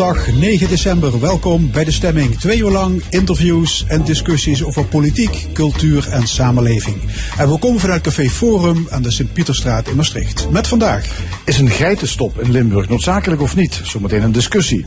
Zondag 9 december, welkom bij de stemming. Twee uur lang interviews en discussies over politiek, cultuur en samenleving. En we komen vanuit Café Forum aan de Sint-Pieterstraat in Maastricht. Met vandaag. Is een geitenstop in Limburg noodzakelijk of niet? Zometeen een discussie.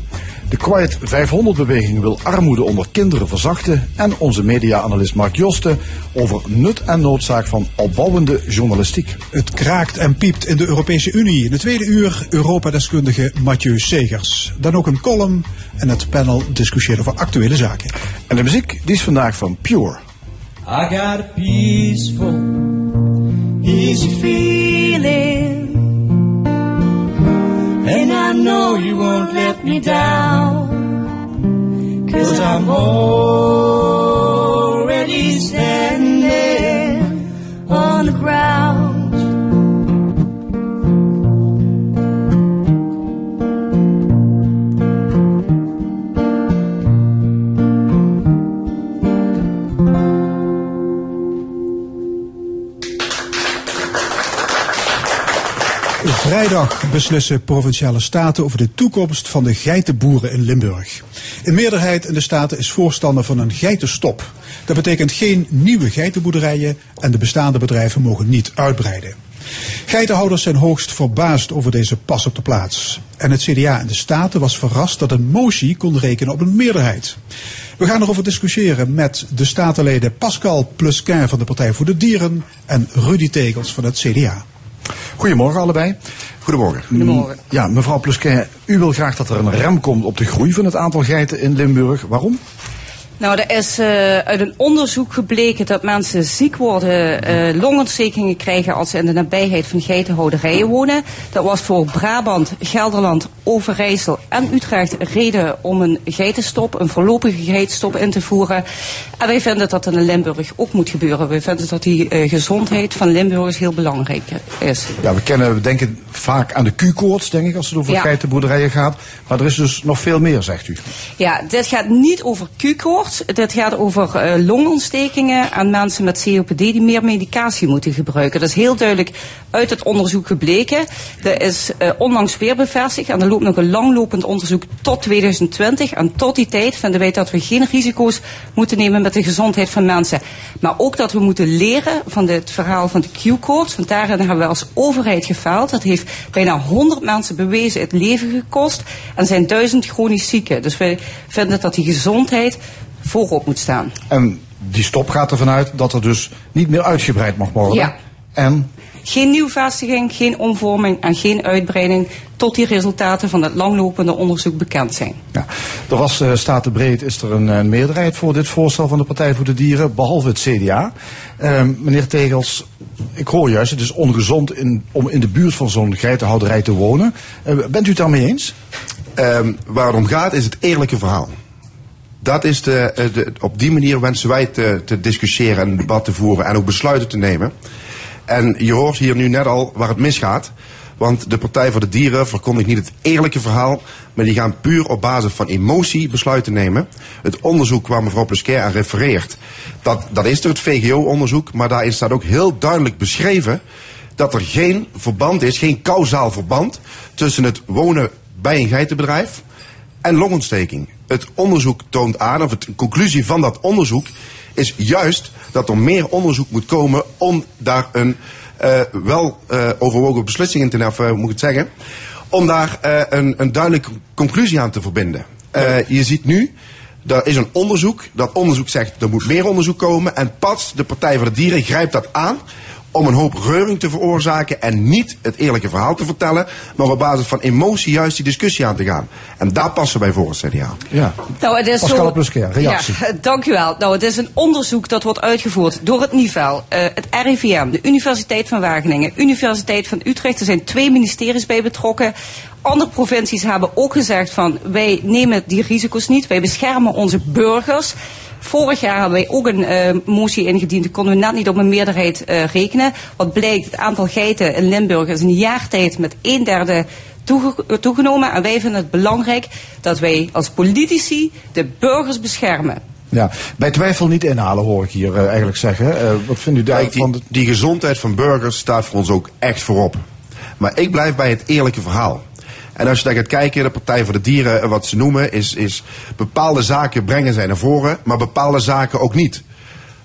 De Quiet 500-beweging wil armoede onder kinderen verzachten. En onze media-analyst Mark Josten over nut en noodzaak van opbouwende journalistiek. Het kraakt en piept in de Europese Unie. In de tweede uur Europa-deskundige Mathieu Segers. Dan ook een column en het panel discussieert over actuele zaken. En de muziek die is vandaag van Pure. I got a peaceful, easy feeling. I know you won't let me down. Cause I'm already standing on the ground. Vrijdag beslissen provinciale staten over de toekomst van de geitenboeren in Limburg. Een meerderheid in de staten is voorstander van een geitenstop. Dat betekent geen nieuwe geitenboerderijen en de bestaande bedrijven mogen niet uitbreiden. Geitenhouders zijn hoogst verbaasd over deze pas op de plaats. En het CDA in de Staten was verrast dat een motie kon rekenen op een meerderheid. We gaan erover discussiëren met de statenleden Pascal Plusquin van de Partij voor de Dieren en Rudy Tegels van het CDA. Goedemorgen allebei. Goedemorgen. Goedemorgen. Ja, mevrouw Plusquin, u wil graag dat er een rem komt op de groei van het aantal geiten in Limburg. Waarom? Nou, er is uh, uit een onderzoek gebleken dat mensen ziek worden, uh, longontstekingen krijgen als ze in de nabijheid van geitenhouderijen wonen. Dat was voor Brabant, Gelderland, Overijssel en Utrecht reden om een geitenstop, een voorlopige geitenstop in te voeren. En wij vinden dat dat in Limburg ook moet gebeuren. Wij vinden dat die uh, gezondheid van Limburgers heel belangrijk is. Ja, we kennen, we denken vaak aan de Q-koorts, denk ik, als het over ja. geitenboerderijen gaat. Maar er is dus nog veel meer, zegt u. Ja, dit gaat niet over Q-koorts. Dit gaat over uh, longontstekingen aan mensen met COPD die meer medicatie moeten gebruiken. Dat is heel duidelijk uit het onderzoek gebleken. Er is uh, onlangs weer bevestigd en er loopt nog een langlopend onderzoek tot 2020. En tot die tijd vinden wij dat we geen risico's moeten nemen met de gezondheid van mensen. Maar ook dat we moeten leren van het verhaal van de Q-koorts. Want daarin hebben we als overheid gefaald. Dat heeft bijna 100 mensen bewezen het leven gekost. En zijn duizend chronisch zieken. Dus wij vinden dat die gezondheid voorop moet staan. En die stop gaat ervan uit dat er dus niet meer uitgebreid mag worden. Ja. En? Geen nieuwvestiging, geen omvorming en geen uitbreiding tot die resultaten van het langlopende onderzoek bekend zijn. Ja. Er was uh, statenbreed is er een, een, meerderheid voor dit voorstel van de Partij voor de Dieren, behalve het CDA. Uh, meneer Tegels, ik hoor juist, het is ongezond in, om in de buurt van zo'n geitenhouderij te wonen. Uh, bent u het daarmee eens? Um, waar het om gaat is het eerlijke verhaal. Dat is de, de, op die manier wensen wij te, te discussiëren en een debat te voeren en ook besluiten te nemen. En je hoort hier nu net al waar het misgaat. Want de Partij voor de Dieren verkondigt niet het eerlijke verhaal, maar die gaan puur op basis van emotie besluiten nemen. Het onderzoek waar mevrouw Pesquet aan refereert, dat, dat is er het VGO-onderzoek, maar daarin staat ook heel duidelijk beschreven dat er geen verband is, geen kausaal verband tussen het wonen bij een geitenbedrijf en longontsteking. Het onderzoek toont aan, of de conclusie van dat onderzoek is juist dat er meer onderzoek moet komen om daar een uh, wel uh, overwogen beslissing in te nemen, uh, moet ik het zeggen, om daar een, een duidelijke conclusie aan te verbinden. je ziet nu, er is een onderzoek, dat onderzoek zegt er moet meer onderzoek komen. En pas de Partij voor de Dieren grijpt dat aan om een hoop reuring te veroorzaken en niet het eerlijke verhaal te vertellen, maar op basis van emotie juist die discussie aan te gaan. En daar passen wij voor het CDA. Ja. Nou, het is Pascal zo... Reactie. Ja, dank u wel. Nou, het is een onderzoek dat wordt uitgevoerd door het NIVEL, uh, het RIVM, de Universiteit van Wageningen, Universiteit van Utrecht. Er zijn twee ministeries bij betrokken. Andere provincies hebben ook gezegd van wij nemen die risico's niet, wij beschermen onze burgers. Vorig jaar hebben wij ook een uh, motie ingediend. konden we net niet op een meerderheid uh, rekenen. Wat blijkt, het aantal geiten in Limburg is in een jaar tijd met een derde toege toegenomen. En wij vinden het belangrijk dat wij als politici de burgers beschermen. Ja, bij twijfel niet inhalen hoor ik hier eh, eigenlijk zeggen. Eh, wat vindt u daar Kijk, die, van? de- die gezondheid van burgers staat voor ons ook echt voorop. Maar ik blijf bij het eerlijke verhaal. En als je daar gaat kijken, de Partij voor de Dieren, eh, wat ze noemen, is, is bepaalde zaken brengen zij naar voren, maar bepaalde zaken ook niet.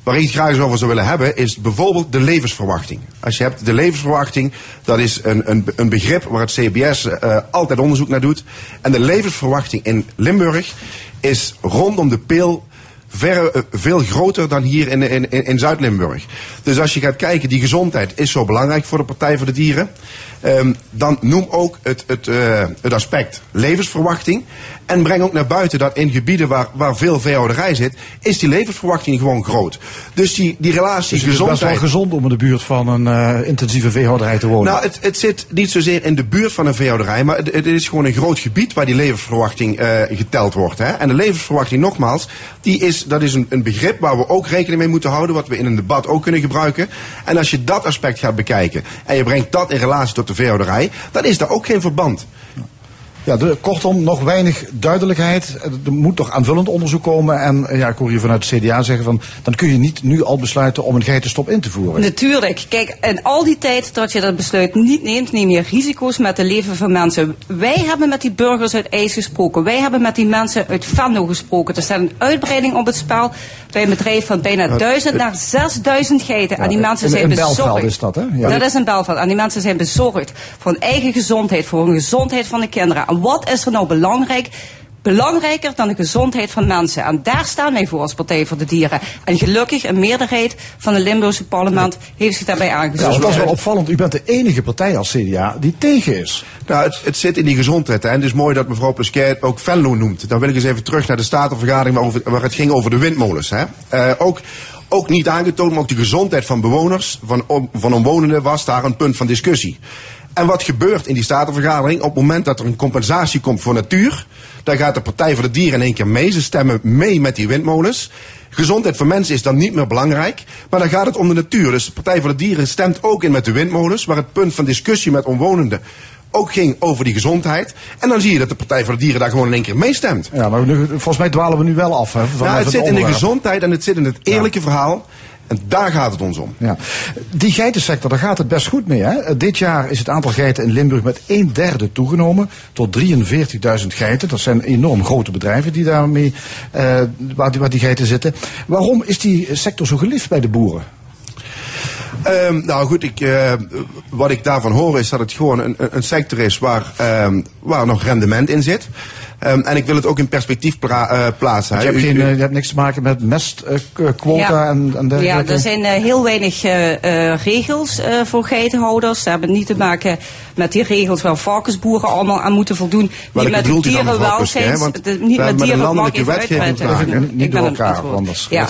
Waar ik het graag eens over zou willen hebben, is bijvoorbeeld de levensverwachting. Als je hebt de levensverwachting, dat is een, een, een begrip waar het CBS eh, altijd onderzoek naar doet. En de levensverwachting in Limburg is rondom de verre, eh, veel groter dan hier in, in in Zuid-Limburg. Dus als je gaat kijken, die gezondheid is zo belangrijk voor de Partij voor de Dieren. Ehm, dan noem ook het, het, eh, het aspect levensverwachting. En breng ook naar buiten dat in gebieden waar, waar veel veehouderij zit, is die levensverwachting gewoon groot. Dus die, die relatie Dus het is best wel gezondheid. gezond om in de buurt van een eh, intensieve veehouderij te wonen. Nou, het, het zit niet zozeer in de buurt van een veehouderij, maar het, het is gewoon een groot gebied waar die levensverwachting eh, geteld wordt. Hè? En de levensverwachting, nogmaals, die is, dat is een, een begrip waar we ook rekening mee moeten houden, wat we in een debat ook kunnen gebruiken. En als je dat aspect gaat bekijken en je brengt dat in relatie tot de veehouderij, dan is daar ook geen verband. Ja, de, kortom, nog weinig duidelijkheid. Er moet toch aanvullend onderzoek komen. En eh, ja, ik hoor je vanuit het CDA zeggen van... dan kun je niet nu al besluiten om een geitenstop in te voeren. Natuurlijk. Kijk, in al die tijd dat je dat besluit niet neemt, neem je risico's met het leven van mensen. Wij hebben met die burgers uit IJs gesproken. Wij hebben met die mensen uit Venlo gesproken. Er staat een uitbreiding op het spel bij een bedrijf van bijna 1000 naar 6000 geiten. en die in- mensen in- zijn Belveld bezorgd. is dat, hè? Ja. Dat is in Belveld. En die mensen zijn bezorgd voor hun eigen gezondheid, voor hun gezondheid van de kinderen. Wat is er nou belangrijk? Belangrijker dan de gezondheid van mensen. En daar staan wij voor als Partij voor de Dieren. En gelukkig, een meerderheid van het Limburgse parlement heeft zich daarbij Ja, aangesloten. dat is wel opvallend. U bent de enige partij als CDA die tegen is. Nou, het, het zit in die gezondheid. Hè. En het is mooi dat mevrouw Plusquet ook Venlo noemt. Dan wil ik eens even terug naar de statenvergadering waar het ging over de windmolens. Hè. Eh, ook, ook niet aangetoond, maar ook de gezondheid van bewoners, van, om, van omwonenden, was daar een punt van discussie. En wat gebeurt in die statenvergadering? Op het moment dat er een compensatie komt voor natuur, dan gaat de Partij voor de Dieren in één keer mee. Ze stemmen mee met die windmolens. Gezondheid van mensen is dan niet meer belangrijk, maar dan gaat het om de natuur. Dus de Partij voor de Dieren stemt ook in met de windmolens, waar het punt van discussie met omwonenden ook ging over die gezondheid. En dan zie je dat de Partij voor de Dieren daar gewoon in één keer meestemt. Ja, maar nu, volgens mij dwalen we nu wel af. Hè, van Nou, het zit in de gezondheid en het zit in het eerlijke verhaal. En daar gaat het ons om. Ja. Die geitensector, daar gaat het best goed mee. Hè? Dit jaar is het aantal geiten in Limburg met een derde toegenomen. Tot 43.000 geiten. Dat zijn enorm grote bedrijven die daarmee, eh, waar, die, waar die geiten zitten. Waarom is die sector zo geliefd bij de boeren? Ehm, nou goed, ik, eh, wat ik daarvan hoor is dat het gewoon een, een sector is waar, ehm, waar nog rendement in zit. Ehm, en ik wil het ook in perspectief pla- eh, plaatsen. Je, hebt U- geen, u- eh, je hebt niks te maken met mestquota en, en Ja, dergelijke. er zijn heel weinig eh, eh, regels eh, voor geitenhouders. Ze hebben niet te maken met die regels waar varkensboeren allemaal aan moeten voldoen. Welke niet met dierenwelzijn. Niet met met een landelijke wetgeving Niet door elkaar, anders Ja.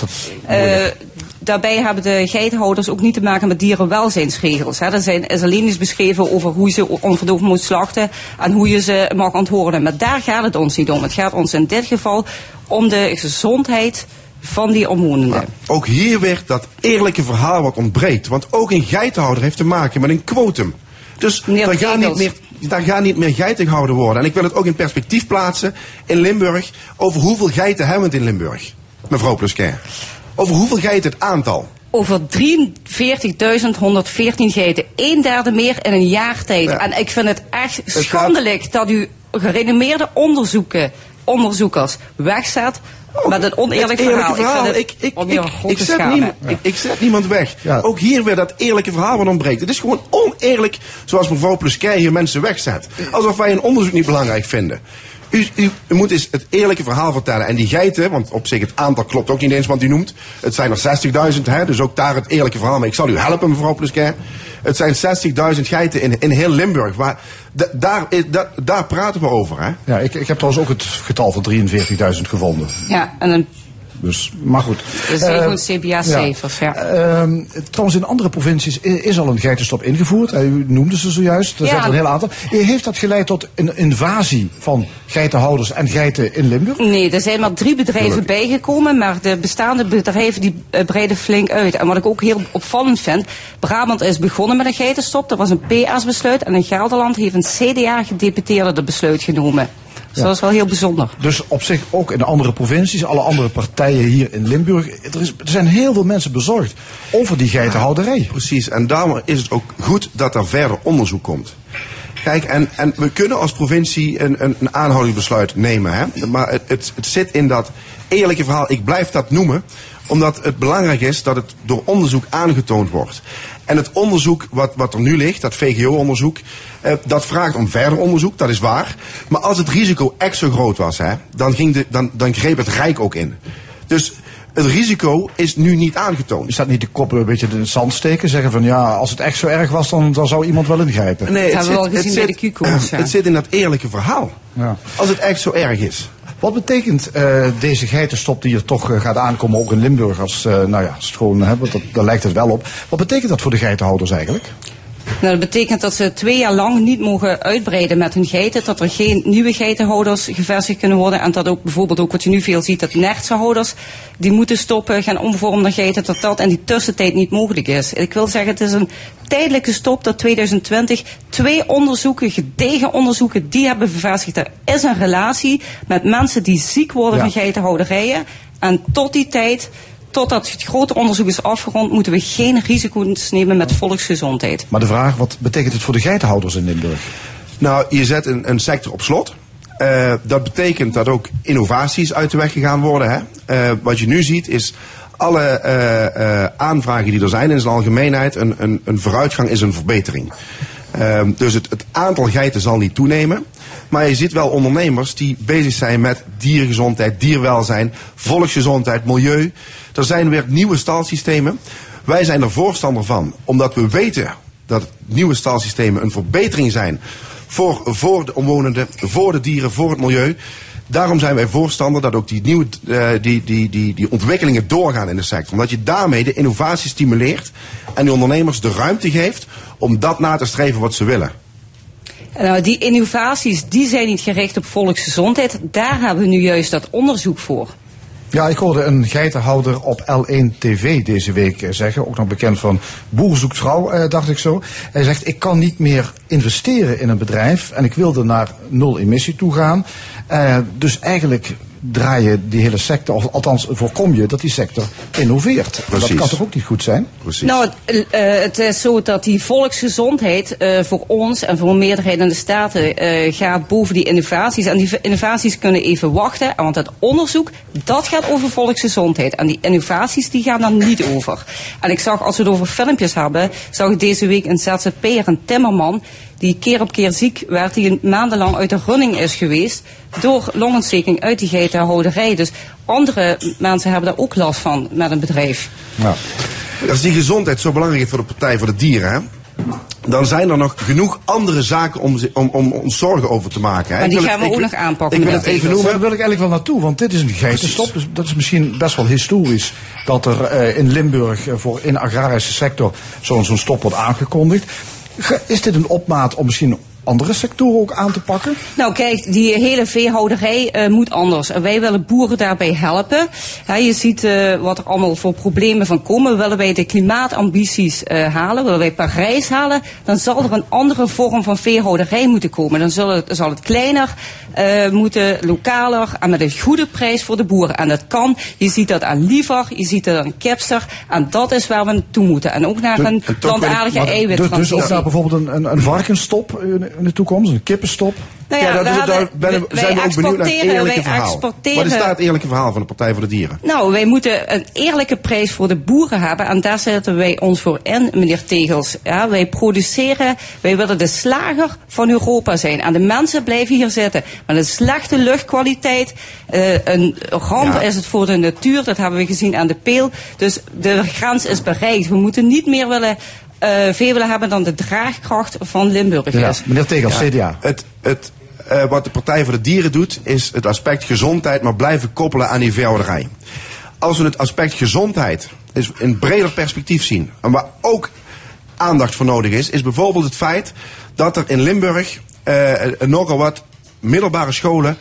Daarbij hebben de geitenhouders ook niet te maken met dierenwelzijnsregels. Hè. Er zijn, is alleen iets beschreven over hoe je ze onverdoofd moet slachten en hoe je ze mag onthoren. Maar daar gaat het ons niet om. Het gaat ons in dit geval om de gezondheid van die omwonenden. Ook hier weer dat eerlijke verhaal wat ontbreekt. Want ook een geitenhouder heeft te maken met een quotum. Dus daar gaan, niet meer, daar gaan niet meer geiten gehouden worden. En ik wil het ook in perspectief plaatsen in Limburg. Over hoeveel geiten hebben we het in Limburg? Mevrouw Plusquin. Over hoeveel geiten het aantal? Over 43.114 geiten. Een derde meer in een jaar tijd. Ja. En ik vind het echt schandelijk dat u gerenommeerde onderzoeken, onderzoekers wegzet met een oneerlijk verhaal. Ik, ik, ik, zet niemand, ik, ik zet niemand weg. Ja. Ook hier weer dat eerlijke verhaal wat ontbreekt. Het is gewoon oneerlijk zoals mevrouw Plusquin hier mensen wegzet. Alsof wij een onderzoek niet belangrijk vinden. U, u, u moet eens het eerlijke verhaal vertellen. En die geiten, want op zich het aantal klopt ook niet eens wat u noemt. Het zijn er 60.000, hè, dus ook daar het eerlijke verhaal. Maar ik zal u helpen, mevrouw Plusquin. Het zijn 60.000 geiten in, in heel Limburg. Maar da- daar, is- da- daar praten we over. Hè. Ja, ik, ik heb trouwens ook het getal van 43.000 gevonden. Ja, en een, Dus, maar goed. zijn Eh, gewoon CBA-cijfers. Ja. Ehm, trouwens, in andere provincies is al een geitenstop ingevoerd. Eh, U noemde ze zojuist. Er zijn er een heel aantal. Heeft dat geleid tot een invasie van geitenhouders en geiten in Limburg? Nee, er zijn maar drie bedrijven bijgekomen, maar de bestaande bedrijven die eh, breiden flink uit. En wat ik ook heel opvallend vind, Brabant is begonnen met een geitenstop, dat was een PS-besluit en in Gelderland heeft een CDA-gedeputeerde dat besluit genomen. Dus dat is wel heel bijzonder. Dus op zich ook in de andere provincies, alle andere partijen hier in Limburg. Er, is, er zijn heel veel mensen bezorgd over die geitenhouderij. Precies, en daarom is het ook goed dat er verder onderzoek komt. Kijk, en, en we kunnen als provincie een, een, een aanhoudingsbesluit nemen. Hè? Maar het, het, het zit in dat eerlijke verhaal. Ik blijf dat noemen, omdat het belangrijk is dat het door onderzoek aangetoond wordt. En het onderzoek wat, wat er nu ligt, dat VGO-onderzoek, eh, dat vraagt om verder onderzoek, dat is waar. Maar als het risico echt zo groot was, hè, dan, ging de, dan, dan greep het Rijk ook in. Dus het risico is nu niet aangetoond. Is dat niet de koppen een beetje in het zand steken? Zeggen van ja, als het echt zo erg was, dan, dan zou iemand wel ingrijpen. Dat hebben we al gezien bij de Q-koorts, ja. het zit in dat eerlijke verhaal. Ja. Als het echt zo erg is. Wat betekent eh, deze geitenstop die er toch eh, gaat aankomen, ook in Limburg, als, eh, nou ja, als het gewoon, hè, want dat, daar lijkt het wel op. Wat betekent dat voor de geitenhouders eigenlijk? Nou, dat betekent dat ze twee jaar lang niet mogen uitbreiden met hun geiten. Dat er geen nieuwe geitenhouders gevestigd kunnen worden. En dat ook bijvoorbeeld ook wat je nu veel ziet, dat nertsenhouders die moeten stoppen, gaan omvormen naar geiten. Dat dat in die tussentijd niet mogelijk is. Ik wil zeggen, het is een tijdelijke stop tot 2020. Twee onderzoeken, gedegen onderzoeken, die hebben bevestigd. Er is een relatie met mensen die ziek worden Ja. van geitenhouderijen. En tot die tijd, totdat het grote onderzoek is afgerond, moeten we geen risico's nemen met volksgezondheid. Maar de vraag, wat betekent het voor de geitenhouders in Limburg? Nou, je zet een, een sector op slot. Eh, dat betekent dat ook innovaties uit de weg gegaan worden. Hè? Eh, wat je nu ziet is alle eh, eh, aanvragen die er zijn in zijn algemeenheid, een, een, een vooruitgang is een verbetering. Ehm, dus het, het aantal geiten zal niet toenemen. Maar je ziet wel ondernemers die bezig zijn met diergezondheid, dierwelzijn, volksgezondheid, milieu. Er zijn weer nieuwe stalsystemen. Wij zijn er voorstander van, omdat we weten dat nieuwe stalsystemen een verbetering zijn voor, voor de omwonenden, voor de dieren, voor het milieu. Daarom zijn wij voorstander dat ook die, nieuwe, eh, die, die, die, die ontwikkelingen doorgaan in de sector. Omdat je daarmee de innovatie stimuleert en de ondernemers de ruimte geeft om dat na te streven wat ze willen. Nou, die innovaties die zijn niet gericht op volksgezondheid. Daar hebben we nu juist dat onderzoek voor. Ja, ik hoorde een geitenhouder op L1 TV deze week eh, zeggen, ook nog bekend van Boer zoekt vrouw, eh, dacht ik zo. Hij zegt, ik kan niet meer investeren in een bedrijf en ik wilde naar nul emissie toe gaan. Eh, dus eigenlijk draai je die hele sector, of althans voorkom je dat die sector innoveert. Precies. Dat kan toch ook niet goed zijn? Precies. Nou, het, eh, het is zo dat die volksgezondheid eh, voor ons en voor een meerderheid in de Staten eh, gaat boven die innovaties. En die innovaties kunnen even wachten, want het onderzoek, dat gaat over volksgezondheid. En die innovaties, die gaan daar niet over. En ik zag, als we het over filmpjes hebben, zag ik deze week een ZZP'er, een timmerman, die keer op keer ziek werd, die een maandenlang uit de running is geweest door longontsteking uit die geitenhouderij. Dus andere mensen hebben daar ook last van met een bedrijf. Ja. Als die gezondheid zo belangrijk is voor de Partij voor de Dieren, hè, dan zijn er nog genoeg andere zaken om, om, om ons zorgen over te maken. Hè. Ik die wil gaan het- we ook wil- nog aanpakken, Ik wil het even Tegels. Daar noemen. wil ik eigenlijk wel naartoe, want dit is een geitenstop. Dus dat is misschien best wel historisch dat er eh, in Limburg eh, voor in de agrarische sector zo'n zo'n stop wordt aangekondigd. Is dit een opmaat om misschien andere sectoren ook aan te pakken? Nou kijk, die hele veehouderij eh, moet anders. En wij willen boeren daarbij helpen. Ja, je ziet eh, wat er allemaal voor problemen van komen. Willen wij de klimaatambities eh, halen, willen wij Parijs halen, dan zal er een andere vorm van veehouderij moeten komen. Dan zal het, zal het kleiner moeten, lokaler en met een goede prijs voor de boeren. En dat kan, je ziet dat aan liever, je ziet dat aan kipster. En dat is waar we naartoe moeten. En ook naar een en toch wil ik- plantaardige Maar dus, dus eiwittransitie. ook naar bijvoorbeeld een, een, een varkensstop in, de toekomst, een kippenstop. Nou ja, daar, daar, hadden- ben- wij zijn we ook benieuwd naar het exporteren- eerlijke verhaal. exporteren- Wat is daar het eerlijke verhaal van de Partij voor de Dieren? Nou, wij moeten een eerlijke prijs voor de boeren hebben. En daar zetten wij ons voor in, meneer Tegels. Ja, wij produceren, wij willen de slager van Europa zijn. En de mensen blijven hier zitten. Met een slechte luchtkwaliteit. eh, een ramp Ja. is het voor de natuur. Dat hebben we gezien aan de peel. Dus de grens is bereikt. We moeten niet meer willen, eh, veel willen hebben dan de draagkracht van Limburg Ja. is. Meneer Tegels, CDA. Het, het, eh, wat de Partij voor de Dieren doet, is het aspect gezondheid, maar blijven koppelen aan die veehouderij. Als we het aspect gezondheid dus in breder perspectief zien, en waar ook aandacht voor nodig is, is bijvoorbeeld het feit dat er in Limburg eh, nogal wat middelbare scholen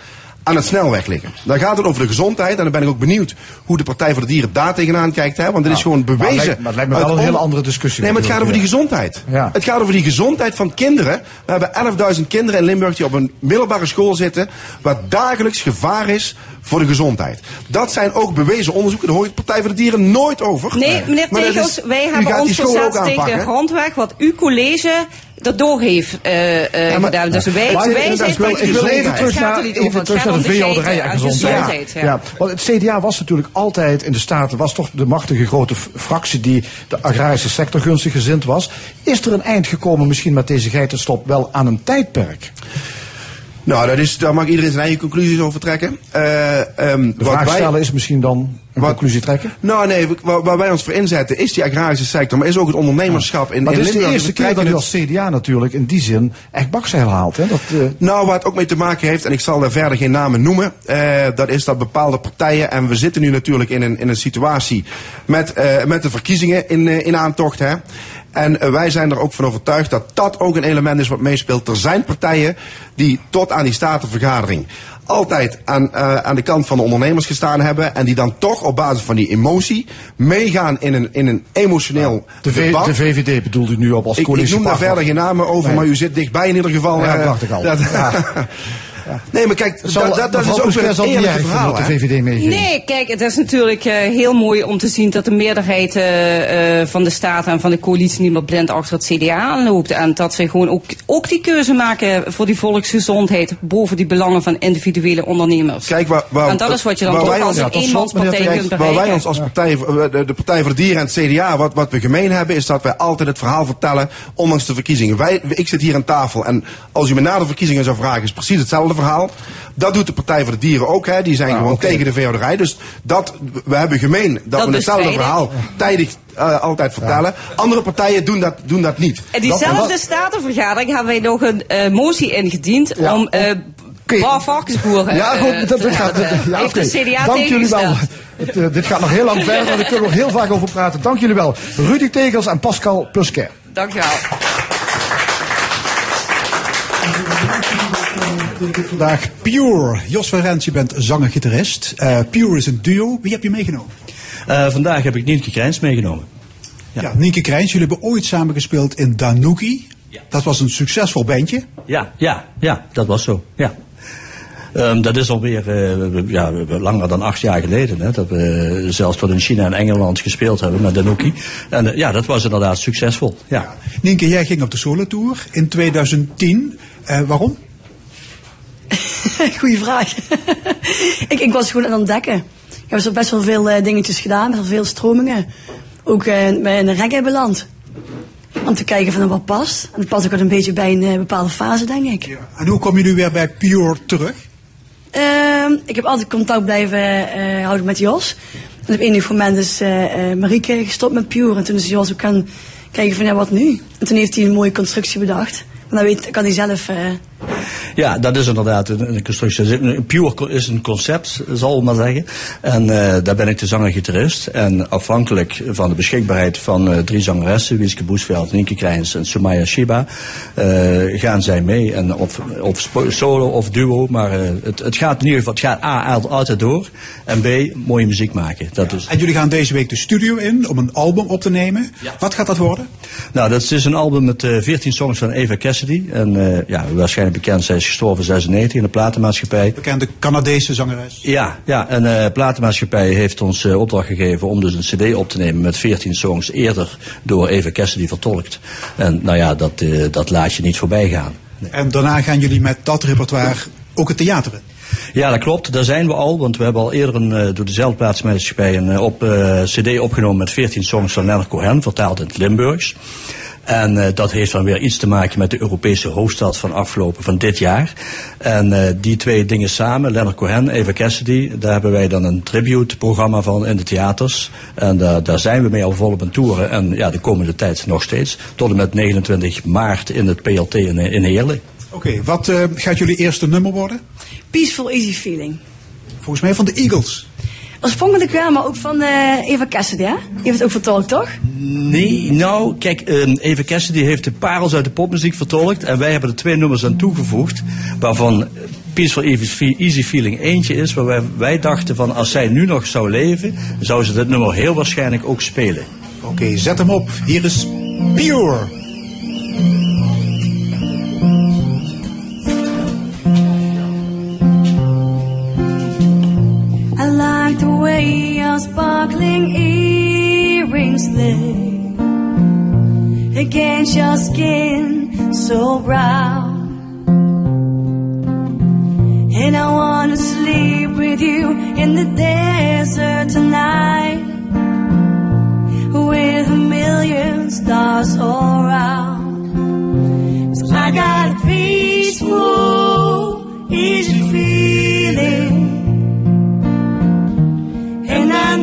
aan het snelweg liggen. Dan gaat het over de gezondheid. En dan ben ik ook benieuwd hoe de Partij voor de Dieren daar tegenaan kijkt. Hè? Want dit is gewoon Maar het bewezen. lijkt, maar het lijkt me uit wel een hele andere discussie. Nee, maar het gaat over die gezondheid. Ja. Het gaat over die gezondheid van kinderen. We hebben 11.000 kinderen in Limburg die op een middelbare school zitten. Waar dagelijks gevaar is voor de gezondheid. Dat zijn ook bewezen onderzoeken. Daar hoor je de Partij voor de Dieren nooit over. Nee, meneer Tegels, wij u hebben gaat ons die school ook verzet tegen de aanpakken. grondweg, wat uw college erdoor heeft eh, eh, maar- gedaan. Dus wij, wij zijn tegen ik wil even terug naar, even terug de veehouderij en gezondheid. ja. Ja. Want het CDA was natuurlijk altijd in de Staten, was toch de machtige grote fractie die de agrarische sector gunstig gezind was. Is er een eind gekomen misschien met deze geitenstop wel aan een tijdperk? Nou, dat is, daar mag iedereen zijn eigen conclusies over trekken. Eh, ehm, De wat vraag wij- stellen is misschien dan een Wat- conclusie trekken? Nou nee, waar, waar wij ons voor inzetten is die agrarische sector, maar is ook het ondernemerschap in, Maar in dit is de eerste keer dat u het- als CDA natuurlijk in die zin echt bakzeil haalt. Hè? Dat, eh, Nou, waar het ook mee te maken heeft, en ik zal daar verder geen namen noemen, eh, dat is dat bepaalde partijen, en we zitten nu natuurlijk in een, in een situatie met, met de verkiezingen in, in aantocht. Hè. En eh, wij zijn er ook van overtuigd dat dat ook een element is wat meespeelt. Er zijn partijen die tot aan die statenvergadering altijd aan, eh, aan de kant van de ondernemers gestaan hebben. En die dan toch op basis van die emotie meegaan in een, in een emotioneel de, debat. de VVD bedoelt u nu op als Ik, ik noem daar verder geen namen over, Nee. maar u zit dichtbij in ieder geval. Ja, eh, dacht ik al. dat- Ja. Nee, maar kijk, dat, Zal, dat, dat is ook weer het eerlijke vinden verhaal. de? VVD. Nee, kijk, het is natuurlijk eh, heel mooi om te zien dat de meerderheid eh, eh, van de Staten en van de coalitie niet meer blind achter het CDA aanloopt. En dat ze gewoon ook, ook die keuze maken voor die volksgezondheid boven die belangen van individuele ondernemers. Kijk, waar, waar, en dat is wat je dan waar toch wij als slot, eenmanspartij kunt Kijk, waar bereiken. wij ons als partij, de, de Partij voor de Dieren en het CDA, wat, wat we gemeen hebben, is dat wij altijd het verhaal vertellen, ondanks de verkiezingen. Wij, ik zit hier aan tafel en als u me na de verkiezingen zou vragen, is precies hetzelfde verhaal. Dat doet de Partij voor de Dieren ook, hè. die zijn gewoon oké. tegen de veehouderij. Dus dat, we hebben gemeen dat, Dat we hetzelfde verhaal tijdig eh, altijd vertellen. Andere partijen doen dat, doen dat niet. En diezelfde dat- statenvergadering hebben wij nog een eh, motie ingediend Ja, om eh varkensboeren Ja, goed, dat, te dat gaat. Ja, Heeft oké. de CDA Dank jullie wel. Het, dit gaat nog heel lang verder, daar kunnen we nog heel vaak over praten. Dank jullie wel. Rudy Tegels en Pascal Plusker. Dankjewel. Vandaag Pure. Jos van Rens, je bent zanger-gitarist. Eh, Pure is een duo. Wie heb je meegenomen? Eh, vandaag heb ik Nienke Krijns meegenomen. Ja. Nienke Krijns, jullie hebben ooit samen gespeeld in Danuki. Ja. Dat was een succesvol bandje. Ja, ja, ja, dat was zo. Ja. Ehm, dat is alweer eh, ja, langer dan acht jaar geleden. Hè, dat we zelfs tot in China en Engeland gespeeld hebben met Danuki. En ja, dat was inderdaad succesvol. Ja. Nienke, jij ging op de solotour in 2010. Eh, waarom? Goeie vraag. ik, ik was gewoon aan het ontdekken. Ik heb zo best wel veel eh, dingetjes gedaan, best wel veel stromingen. Ook bij een reggae beland. Om te kijken van wat past. En het past ook wel een beetje bij een eh, bepaalde fase, denk ik. En hoe kom je nu weer bij Pure terug? Ehm, ik heb altijd contact blijven houden met Jos. En op enig moment is Marieke gestopt met Pure. En toen is Jos ook gaan kijken van ja, wat nu? En toen heeft hij een mooie constructie bedacht. Maar dan weet, kan hij zelf... Ja, dat is inderdaad een, constructie. Pure is een concept, zal ik maar zeggen. En eh, daar ben ik de zanger-gitarist. En afhankelijk van de beschikbaarheid van eh, drie zangeressen, Wieske Boesveld, Nienke Krijns en Sumaya Shiba, eh, gaan zij mee. En of, of solo of duo, maar het, het gaat in ieder geval, het gaat A, al- altijd door. En B, mooie muziek maken. Dat is, En jullie gaan deze week de studio in om een album op te nemen. Wat gaat dat worden? nou, dat is dus een album met eh 14 songs van Eva Cassidy. En ja, waarschijnlijk bekend, zij is gestorven in 96 in de platenmaatschappij. Bekende Canadese zangeres. Ja, ja en eh platenmaatschappij heeft ons eh, opdracht gegeven om dus een cd op te nemen met 14 songs eerder door Eva Cassidy vertolkt. En nou ja, dat, eh, dat laat je niet voorbij gaan. En daarna gaan jullie met dat repertoire ook het theater in. Ja, dat klopt. Daar zijn we al, want we hebben al eerder een, door dezelfde plaatsmaatschappij een op, cd opgenomen met 14 songs van Leonard Cohen, vertaald in het Limburgs. En eh, dat heeft dan weer iets te maken met de Europese hoofdstad van afgelopen van dit jaar. En eh, die twee dingen samen, Leonard Cohen, Eva Cassidy, daar hebben wij dan een tribute-programma van in de theaters. En daar daar zijn we mee al volop aan toeren. En ja, de komende tijd nog steeds. Tot en met 29 maart in het PLT in, in Heerlen. Oké, wat eh, gaat jullie eerste nummer worden? peaceful Easy Feeling. Volgens mij van de Eagles. Oorspronkelijk wel, maar ook van eh, Eva Cassidy, hè? Die heeft het ook vertolkt, toch? Nee, nou, kijk, ehm Eva Cassidy heeft de parels uit de popmuziek vertolkt. En wij hebben er twee nummers aan toegevoegd. Waarvan Peaceful Easy Easy Feeling eentje is waar wij, wij dachten van als zij nu nog zou leven, zou ze dit nummer heel waarschijnlijk ook spelen. Oké, zet hem op. Hier is Pure. Your sparkling earrings lay against your skin so brown. And I wanna sleep with you in the desert tonight with a million stars all around. So I got a peaceful,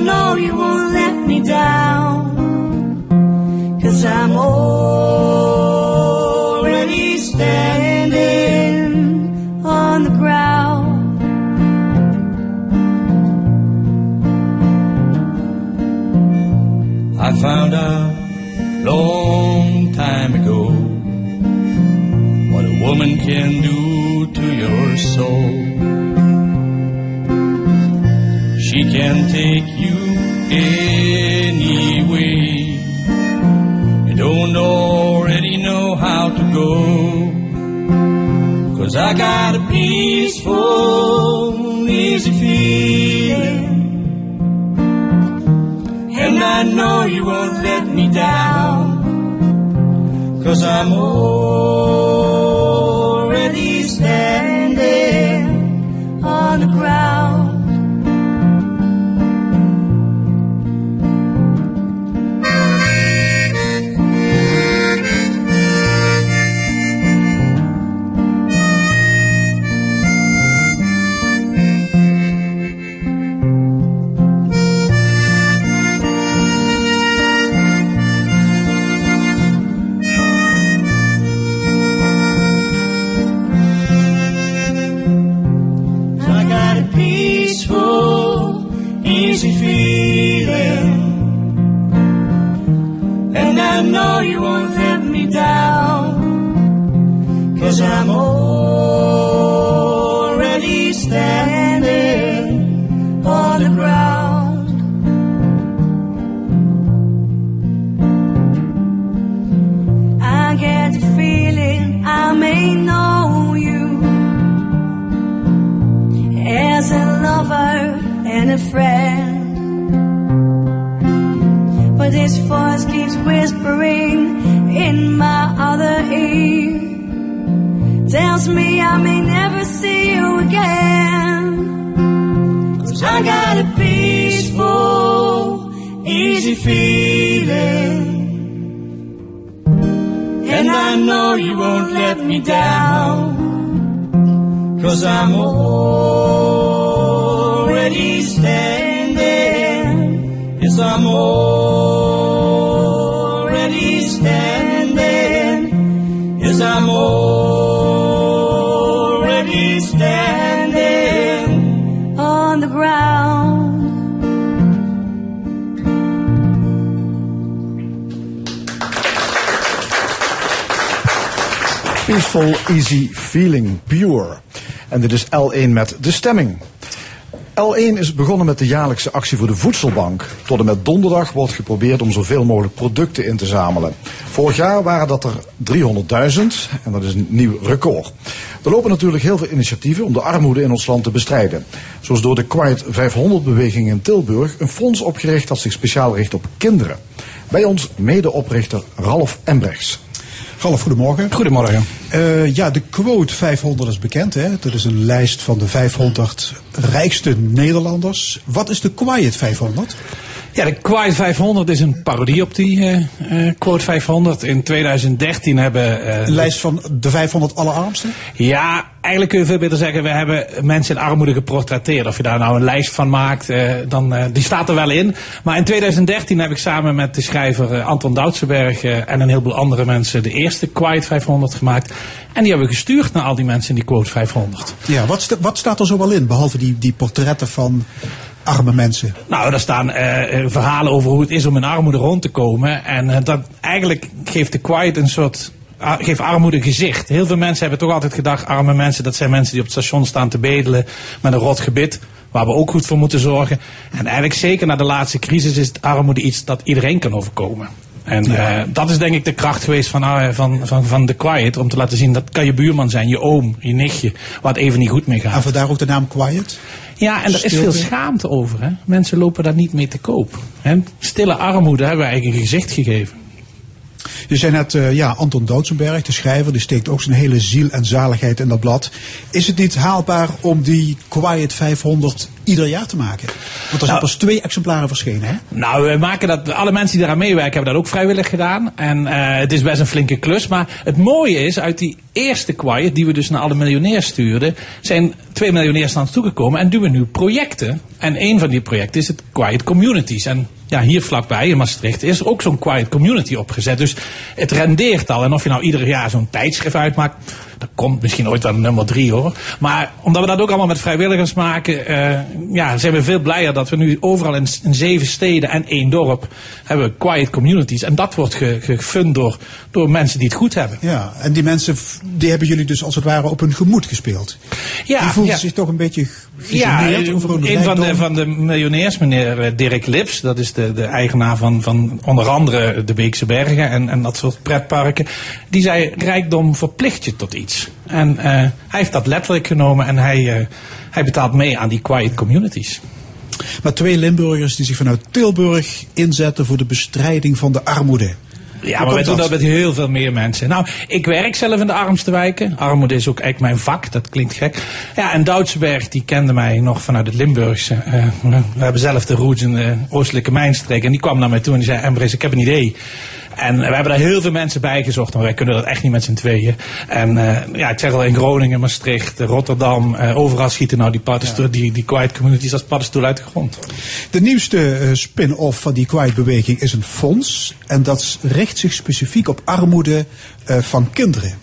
know you won't let me down. Cause I'm already standing on the ground. I found out long time ago what a woman can do to your soul. She can take you anyway. You don't already know how to go. Cause I got a peaceful, easy feeling. And I know you won't let me down. Cause I'm already I know you won't let me down. Cause I'm already standing. Yes, I'm already standing. Yes, I'm already Peaceful, easy feeling, pure. En dit is L1 met de stemming. L1 is begonnen met de jaarlijkse actie voor de voedselbank. Tot en met donderdag wordt geprobeerd om zoveel mogelijk producten in te zamelen. Vorig jaar waren dat er 300.000 en dat is een nieuw record. Er lopen natuurlijk heel veel initiatieven om de armoede in ons land te bestrijden. Zoals door de Quiet 500-beweging in Tilburg een fonds opgericht dat zich speciaal richt op kinderen. Bij ons medeoprichter Ralf Embrechts. Ralf, goedemorgen. Goedemorgen. Eh, ja, de quote 500 is bekend. Hè? Dat is een lijst van de 500 rijkste Nederlanders. Wat is de Quiet 500? Ja, de Quiet 500 is een parodie op die eh, eh, Quote 500. In 2013 hebben... eh, Een lijst van de 500 allerarmsten? Ja, eigenlijk kun je veel beter zeggen, we hebben mensen in armoede geportretteerd. Of je daar nou een lijst van maakt, dan, die staat er wel in. Maar in 2013 heb ik samen met de schrijver Anton Doutsenberg en een heleboel andere mensen de eerste Quiet 500 gemaakt. En die hebben we gestuurd naar al die mensen in die Quote 500. Ja, wat, wat staat er zo wel in? Behalve die, die portretten van arme mensen. Nou, daar staan eh, eh, verhalen over hoe het is om in armoede rond te komen. En eh, dat eigenlijk geeft de Quiet een soort a- geef armoede gezicht. Heel veel mensen hebben toch altijd gedacht, arme mensen, dat zijn mensen die op het station staan te bedelen met een rot gebit. Waar we ook goed voor moeten zorgen. En eigenlijk zeker na de laatste crisis is het armoede iets dat iedereen kan overkomen. En dat is denk ik de kracht geweest van, van, van, van The Quiet. Om te laten zien, dat kan je buurman zijn, je oom, je nichtje. Waar het even niet goed mee En gaat. vandaar ook de naam Quiet. Ja, en er is veel schaamte over. Hè? Mensen lopen daar niet mee te koop. Hè? Stille armoede hebben we eigenlijk een gezicht gegeven. Je zei net, eh, ja, Anton Doutsenberg, de schrijver, die steekt ook zijn hele ziel en zaligheid in dat blad. Is het niet haalbaar om die Quiet 500 ieder jaar te maken? Want er zijn Nou- pas twee exemplaren verschenen, hè? Nou, we maken dat, alle mensen die daaraan meewerken hebben dat ook vrijwillig gedaan. En eh, het is best een flinke klus. Maar het mooie is, uit die eerste quiet, die we dus naar alle miljonairs stuurden, zijn twee miljonairs naar ons toegekomen en doen we nu projecten. En een van die projecten is het Quiet Communities. En ja, hier vlakbij in Maastricht is ook zo'n Quiet Community opgezet. Dus het rendeert al. En of je nou ieder jaar zo'n tijdschrift uitmaakt, dat komt misschien ooit aan nummer drie hoor. Maar omdat we dat ook allemaal met vrijwilligers maken, eh, ja, zijn we veel blijer dat we nu overal in, in zeven steden en één dorp hebben quiet communities. En dat wordt ge- gefund door, door mensen die het goed hebben. Ja, en die mensen, die hebben jullie dus als het ware op hun gemoed gespeeld. Ja, die voelden ja. zich toch een beetje Ja, hun een van de, van de miljonairs, meneer eh, Dirk Lips, dat is de, de eigenaar van, van onder andere de Beekse Bergen en, en dat soort pretparken. Die zei, rijkdom verplicht je tot iets. En eh, hij heeft dat letterlijk genomen en hij, eh, hij betaalt mee aan die quiet communities. Maar twee Limburgers die zich vanuit Tilburg inzetten voor de bestrijding van de armoede. Ja, maar komt doen dat met heel veel meer mensen. Nou, ik werk zelf in de armste wijken. Armoede is ook eigenlijk mijn vak, dat klinkt gek. Ja, en Doudsberg, die kende mij nog vanuit het Limburgse. Eh, we hebben zelf de roots in de oostelijke mijnstreek. En die kwam naar mij toe en die zei, Embres, ik heb een idee. En we hebben daar heel veel mensen bij gezocht, maar wij kunnen dat echt niet met z'n tweeën. En eh, ja, ik zeg al, in Groningen, Maastricht, Rotterdam, eh, overal schieten nou die, paddenstoel, die, die quiet communities als paddenstoel uit de grond. De nieuwste eh, spin-off van die Quiet-beweging is een fonds. En dat richt zich specifiek op armoede van kinderen.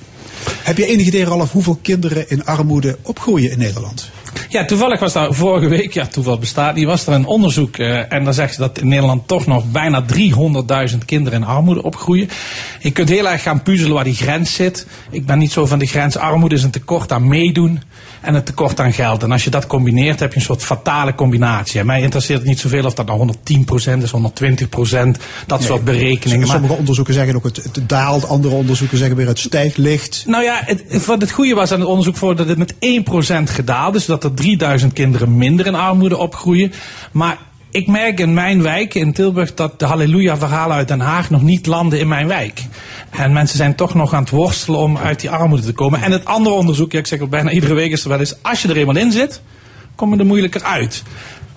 Heb je enig idee, Ralf, hoeveel kinderen in armoede opgroeien in Nederland? Ja, toevallig was daar vorige week, ja, toeval bestaat niet, was er een onderzoek. eh, en dan zeggen ze dat in Nederland toch nog bijna 300.000 kinderen in armoede opgroeien. Je kunt heel erg gaan puzzelen waar die grens zit. Ik ben niet zo van de grens. Armoede is een tekort aan meedoen en een tekort aan geld. En als je dat combineert, heb je een soort fatale combinatie. En mij interesseert het niet zoveel of dat nou 110% is, 120%, dat soort berekeningen. Maar- Sommige onderzoeken zeggen ook het, het daalt, andere onderzoeken zeggen weer het stijgt licht. Nou ja, het, wat het goede was aan het onderzoek voor dat het met 1% gedaald is. Dat er 3000 kinderen minder in armoede opgroeien. Maar ik merk in mijn wijk in Tilburg dat de halleluja-verhalen uit Den Haag nog niet landen in mijn wijk. En mensen zijn toch nog aan het worstelen om uit die armoede te komen. En het andere onderzoek, ja, ik zeg al bijna iedere week is er wel eens, als je er eenmaal in zit, kom je er moeilijker uit.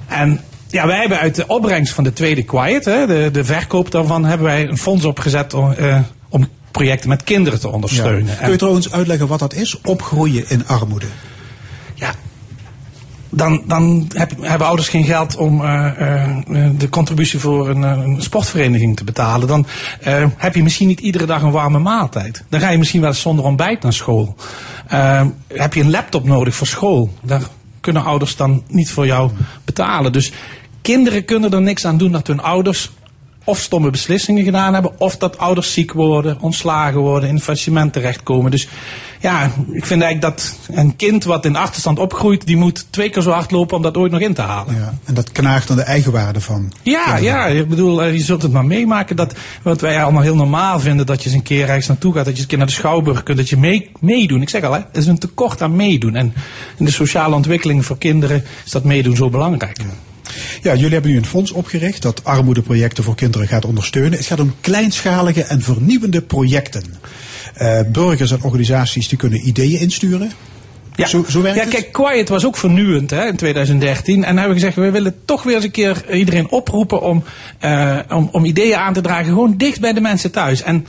En ja, wij hebben uit de opbrengst van de tweede Quiet, hè, de, de verkoop daarvan, hebben wij een fonds opgezet om, eh, om projecten met kinderen te ondersteunen. Kun je trouwens uitleggen wat dat is? Opgroeien in armoede. Dan, dan heb, hebben ouders geen geld om eh, eh, eh, de contributie voor een, een sportvereniging te betalen. Dan heb je misschien niet iedere dag een warme maaltijd. Dan ga je misschien wel eens zonder ontbijt naar school. Heb je een laptop nodig voor school. Daar kunnen ouders dan niet voor jou betalen. Dus kinderen kunnen er niks aan doen dat hun ouders of stomme beslissingen gedaan hebben, of dat ouders ziek worden, ontslagen worden, in faillissement terechtkomen. Dus ja, ik vind eigenlijk dat een kind wat in achterstand opgroeit, die moet twee keer zo hard lopen om dat ooit nog in te halen. Ja. En dat knaagt aan de eigenwaarde van. Ja, kinderen. ja, ik bedoel, eh, je zult het maar meemaken dat wat wij allemaal heel normaal vinden, dat je eens een keer ergens naartoe gaat, dat je eens een keer naar de schouwburg kunt, dat je mee, meedoen. Ik zeg al, hè, er is een tekort aan meedoen. En in de sociale ontwikkeling voor kinderen is dat meedoen zo belangrijk. Ja, jullie hebben nu een fonds opgericht dat armoedeprojecten voor kinderen gaat ondersteunen. Het gaat om kleinschalige en vernieuwende projecten. Eh, burgers en organisaties die kunnen ideeën insturen. Ja, Zo- zo werkt ja kijk, Quiet was ook vernieuwend hè, in 2013. En dan hebben we gezegd, we willen toch weer eens een keer iedereen oproepen om, eh, om, om ideeën aan te dragen. Gewoon dicht bij de mensen thuis. En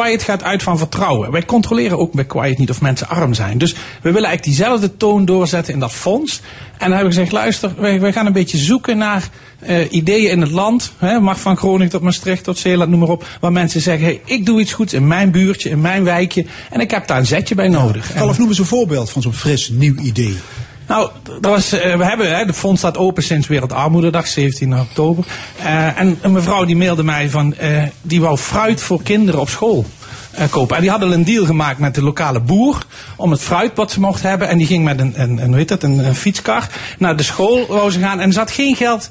Quiet gaat uit van vertrouwen. Wij controleren ook bij Quiet niet of mensen arm zijn. Dus we willen eigenlijk diezelfde toon doorzetten in dat fonds. En dan hebben we gezegd, luister, wij, wij gaan een beetje zoeken naar eh, ideeën in het land. Hè, mag van Groningen tot Maastricht tot Zeeland, noem maar op. Waar mensen zeggen, hey, ik doe iets goeds in mijn buurtje, in mijn wijkje. En ik heb daar een zetje bij nodig. En- Ralf, noem eens een voorbeeld van zo'n fris nieuw idee. Nou, was, eh, we hebben, hè, de fonds staat open sinds Wereldarmoededag, 17 oktober. Eh, en een mevrouw die mailde mij van, eh, die wou fruit voor kinderen op school. kopen. En die hadden een deal gemaakt met de lokale boer om het fruit wat ze mochten hebben. En die ging met een, een, een, heet een, fietskar naar de school wou ze gaan. En er zat geen geld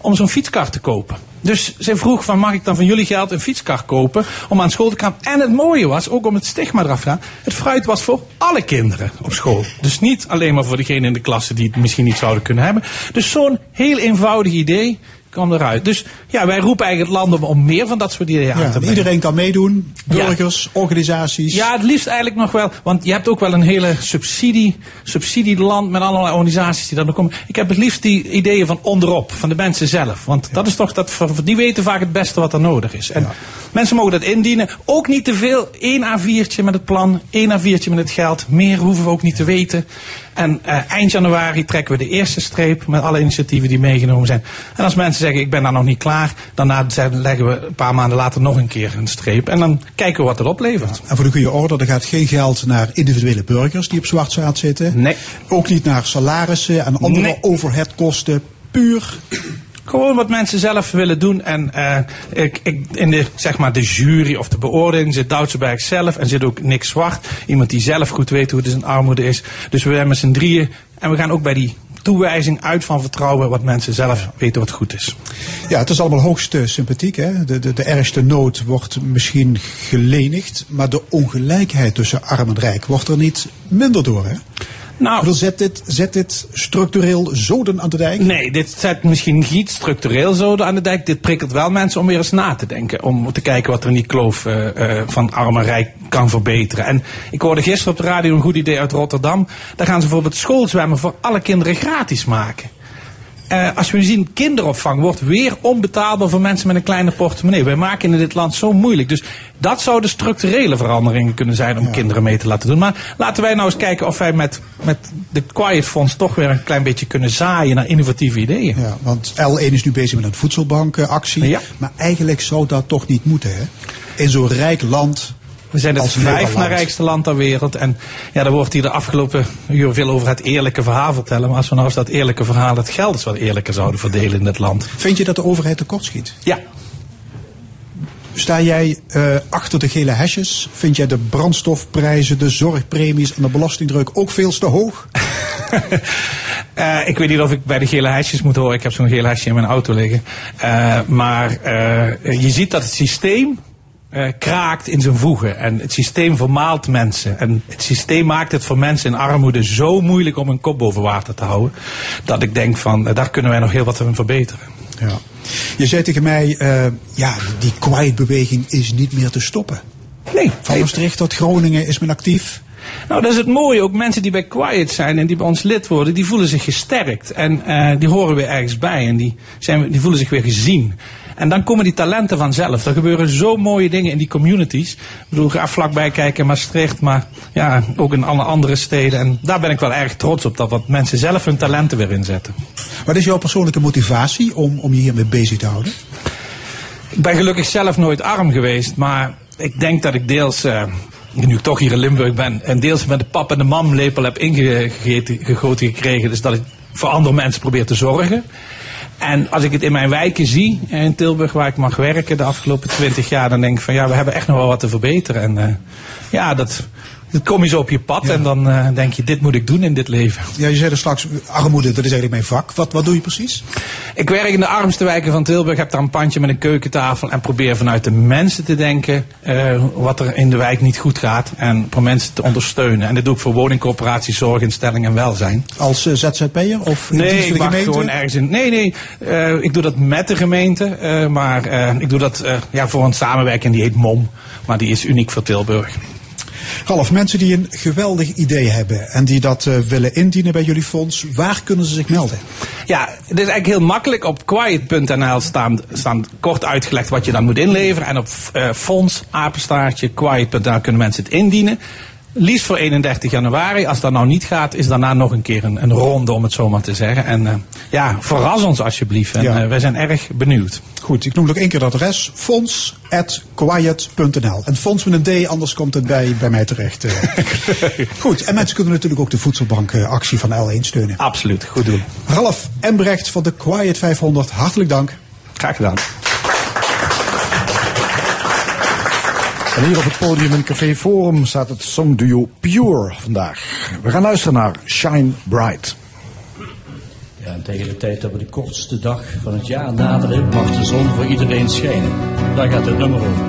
om zo'n fietskar te kopen. Dus ze vroeg van mag ik dan van jullie geld een fietskar kopen om aan school te gaan. En het mooie was, ook om het stigma eraf te gaan, het fruit was voor alle kinderen op school. Dus niet alleen maar voor degenen in de klasse die het misschien niet zouden kunnen hebben. Dus zo'n heel eenvoudig idee kwam eruit. Dus ja, wij roepen eigenlijk het land om, om meer van dat soort ideeën aan Ja, te iedereen kan meedoen. Burgers, organisaties. Ja, het liefst eigenlijk nog wel. Want je hebt ook wel een hele subsidie, subsidieland met allerlei organisaties die nog komen. Ik heb het liefst die ideeën van onderop, van de mensen zelf. Want dat is toch, dat, die weten vaak het beste wat er nodig is. En mensen mogen dat indienen. Ook niet te veel. Eén A4'tje met het plan, één A4'tje met het geld. Meer hoeven we ook niet te weten. En eh, eind januari trekken we de eerste streep met alle initiatieven die meegenomen zijn. En als mensen zeggen, ik ben daar nog niet klaar, daarna leggen we een paar maanden later nog een keer een streep. En dan kijken we wat het oplevert. En voor de goede orde, er gaat geen geld naar individuele burgers die op zwart zaad zitten. Nee. Ook niet naar salarissen en andere Nee. overheadkosten. Puur. Gewoon wat mensen zelf willen doen. En eh, ik, ik, in de, zeg maar de jury of de beoordeling zit Doutsenberg zelf en zit ook Nick Zwart. Iemand die zelf goed weet hoe het in armoede is. Dus we zijn met z'n drieën. En we gaan ook bij die toewijzing uit van vertrouwen wat mensen zelf weten wat goed is. Ja, het is allemaal hoogst eh, sympathiek. Hè? De, de, de ergste nood wordt misschien gelenigd. Maar de ongelijkheid tussen arm en rijk wordt er niet minder door. Hè? Nou, bedoel, zet dit, zet dit structureel zoden aan de dijk? Nee, dit zet misschien niet structureel zo aan de dijk. Dit prikkelt wel mensen om weer eens na te denken. Om te kijken wat er in die kloof eh, eh, van arm en rijk kan verbeteren. En ik hoorde gisteren op de radio een goed idee uit Rotterdam. Daar gaan ze bijvoorbeeld schoolzwemmen voor alle kinderen gratis maken. Eh, als we zien, kinderopvang wordt weer onbetaalbaar voor mensen met een kleine portemonnee. Wij maken in dit land zo moeilijk. Dus dat zouden structurele veranderingen kunnen zijn om kinderen mee te laten doen. Maar laten wij nou eens kijken of wij met, met de Quiet Fonds toch weer een klein beetje kunnen zaaien naar innovatieve ideeën. Ja, want L1 is nu bezig met een voedselbankactie. Ja. Maar eigenlijk zou dat toch niet moeten. Hè? In zo'n rijk land. We zijn het vijf Nederland. na rijkste land ter wereld. En ja, daar wordt hier de afgelopen uur veel over het eerlijke verhaal vertellen. Maar als we nou eens dat eerlijke verhaal, het geld eens wat eerlijker zouden verdelen in dit land. Vind je dat de overheid tekortschiet? Ja, Sta jij eh, achter de gele hesjes? Vind jij de brandstofprijzen, de zorgpremies en de belastingdruk ook veel te hoog? Eh, ik weet niet of ik bij de gele hesjes moet horen. Ik heb zo'n gele hesje in mijn auto liggen. Eh, maar je ziet dat het systeem eh, kraakt in zijn voegen. En het systeem vermaalt mensen. En het systeem maakt het voor mensen in armoede zo moeilijk om hun kop boven water te houden. Dat ik denk van, eh, daar kunnen wij nog heel wat aan verbeteren. Ja. Je zei tegen mij, eh, ja, die quiet-beweging is niet meer te stoppen. Nee, Van Maastricht tot Groningen is men actief. Nou, dat is het mooie. Ook mensen die bij Quiet zijn en die bij ons lid worden, die voelen zich gesterkt. En die horen weer ergens bij en die, zijn, die voelen zich weer gezien. En dan komen die talenten vanzelf. Er gebeuren zo mooie dingen in die communities. Ik bedoel, ga vlakbij kijken in Maastricht, maar ja, ook in alle andere steden. En daar ben ik wel erg trots op, dat wat mensen zelf hun talenten weer inzetten. Wat is jouw persoonlijke motivatie om, om je hiermee bezig te houden? Ik ben gelukkig zelf nooit arm geweest, maar ik denk dat ik deels, eh, nu ik toch hier in Limburg ben, en deels met de pap en de mam lepel heb ingegeten- gegoten gekregen. Dus dat ik voor andere mensen probeer te zorgen. En als ik het in mijn wijken zie, in Tilburg, waar ik mag werken de afgelopen twintig jaar, dan denk ik van ja, we hebben echt nog wel wat te verbeteren. En eh, ja, dat, dat kom je zo op je pad en dan eh, denk je, dit moet ik doen in dit leven. Ja, je zei er straks, armoede, dat is eigenlijk mijn vak. Wat, wat doe je precies? Ik werk in de armste wijken van Tilburg, heb daar een pandje met een keukentafel en probeer vanuit de mensen te denken eh, wat er in de wijk niet goed gaat en voor mensen te ondersteunen. En dit doe ik voor woningcoöperaties, zorginstellingen en welzijn. Als eh, ZZP'er of in Nee, ik de gemeente? gewoon ergens in. Nee, nee, ik doe dat met de gemeente, maar ik doe dat ja, voor een samenwerking die heet MOM, maar die is uniek voor Tilburg. Ralf, mensen die een geweldig idee hebben en die dat eh, willen indienen bij jullie fonds, waar kunnen ze zich melden? Ja, het is eigenlijk heel makkelijk. Op quiet.nl staan, staan kort uitgelegd wat je dan moet inleveren. En op eh fonds, apenstaartje, quiet.nl kunnen mensen het indienen. Liefst voor 31 januari. Als dat nou niet gaat, is daarna nog een keer een, een ronde, om het zo maar te zeggen. En eh, ja, verras ons alsjeblieft. En Ja. eh, wij zijn erg benieuwd. Goed, ik noem nog één keer het adres. fonds.quiet.nl. En fonds met een D, anders komt het bij, bij mij terecht. eh. Goed, en mensen kunnen natuurlijk ook de voedselbankactie van L1 steunen. Absoluut, goed doen. Ralf Embrecht van de Quiet 500, hartelijk dank. Graag gedaan. En hier op het podium in Café Forum staat het songduo Pure vandaag. We gaan luisteren naar Shine Bright. Ja, en tegen de tijd dat we de kortste dag van het jaar naderen, mag de zon voor iedereen schijnen. Daar gaat het nummer over.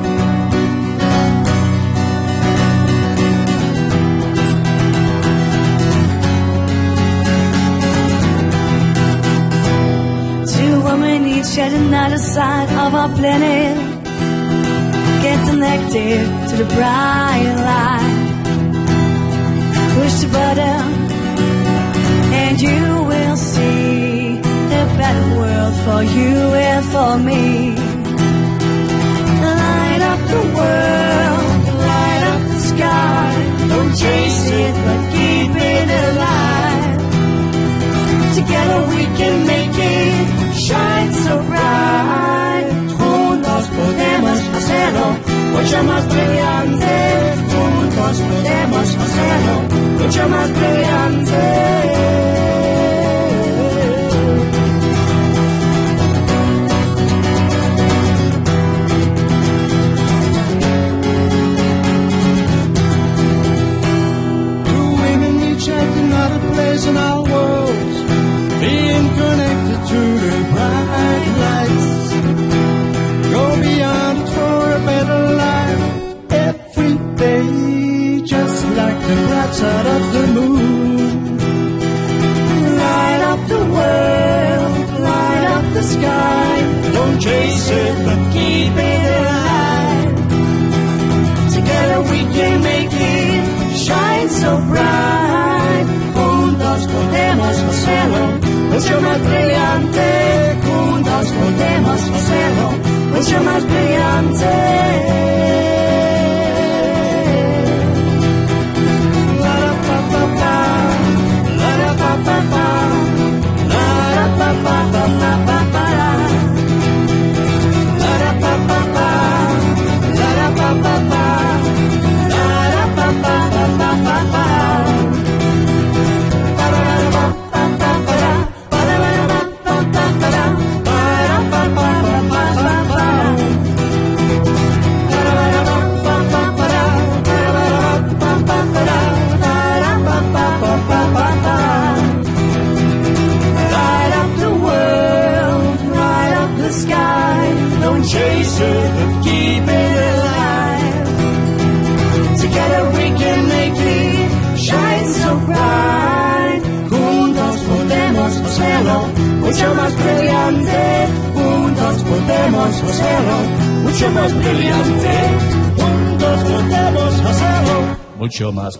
Two women each at another side of our planet. Connected to the bright light. Push the button, and you will see a better world for you and for me. Light up the world, light up the sky. Don't chase it, but keep it alive. Together we can make it shine so bright. Juntos podemos hacerlo mucho más brillante. Juntos podemos hacerlo mucho más brillante.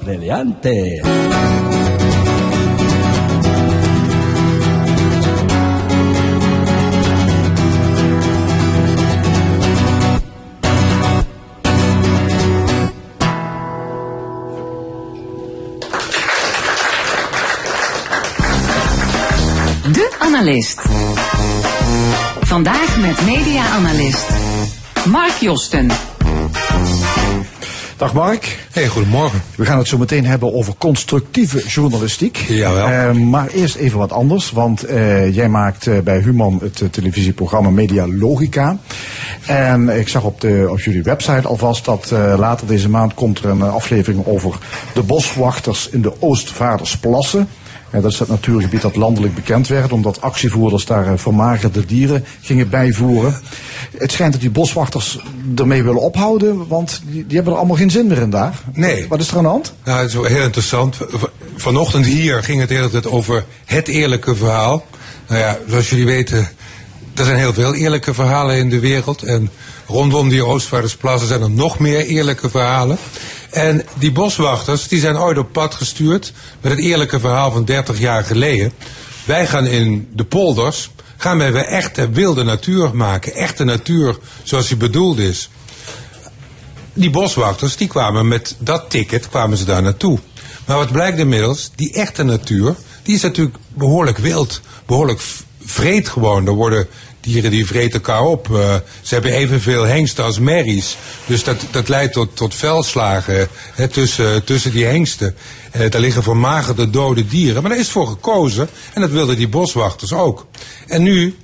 Delia. Goedemorgen. We gaan het zo meteen hebben over constructieve journalistiek. Jawel. Eh, maar eerst even wat anders, want eh, jij maakt eh, bij Human het televisieprogramma Media Logica. En ik zag op, de, op jullie website alvast dat later deze maand komt er een aflevering over de boswachters in de Oostvaardersplassen. Ja, dat is het natuurgebied dat landelijk bekend werd, omdat actievoerders daar vermagerde dieren gingen bijvoeren. Het schijnt dat die boswachters ermee willen ophouden, want die, die hebben er allemaal geen zin meer in daar. Nee. Wat is er aan de hand? Nou, het is wel heel interessant. Vanochtend hier ging het de hele tijd over het eerlijke verhaal. Nou ja, zoals jullie weten, er zijn heel veel eerlijke verhalen in de wereld. En rondom die Oostvaardersplassen zijn er nog meer eerlijke verhalen. En die boswachters, die zijn ooit op pad gestuurd met het eerlijke verhaal van 30 jaar geleden. Wij gaan in de polders, gaan wij weer echte wilde natuur maken. Echte natuur zoals die bedoeld is. die boswachters die kwamen met dat ticket kwamen ze daar naartoe. Maar wat blijkt inmiddels, die echte natuur, die is natuurlijk behoorlijk wild, behoorlijk vreed gewoon. Er worden dieren die vreten elkaar op. Eh, ze hebben evenveel hengsten als merries. Dus dat, dat leidt tot, tot veldslagen hè, tussen, tussen die hengsten. Eh, daar liggen vermagerde dode dieren. Maar daar is voor gekozen en dat wilden die boswachters ook. En nu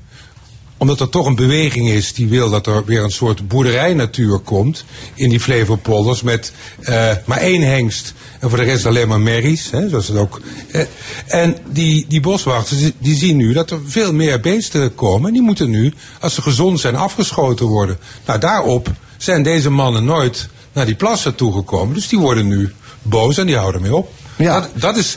omdat er toch een beweging is die wil dat er weer een soort boerderijnatuur komt in die Flevopolders met eh, maar één hengst en voor de rest alleen maar merries. Hè, zoals het ook, eh, en die, die boswachters die- die zien nu dat er veel meer beesten komen en die moeten nu, als ze gezond zijn, afgeschoten worden. Nou, daarop zijn deze mannen nooit naar die plassen toegekomen, dus die worden nu boos en die houden mee op. Ja. Dat, dat is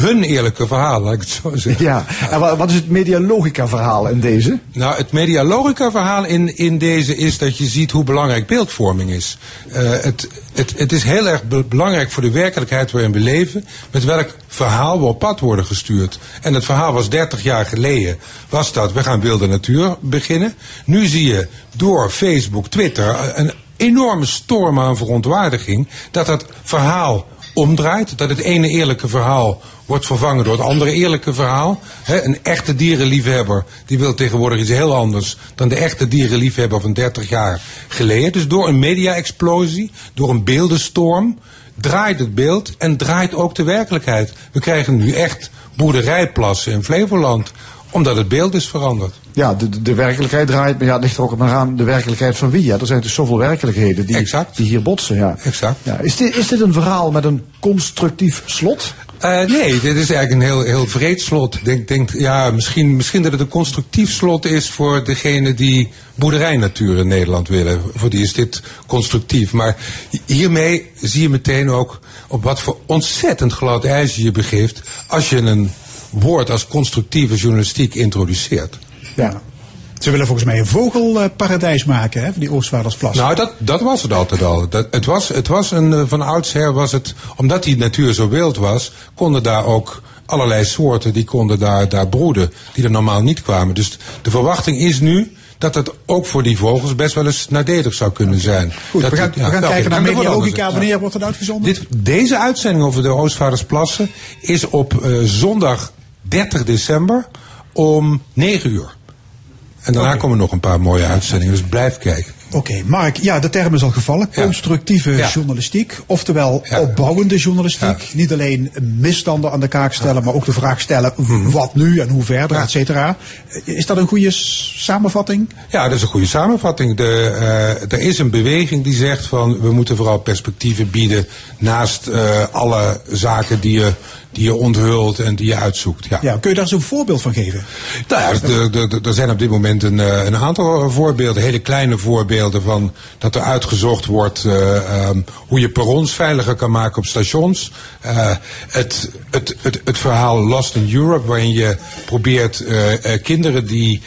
hun eerlijke verhaal, laat ik het zo zeggen. Ja, en wa- wat is het medialogica verhaal in deze? Nou, het medialogica verhaal in, in deze is dat je ziet hoe belangrijk beeldvorming is. Eh, het, het, het is heel erg be- belangrijk voor de werkelijkheid waarin we leven, met welk verhaal we op pad worden gestuurd. En het verhaal was 30 jaar geleden, was dat we gaan wilde natuur beginnen. Nu zie je door Facebook, Twitter, eh, een enorme storm aan verontwaardiging dat dat verhaal omdraait. Dat het ene eerlijke verhaal wordt vervangen door het andere eerlijke verhaal. Een echte dierenliefhebber die wil tegenwoordig iets heel anders dan de echte dierenliefhebber van 30 jaar geleden. Dus door een media-explosie, door een beeldenstorm, draait het beeld en draait ook de werkelijkheid. We krijgen nu echt boerderijplassen in Flevoland, omdat het beeld is veranderd. Ja, de, de- de werkelijkheid draait, maar ja, het ligt er ook maar aan de werkelijkheid van wie. Ja. Er zijn dus zoveel werkelijkheden die, die hier botsen. Ja. Exact. Ja. Is, dit, is dit een verhaal met een constructief slot? Eh, nee, dit is eigenlijk een heel, heel vreed slot. Denk, denk, ja, misschien, misschien dat het een constructief slot is voor degene die boerderijnatuur in Nederland willen. Voor die is dit constructief. Maar hiermee zie je meteen ook op wat voor ontzettend glad ijs je je begeeft als je een woord als constructieve journalistiek introduceert. Ja. Ze willen volgens mij een vogelparadijs maken, hè, van die Oostvaardersplas. Nou, dat, dat was het altijd al. Dat, het was, het was een, eh, van oudsher was het, omdat die natuur zo wild was, konden daar ook allerlei soorten, die konden daar, daar broeden, die er normaal niet kwamen. Dus de verwachting is nu dat het ook voor die vogels best wel eens nadelig zou kunnen zijn. Goed, Dat we gaan, ja, we gaan nou, kijken oké, naar anders- Wanneer wordt het uitgezonden? dit, deze uitzending over de Oostvaardersplassen is op eh, zondag 30 december om 9 uur. En daarna komen nog een paar mooie uitzendingen, dus blijf kijken. Oké, Mark, ja, de term is al gevallen. Constructieve Ja. journalistiek, oftewel opbouwende journalistiek. Niet alleen misstanden aan de kaak stellen, maar ook de vraag stellen Mhm. wat nu en hoe verder, et cetera. Is dat een goede samenvatting? Ja, dat is een goede samenvatting. De, eh, er is een beweging die zegt van we moeten vooral perspectieven bieden naast eh, alle zaken die je, die je onthult en die je uitzoekt. Ja. Ja, kun je daar eens een voorbeeld van geven? Nou ja, er zijn op dit moment een, eh, een aantal voorbeelden, hele kleine voorbeelden van dat er uitgezocht wordt eh, ehm, hoe je perrons veiliger kan maken op stations. Eh, het, het, het, het verhaal Lost in Europe, waarin je probeert eh, eh, kinderen die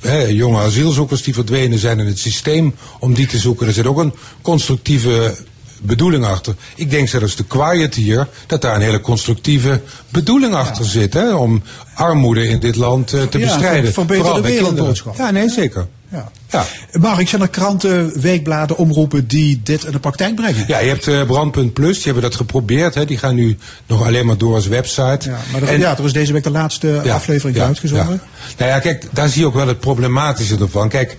eh, jonge asielzoekers die verdwenen zijn in het systeem, om die te zoeken. Er zit ook een constructieve bedoeling achter. Ik denk zelfs de Quiet hier, dat daar een hele constructieve bedoeling achter zit. Hè, om armoede in dit land eh, te Ja, bestrijden. Vooral de wereldboodschap. Ja, nee, zeker. Ja. Ja. Mark, zijn er kranten, weekbladen, omroepen die dit in de praktijk brengen? Ja, je hebt eh, Brandpunt Plus, die hebben dat geprobeerd. Hè. Die gaan nu nog alleen maar door als website. Ja, maar er, En- ja, er is deze week de laatste Ja, aflevering ja, uitgezonden. Nou ja, kijk, daar zie je ook wel het problematische ervan. Kijk,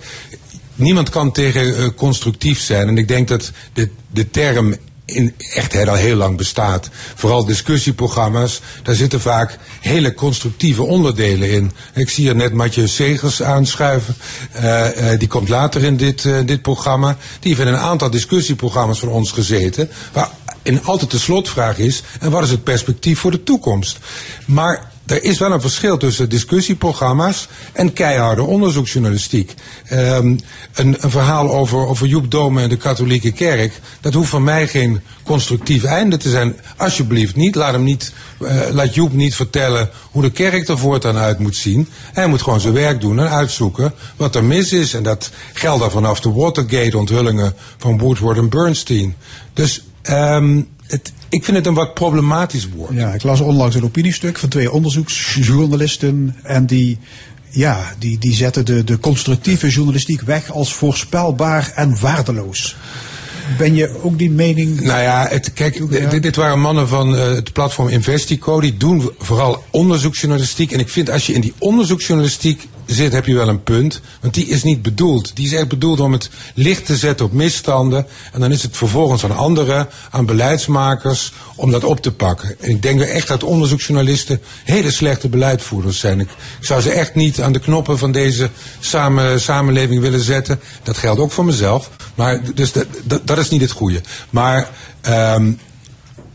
niemand kan tegen eh, constructief zijn. En ik denk dat de, de term in echtheid al heel lang bestaat. Vooral discussieprogramma's, daar zitten vaak hele constructieve onderdelen in. Ik zie hier net Mathieu Segers aanschuiven. Eh, eh, die komt later in dit, dit programma. Die heeft in een aantal discussieprogramma's van ons gezeten. Waar in altijd de slotvraag is: en wat is het perspectief voor de toekomst? Maar er is wel een verschil tussen discussieprogramma's en keiharde onderzoeksjournalistiek. Ehm, een, een verhaal over, over Joep Dome en de katholieke kerk, dat hoeft van mij geen constructief einde te zijn. Alsjeblieft niet. Laat, hem niet eh, laat Joep niet vertellen hoe de kerk er voortaan uit moet zien. Hij moet gewoon zijn werk doen en uitzoeken wat er mis is. En dat geldt vanaf de Watergate-onthullingen van Woodward en Bernstein. Dus ehm, het, ik vind het een wat problematisch woord. Ja, ik las onlangs een opiniestuk van twee onderzoeksjournalisten. En die, ja, die, die zetten de, de constructieve journalistiek weg als voorspelbaar en waardeloos. Ben je ook die mening? Nou ja, het, kijk, dit, dit waren mannen van eh, het platform Investico. Die doen vooral onderzoeksjournalistiek. En ik vind als je in die onderzoeksjournalistiek zit, heb je wel een punt. Want die is niet bedoeld. Die is echt bedoeld om het licht te zetten op misstanden. En dan is het vervolgens aan anderen, aan beleidsmakers, om dat op te pakken. En ik denk echt dat onderzoeksjournalisten hele slechte beleidvoerders zijn. Ik, zou ze echt niet aan de knoppen van deze samen, samenleving willen zetten. Dat geldt ook voor mezelf. Maar dus dat, dat, dat is niet het goede. Maar ehm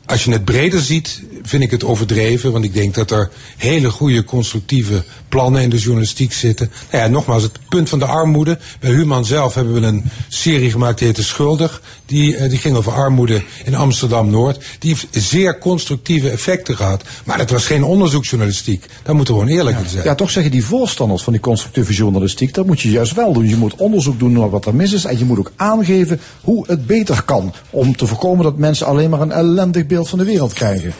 als je het breder ziet, vind ik het overdreven. Want ik denk dat er hele goede constructieve plannen in de journalistiek zitten. Nou ja, nogmaals, het punt van de armoede. Bij Human zelf hebben we een serie gemaakt die heette Schuldig. Die, eh, die ging over armoede in Amsterdam-Noord. Die heeft zeer constructieve effecten gehad. Maar het was geen onderzoeksjournalistiek. Daar moeten we gewoon eerlijk in zijn. Ja, toch zeggen die voorstanders van die constructieve journalistiek, dat moet je juist wel doen. Je moet onderzoek doen naar wat er mis is en je moet ook aangeven hoe het beter kan. Om te voorkomen dat mensen alleen maar een ellendig van de wereld krijgen.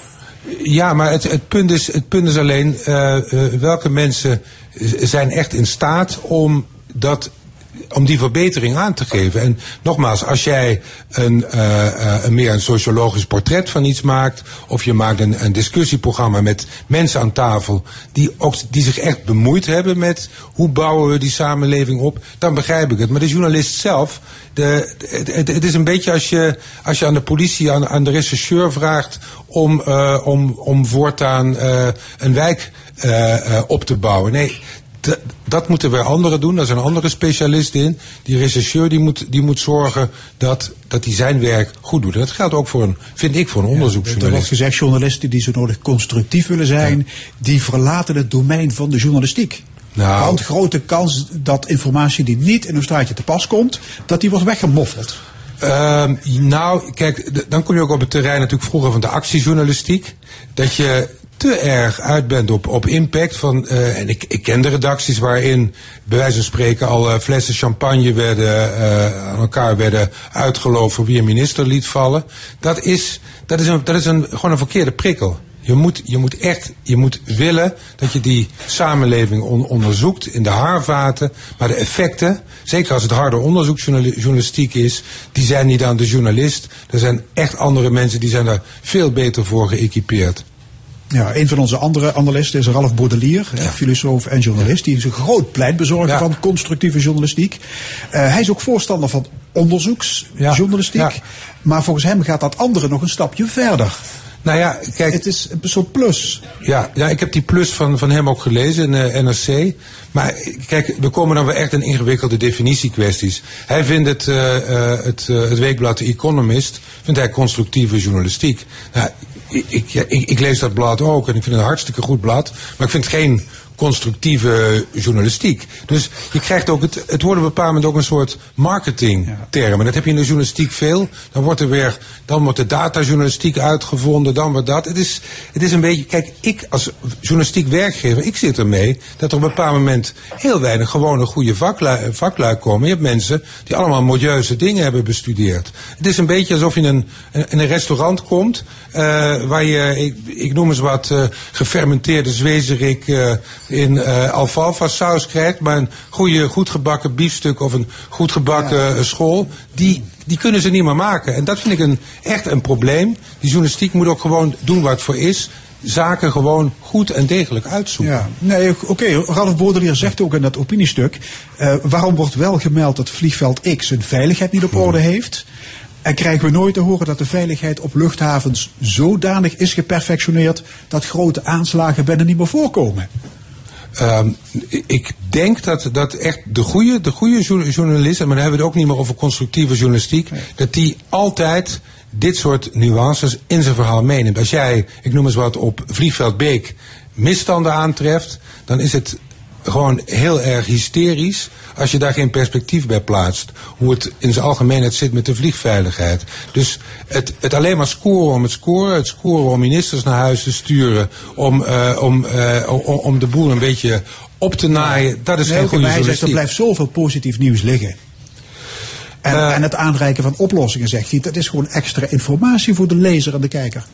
Ja, maar het, het, punt, is, het punt is alleen uh, welke mensen zijn echt in staat om dat om die verbetering aan te geven. En nogmaals, als jij een, uh, een meer een sociologisch portret van iets maakt, of je maakt een, een discussieprogramma met mensen aan tafel die, ook, die zich echt bemoeid hebben met hoe bouwen we die samenleving op, dan begrijp ik het. Maar de journalist zelf, de, het, is een beetje als je, als je aan de politie, aan, aan de rechercheur vraagt om, uh, om, om voortaan een wijk op te bouwen. Nee, dat moeten weer anderen doen. Daar zijn andere specialisten in. Die rechercheur die moet, die moet zorgen dat, dat hij zijn werk goed doet. En dat geldt ook voor een, vind ik, voor een onderzoeksjournalist. Er wordt gezegd, journalisten die zo nodig constructief willen zijn, ja. die verlaten het domein van de journalistiek. Nou, Want grote kans dat informatie die niet in een straatje te pas komt, dat die wordt weggemoffeld. Uh, nou, kijk, dan kom je ook op het terrein natuurlijk vroeger van de actiejournalistiek. Dat je te erg uit bent op, op impact. Van, uh, en ik, ik ken de redacties waarin, bij wijze van spreken, al uh, flessen champagne werden, uh, aan elkaar werden uitgeloofd voor wie een minister liet vallen. Dat is, dat is, een, dat is een, gewoon een verkeerde prikkel. Je moet, je moet echt, je moet willen dat je die samenleving on, onderzoekt in de haarvaten. Maar de effecten, zeker als het harde onderzoeksjournalistiek is, die zijn niet aan de journalist. Er zijn echt andere mensen die zijn daar veel beter voor geëquipeerd. Ja, een van onze andere analisten is Ralf Baudelier, ja. filosoof en journalist. Die is een groot pleitbezorger ja. van constructieve journalistiek. Uh, hij is ook voorstander van onderzoeksjournalistiek. Ja. Maar volgens hem gaat dat andere nog een stapje verder. Nou ja, kijk. Het is een soort plus. Ja, ja ik heb die plus van, van hem ook gelezen in uh, NRC. Maar kijk, we komen dan weer echt in ingewikkelde definitiekwesties. Hij vindt het, uh, uh, het, het weekblad The Economist, vindt hij constructieve journalistiek. Nou, ik, ik, ik, lees dat blad ook en ik vind het een hartstikke goed blad. Maar ik vind het geen constructieve journalistiek. Dus je krijgt ook, het, het wordt op een bepaald moment ook een soort marketingterm. En dat heb je in de journalistiek veel. Dan wordt er weer, dan wordt de datajournalistiek uitgevonden, dan wordt dat. Het is, het is een beetje, kijk, ik als journalistiek werkgever, ik zit ermee dat er op een bepaald moment heel weinig gewone goede vaklui, vaklui komen. Je hebt mensen die allemaal modieuze dingen hebben bestudeerd. Het is een beetje alsof je in een, in een restaurant komt, uh, waar je, ik, ik noem eens wat, uh, gefermenteerde zwezerik uh, in uh, alfalfa saus krijgt, maar een goede, goed gebakken biefstuk of een goed gebakken ja. school, die, die kunnen ze niet meer maken. En dat vind ik een, echt een probleem. Die journalistiek moet ook gewoon doen waar het voor is zaken gewoon goed en degelijk uitzoeken. Ja, nee, oké. Okay. Ralf zegt ook in dat opiniestuk... Uh, waarom wordt wel gemeld dat vliegveld X zijn veiligheid niet op orde heeft... En krijgen we nooit te horen dat de veiligheid op luchthavens zodanig is geperfectioneerd dat grote aanslagen bijna niet meer voorkomen? Um, ik denk dat, dat echt de goede, de goede journalisten, maar dan hebben we het ook niet meer over constructieve journalistiek, nee. dat die altijd dit soort nuances in zijn verhaal meeneemt. Als jij, ik noem eens wat, op Vliegveld Beek misstanden aantreft, dan is het gewoon heel erg hysterisch als je daar geen perspectief bij plaatst. Hoe het in zijn algemeenheid zit met de vliegveiligheid. Dus het, het alleen maar scoren om het scoren, het scoren om ministers naar huis te sturen, om, uh, om, uh, om, om de boel een beetje op te naaien, dat is nee, geen goede journalistiek. Er blijft zoveel positief nieuws liggen. En, uh, en het aanreiken van oplossingen, zegt hij, dat is gewoon extra informatie voor de lezer en de kijker.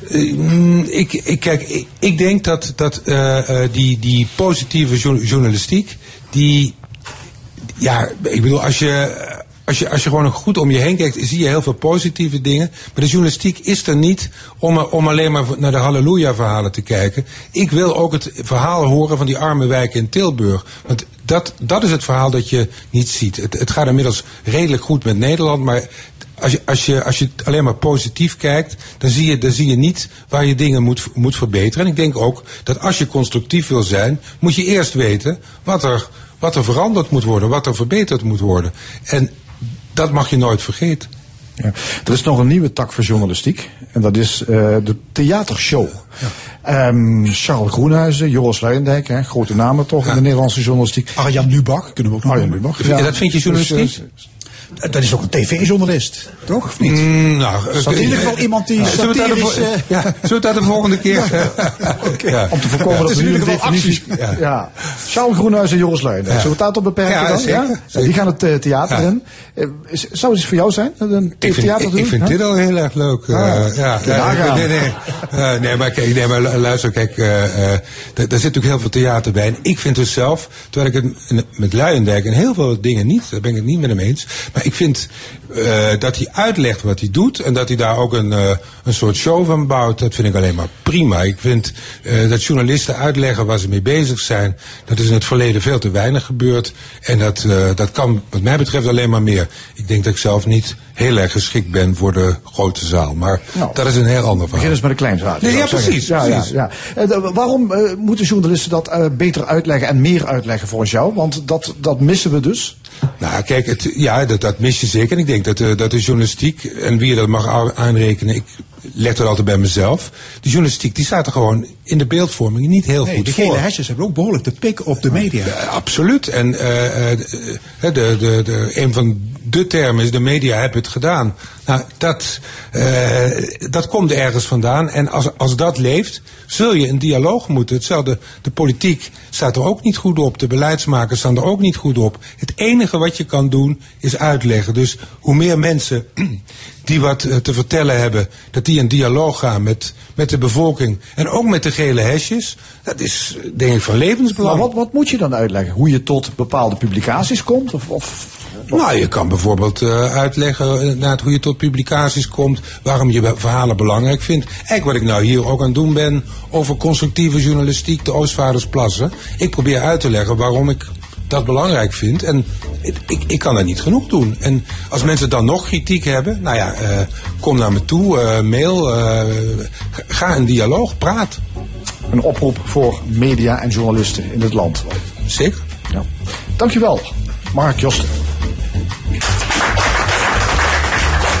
Uh, ik, ik, kijk, ik, denk dat, dat uh, uh, die, die positieve journalistiek, die, ja, ik bedoel, als je, als je, als je gewoon goed om je heen kijkt, zie je heel veel positieve dingen. Maar de journalistiek is er niet om, om alleen maar naar de halleluja-verhalen te kijken. Ik wil ook het verhaal horen van die arme wijken in Tilburg. Want dat, dat is het verhaal dat je niet ziet. Het, het gaat inmiddels redelijk goed met Nederland, maar als je, als, je, als je alleen maar positief kijkt, dan zie je, dan zie je niet waar je dingen moet, moet verbeteren. En ik denk ook dat als je constructief wil zijn, moet je eerst weten wat er, wat er veranderd moet worden, wat er verbeterd moet worden. En dat mag je nooit vergeten. Ja. Er is nog een nieuwe tak voor journalistiek. En dat is uh, de theatershow. Ja. Um, Charles Groenhuizen, Joris Luijendijk, hè, grote namen toch in de Nederlandse journalistiek. Arjan Lubach, kunnen we ook nog Arjan. Lubach. Ja. dat vind je journalistiek? Dus, uh, dat is ook een tv-journalist, toch? Of niet? Mm, nou, is in ieder geval iemand die zullen we satirisch... daar ja, zullen het daar de volgende keer... okay. ja. Om te voorkomen dat we in nu ieder een geval definitie... Ja. ja. Charles Groenhuis en Joris Luijendijk. Zullen we het daartoe beperken Ja, dan? zeker, zeker. Die gaan het uh, theater in. Zou het iets voor jou zijn? Een Ik vind, theater ik, doen? ik vind Huh? dit al heel erg leuk. Uh, Ah, ja, nee, nee, uh, nee, maar kijk, nee, maar lu- luister, kijk, daar daar zit natuurlijk heel veel theater bij. En ik vind dus zelf, terwijl ik het met Luijendijk en heel veel dingen niet, daar ben ik het niet met hem eens. Maar ik vind uh, dat hij uitlegt wat hij doet en dat hij daar ook een, uh, een soort show van bouwt, dat vind ik alleen maar prima. Ik vind uh, dat journalisten uitleggen waar ze mee bezig zijn, dat is in het verleden veel te weinig gebeurd. En dat, dat kan wat mij betreft alleen maar meer. Ik denk dat ik zelf niet heel erg geschikt ben voor de grote zaal. Maar Nou, dat is een heel ander Begin verhaal. eens met een klein zaadje. Nee, ja, precies, Ja, precies. Ja, ja. Eh, waarom eh, moeten journalisten dat eh, beter uitleggen en meer uitleggen volgens jou? Want dat, dat missen we dus. Nou, kijk, het, ja, dat, dat mis je zeker. En ik denk dat, uh, dat de journalistiek, en wie je dat mag aanrekenen, ik leg dat altijd bij mezelf. De journalistiek, die staat er gewoon in de beeldvorming niet heel Nee, goed de voor. gele hesjes hebben ook behoorlijk de pik op de media. Ja, absoluut. En eh, eh, de, de, de, de, een van de termen is de media hebben het gedaan. Nou, dat, eh, dat komt ergens vandaan. En als, als dat leeft, zul je een dialoog moeten. Hetzelfde, de politiek staat er ook niet goed op. De beleidsmakers staan er ook niet goed op. Het enige wat je kan doen, is uitleggen. Dus hoe meer mensen die wat eh, te vertellen hebben, dat die een dialoog gaan met, met de bevolking. En ook met de gele hesjes. Dat is, eh, denk ik, van levensbelang. Maar wat, wat moet je dan uitleggen? Hoe je tot bepaalde publicaties komt? Of, of Nou, je kan bijvoorbeeld uh, uitleggen inderdaad, hoe je tot publicaties komt, waarom je verhalen belangrijk vindt. Eigenlijk wat ik nou hier ook aan het doen ben over constructieve journalistiek, de Oostvaardersplassen. Ik probeer uit te leggen waarom ik dat belangrijk vind. En ik, ik, kan dat niet genoeg doen. En als mensen dan nog kritiek hebben, nou ja, uh, kom naar me toe, uh, mail, uh, ga in dialoog, praat. Een oproep voor media en journalisten in het land. Zeker. Ja. Dankjewel, Mark Josten.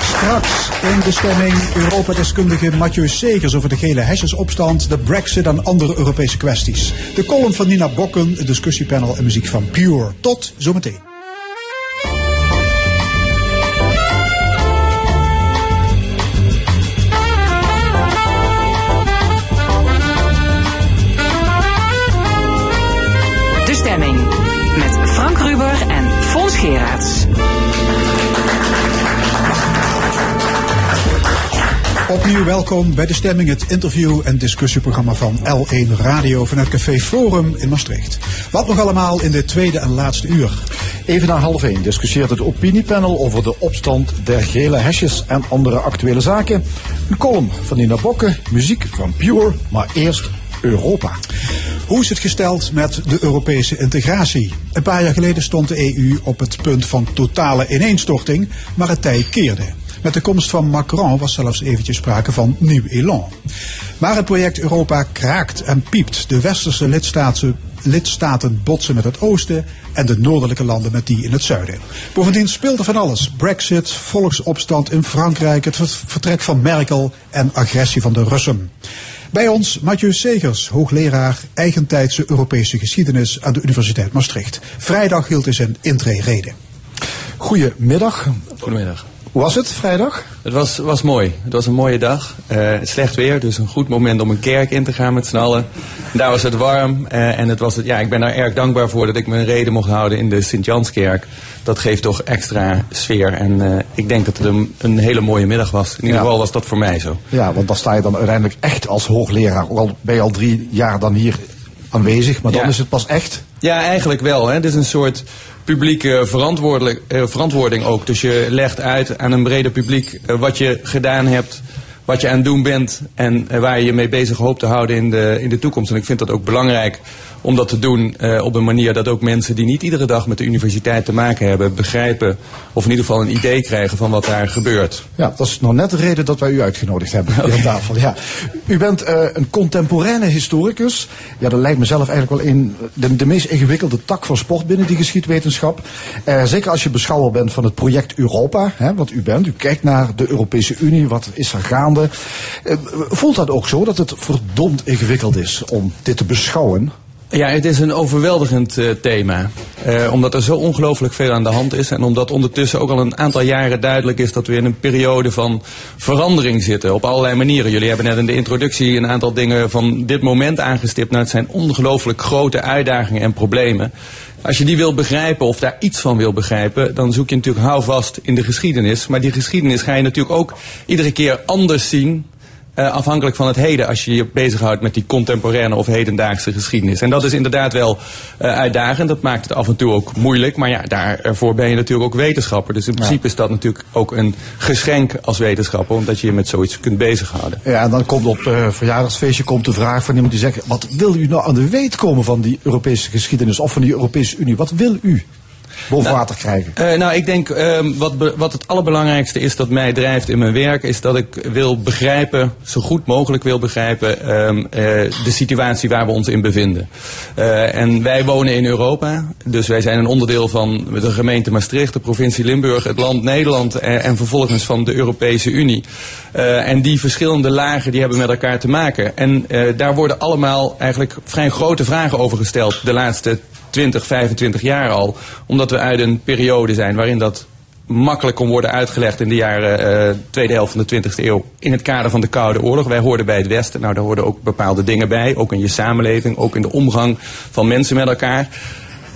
Straks in de stemming Europa-deskundige Mathieu Segers over de gele hesjesopstand, de brexit en andere Europese kwesties. De column van Nina Bokken, het discussiepanel en muziek van Pure. Tot zometeen. Welkom bij De Stemming, het interview- en discussieprogramma van L1 Radio vanuit Café Forum in Maastricht. Wat nog allemaal in de tweede en laatste uur. Even na half één discussieert het opiniepanel over de opstand der gele hesjes en andere actuele zaken. Een column van Nina Bokke, muziek van Pure, maar eerst Europa. Hoe is het gesteld met de Europese integratie? Een paar jaar geleden stond de EU op het punt van totale ineenstorting, maar het tij keerde. Met de komst van Macron was zelfs eventjes sprake van nieuw elan. Maar het project Europa kraakt en piept. De westerse lidstaten, lidstaten botsen met het oosten en de noordelijke landen met die in het zuiden. Bovendien speelt er van alles. Brexit, volksopstand in Frankrijk, het vertrek van Merkel en agressie van de Russen. Bij ons Mathieu Segers, hoogleraar eigentijdse Europese geschiedenis aan de Universiteit Maastricht. Vrijdag hield hij zijn intree-reden. Goedemiddag. Goedemiddag. Hoe was het vrijdag? Het was, was mooi. Het was een mooie dag. Uh, slecht weer, dus een goed moment om een kerk in te gaan met z'n allen. Daar was het warm uh, en het was het, ja, ik ben daar erg dankbaar voor dat ik mijn reden mocht houden in de Sint-Janskerk. Dat geeft toch extra sfeer en uh, ik denk dat het een, een, hele mooie middag was. In ieder Ja. geval was dat voor mij zo. Ja, want dan sta je dan uiteindelijk echt als hoogleraar. Ook al ben je al drie jaar dan hier aanwezig, maar dan Ja. is het pas echt. Ja, eigenlijk wel. Hè. Het is een soort publieke verantwoordelijk- eh, verantwoording ook. Dus je legt uit aan een breder publiek eh, wat je gedaan hebt, wat je aan het doen bent en eh, waar je je mee bezig hoopt te houden in de, in de toekomst. En ik vind dat ook belangrijk om dat te doen eh, op een manier dat ook mensen die niet iedere dag met de universiteit te maken hebben, begrijpen of in ieder geval een idee krijgen van wat daar gebeurt. Ja, dat is nog net de reden dat wij u uitgenodigd hebben hier aan tafel. Ja. U bent eh, een contemporaine historicus. Ja, dat lijkt mezelf eigenlijk wel in de, de meest ingewikkelde tak van sport binnen die geschiedwetenschap. Eh, zeker als je beschouwer bent van het project Europa, hè, wat u bent. U kijkt naar de Europese Unie, wat is er gaande. Voelt dat ook zo, dat het verdomd ingewikkeld is om dit te beschouwen? Ja, het is een overweldigend eh, thema. Eh, omdat er zo ongelooflijk veel aan de hand is. En omdat ondertussen ook al een aantal jaren duidelijk is dat we in een periode van verandering zitten. Op allerlei manieren. Jullie hebben net in de introductie een aantal dingen van dit moment aangestipt. Nou, het zijn ongelooflijk grote uitdagingen en problemen. Als je die wil begrijpen of daar iets van wil begrijpen, dan zoek je natuurlijk houvast in de geschiedenis. Maar die geschiedenis ga je natuurlijk ook iedere keer anders zien. Eh, afhankelijk van het heden, als je je bezighoudt met die contemporaine of hedendaagse geschiedenis. En dat is inderdaad wel eh, uitdagend. Dat maakt het af en toe ook moeilijk. Maar ja, daarvoor ben je natuurlijk ook wetenschapper. Dus in principe is dat natuurlijk ook een geschenk als wetenschapper, omdat je je met zoiets kunt bezighouden. Ja, en dan komt op het verjaardagsfeestje komt de vraag van iemand die zegt... wat wil u nou aan de weet komen van die Europese geschiedenis of van die Europese Unie? Wat wil u boven water krijgen? Eh, nou, ik denk ehm, wat, be- wat het allerbelangrijkste is dat mij drijft in mijn werk, is dat ik wil begrijpen, zo goed mogelijk wil begrijpen, ehm, eh, de situatie waar we ons in bevinden. Eh, en wij wonen in Europa, dus wij zijn een onderdeel van de gemeente Maastricht, de provincie Limburg, het land Nederland en, en vervolgens van de Europese Unie. En die verschillende lagen die hebben met elkaar te maken. En daar worden allemaal eigenlijk vrij grote vragen over gesteld de laatste 20, 25 jaar al. Omdat we uit een periode zijn waarin dat makkelijk kon worden uitgelegd in de jaren eh, tweede helft van de 20e eeuw. In het kader van de Koude Oorlog. Wij hoorden bij het Westen. Nou, daar hoorden ook bepaalde dingen bij. Ook in je samenleving. Ook in de omgang van mensen met elkaar.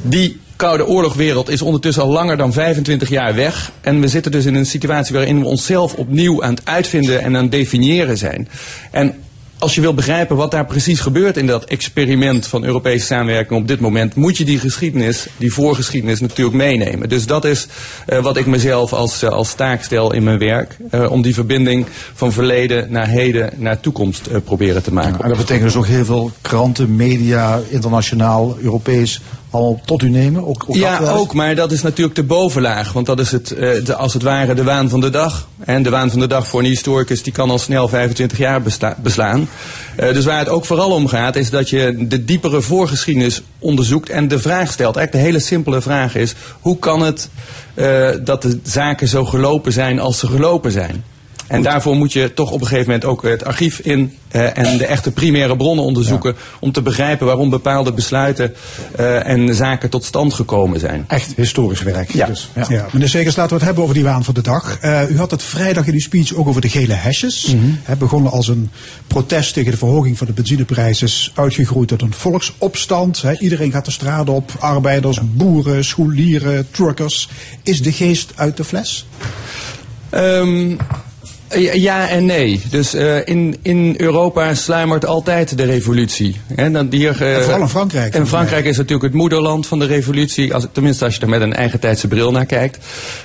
Die Koude Oorlogwereld is ondertussen al langer dan 25 jaar weg. En we zitten dus in een situatie waarin we onszelf opnieuw aan het uitvinden en aan het definiëren zijn. En als je wil begrijpen wat daar precies gebeurt in dat experiment van Europese samenwerking op dit moment, moet je die geschiedenis, die voorgeschiedenis natuurlijk meenemen. Dus dat is eh, wat ik mezelf als, eh, als taak stel in mijn werk. eh, om die verbinding van verleden naar heden naar toekomst proberen te maken. En dat betekent dus ook heel veel kranten, media, internationaal, Europees, allemaal tot u nemen? Ook, ook ja, dat ook, maar dat is natuurlijk de bovenlaag. Want dat is het, eh, de, als het ware de waan van de dag. En de waan van de dag voor een historicus die kan al snel 25 jaar besta- beslaan. Eh, dus waar het ook vooral om gaat, is dat je de diepere voorgeschiedenis onderzoekt en de vraag stelt. Eigenlijk de hele simpele vraag is: hoe kan het eh, dat de zaken zo gelopen zijn als ze gelopen zijn? En daarvoor moet je toch op een gegeven moment ook het archief in eh, en de echte primaire bronnen onderzoeken. Om te begrijpen waarom bepaalde besluiten eh, en zaken tot stand gekomen zijn. Echt historisch werk. Ja. Dus, Ja. meneer Segers, laten we het hebben over die waan van de dag. Eh, u had het vrijdag in uw speech ook over de gele hesjes. Het begonnen als een protest tegen de verhoging van de benzineprijs. Is uitgegroeid tot een volksopstand. Iedereen gaat de straat op. Arbeiders, boeren, scholieren, truckers. Is de geest uit de fles? Ehm, ja- en nee. Dus eh, in, in Europa sluimert altijd de revolutie. Hè, dan hier, eh, En vooral in Frankrijk, En Frankrijk is natuurlijk het moederland van de revolutie. Als, tenminste, als je er met een eigen tijdse bril naar kijkt.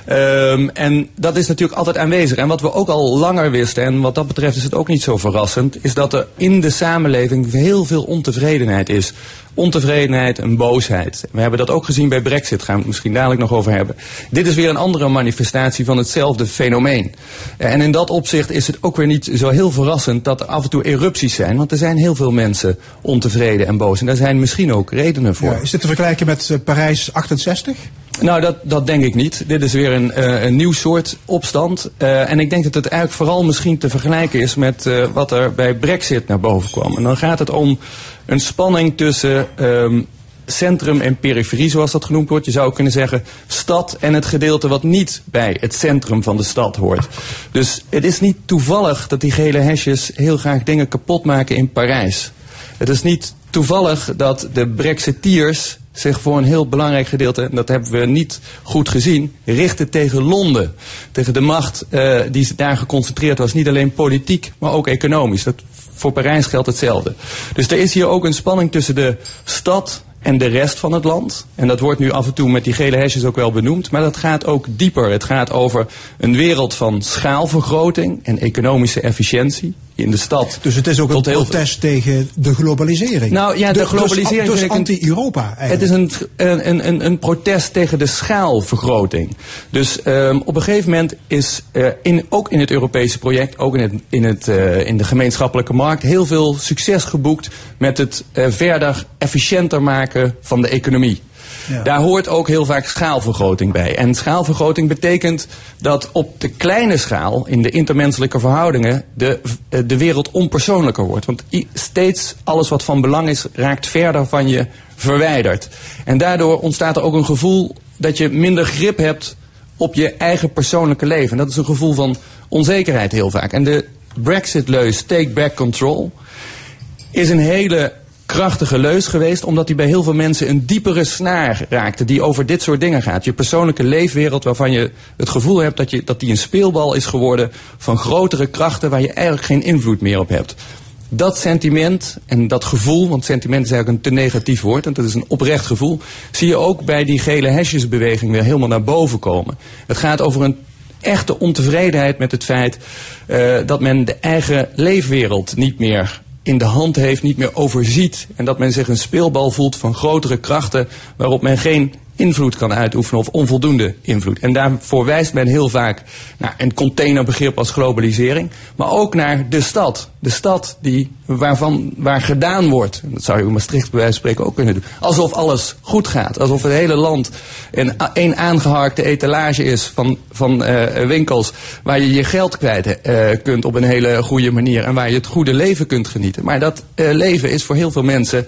Ehm, en dat is natuurlijk altijd aanwezig. En wat we ook al langer wisten, en wat dat betreft is het ook niet zo verrassend, is dat er in de samenleving heel veel ontevredenheid is. Ontevredenheid en boosheid. We hebben dat ook gezien bij Brexit, gaan we het misschien dadelijk nog over hebben. Dit is weer een andere manifestatie van hetzelfde fenomeen. Eh, En in dat opzicht is het ook weer niet zo heel verrassend dat er af en toe erupties zijn. Want er zijn heel veel mensen ontevreden en boos. En daar zijn misschien ook redenen voor. Ja, is dit te vergelijken met eh, Parijs 68? Nou, dat, dat denk ik niet. Dit is weer een, eh, een nieuw soort opstand. En ik denk dat het eigenlijk vooral misschien te vergelijken is met wat er bij Brexit naar boven kwam. En dan gaat het om een spanning tussen ehm, centrum en periferie, zoals dat genoemd wordt. Je zou kunnen zeggen stad en het gedeelte wat niet bij het centrum van de stad hoort. Dus het is niet toevallig dat die gele hesjes heel graag dingen kapot maken in Parijs. Het is niet toevallig dat de Brexiteers zich voor een heel belangrijk gedeelte, en dat hebben we niet goed gezien, richten tegen Londen. Tegen de macht eh, die daar geconcentreerd was. Niet alleen politiek, maar ook economisch. Dat, voor Parijs geldt hetzelfde. Dus er is hier ook een spanning tussen de stad en de rest van het land. En dat wordt nu af en toe met die gele hesjes ook wel benoemd. Maar dat gaat ook dieper. Het gaat over een wereld van schaalvergroting en economische efficiëntie in de stad. Dus het is ook een Tot protest tegen de globalisering. Nou ja, de, Dus- globalisering Dus, ik een- anti-Europa eigenlijk. Het is een, een, een, een protest tegen de schaalvergroting. Dus ehm, op een gegeven moment is eh, in, ook in het Europese project, ook in, het, in, het, eh, in de gemeenschappelijke markt, heel veel succes geboekt met het eh, verder efficiënter maken van de economie. Daar hoort ook heel vaak schaalvergroting bij. En schaalvergroting betekent dat op de kleine schaal, in de intermenselijke verhoudingen, de, eh, de wereld onpersoonlijker wordt. Want steeds alles wat van belang is, raakt verder van je verwijderd. En daardoor ontstaat er ook een gevoel dat je minder grip hebt op je eigen persoonlijke leven. En dat is een gevoel van onzekerheid heel vaak. En de Brexit-leus Take Back Control is een hele krachtige leus geweest, omdat hij bij heel veel mensen een diepere snaar raakte die over dit soort dingen gaat. Je persoonlijke leefwereld waarvan je het gevoel hebt dat, je, dat die een speelbal is geworden van grotere krachten waar je eigenlijk geen invloed meer op hebt. Dat sentiment en dat gevoel, want sentiment is eigenlijk een te negatief woord, en dat is een oprecht gevoel, zie je ook bij die gele hesjesbeweging weer helemaal naar boven komen. Het gaat over een echte ontevredenheid met het feit eh, dat men de eigen leefwereld niet meer in de hand heeft, niet meer overziet. En dat men zich een speelbal voelt van grotere krachten waarop men geen invloed kan uitoefenen of onvoldoende invloed. En daarvoor wijst men heel vaak naar een containerbegrip als globalisering, maar ook naar de stad. De stad die, waarvan, waar gedaan wordt, dat zou je in Maastricht bij wijze van spreken ook kunnen doen, alsof alles goed gaat. Alsof het hele land een, een aangeharkte etalage is van, van eh, winkels waar je je geld kwijt eh, kunt op een hele goede manier en waar je het goede leven kunt genieten. Maar dat eh, leven is voor heel veel mensen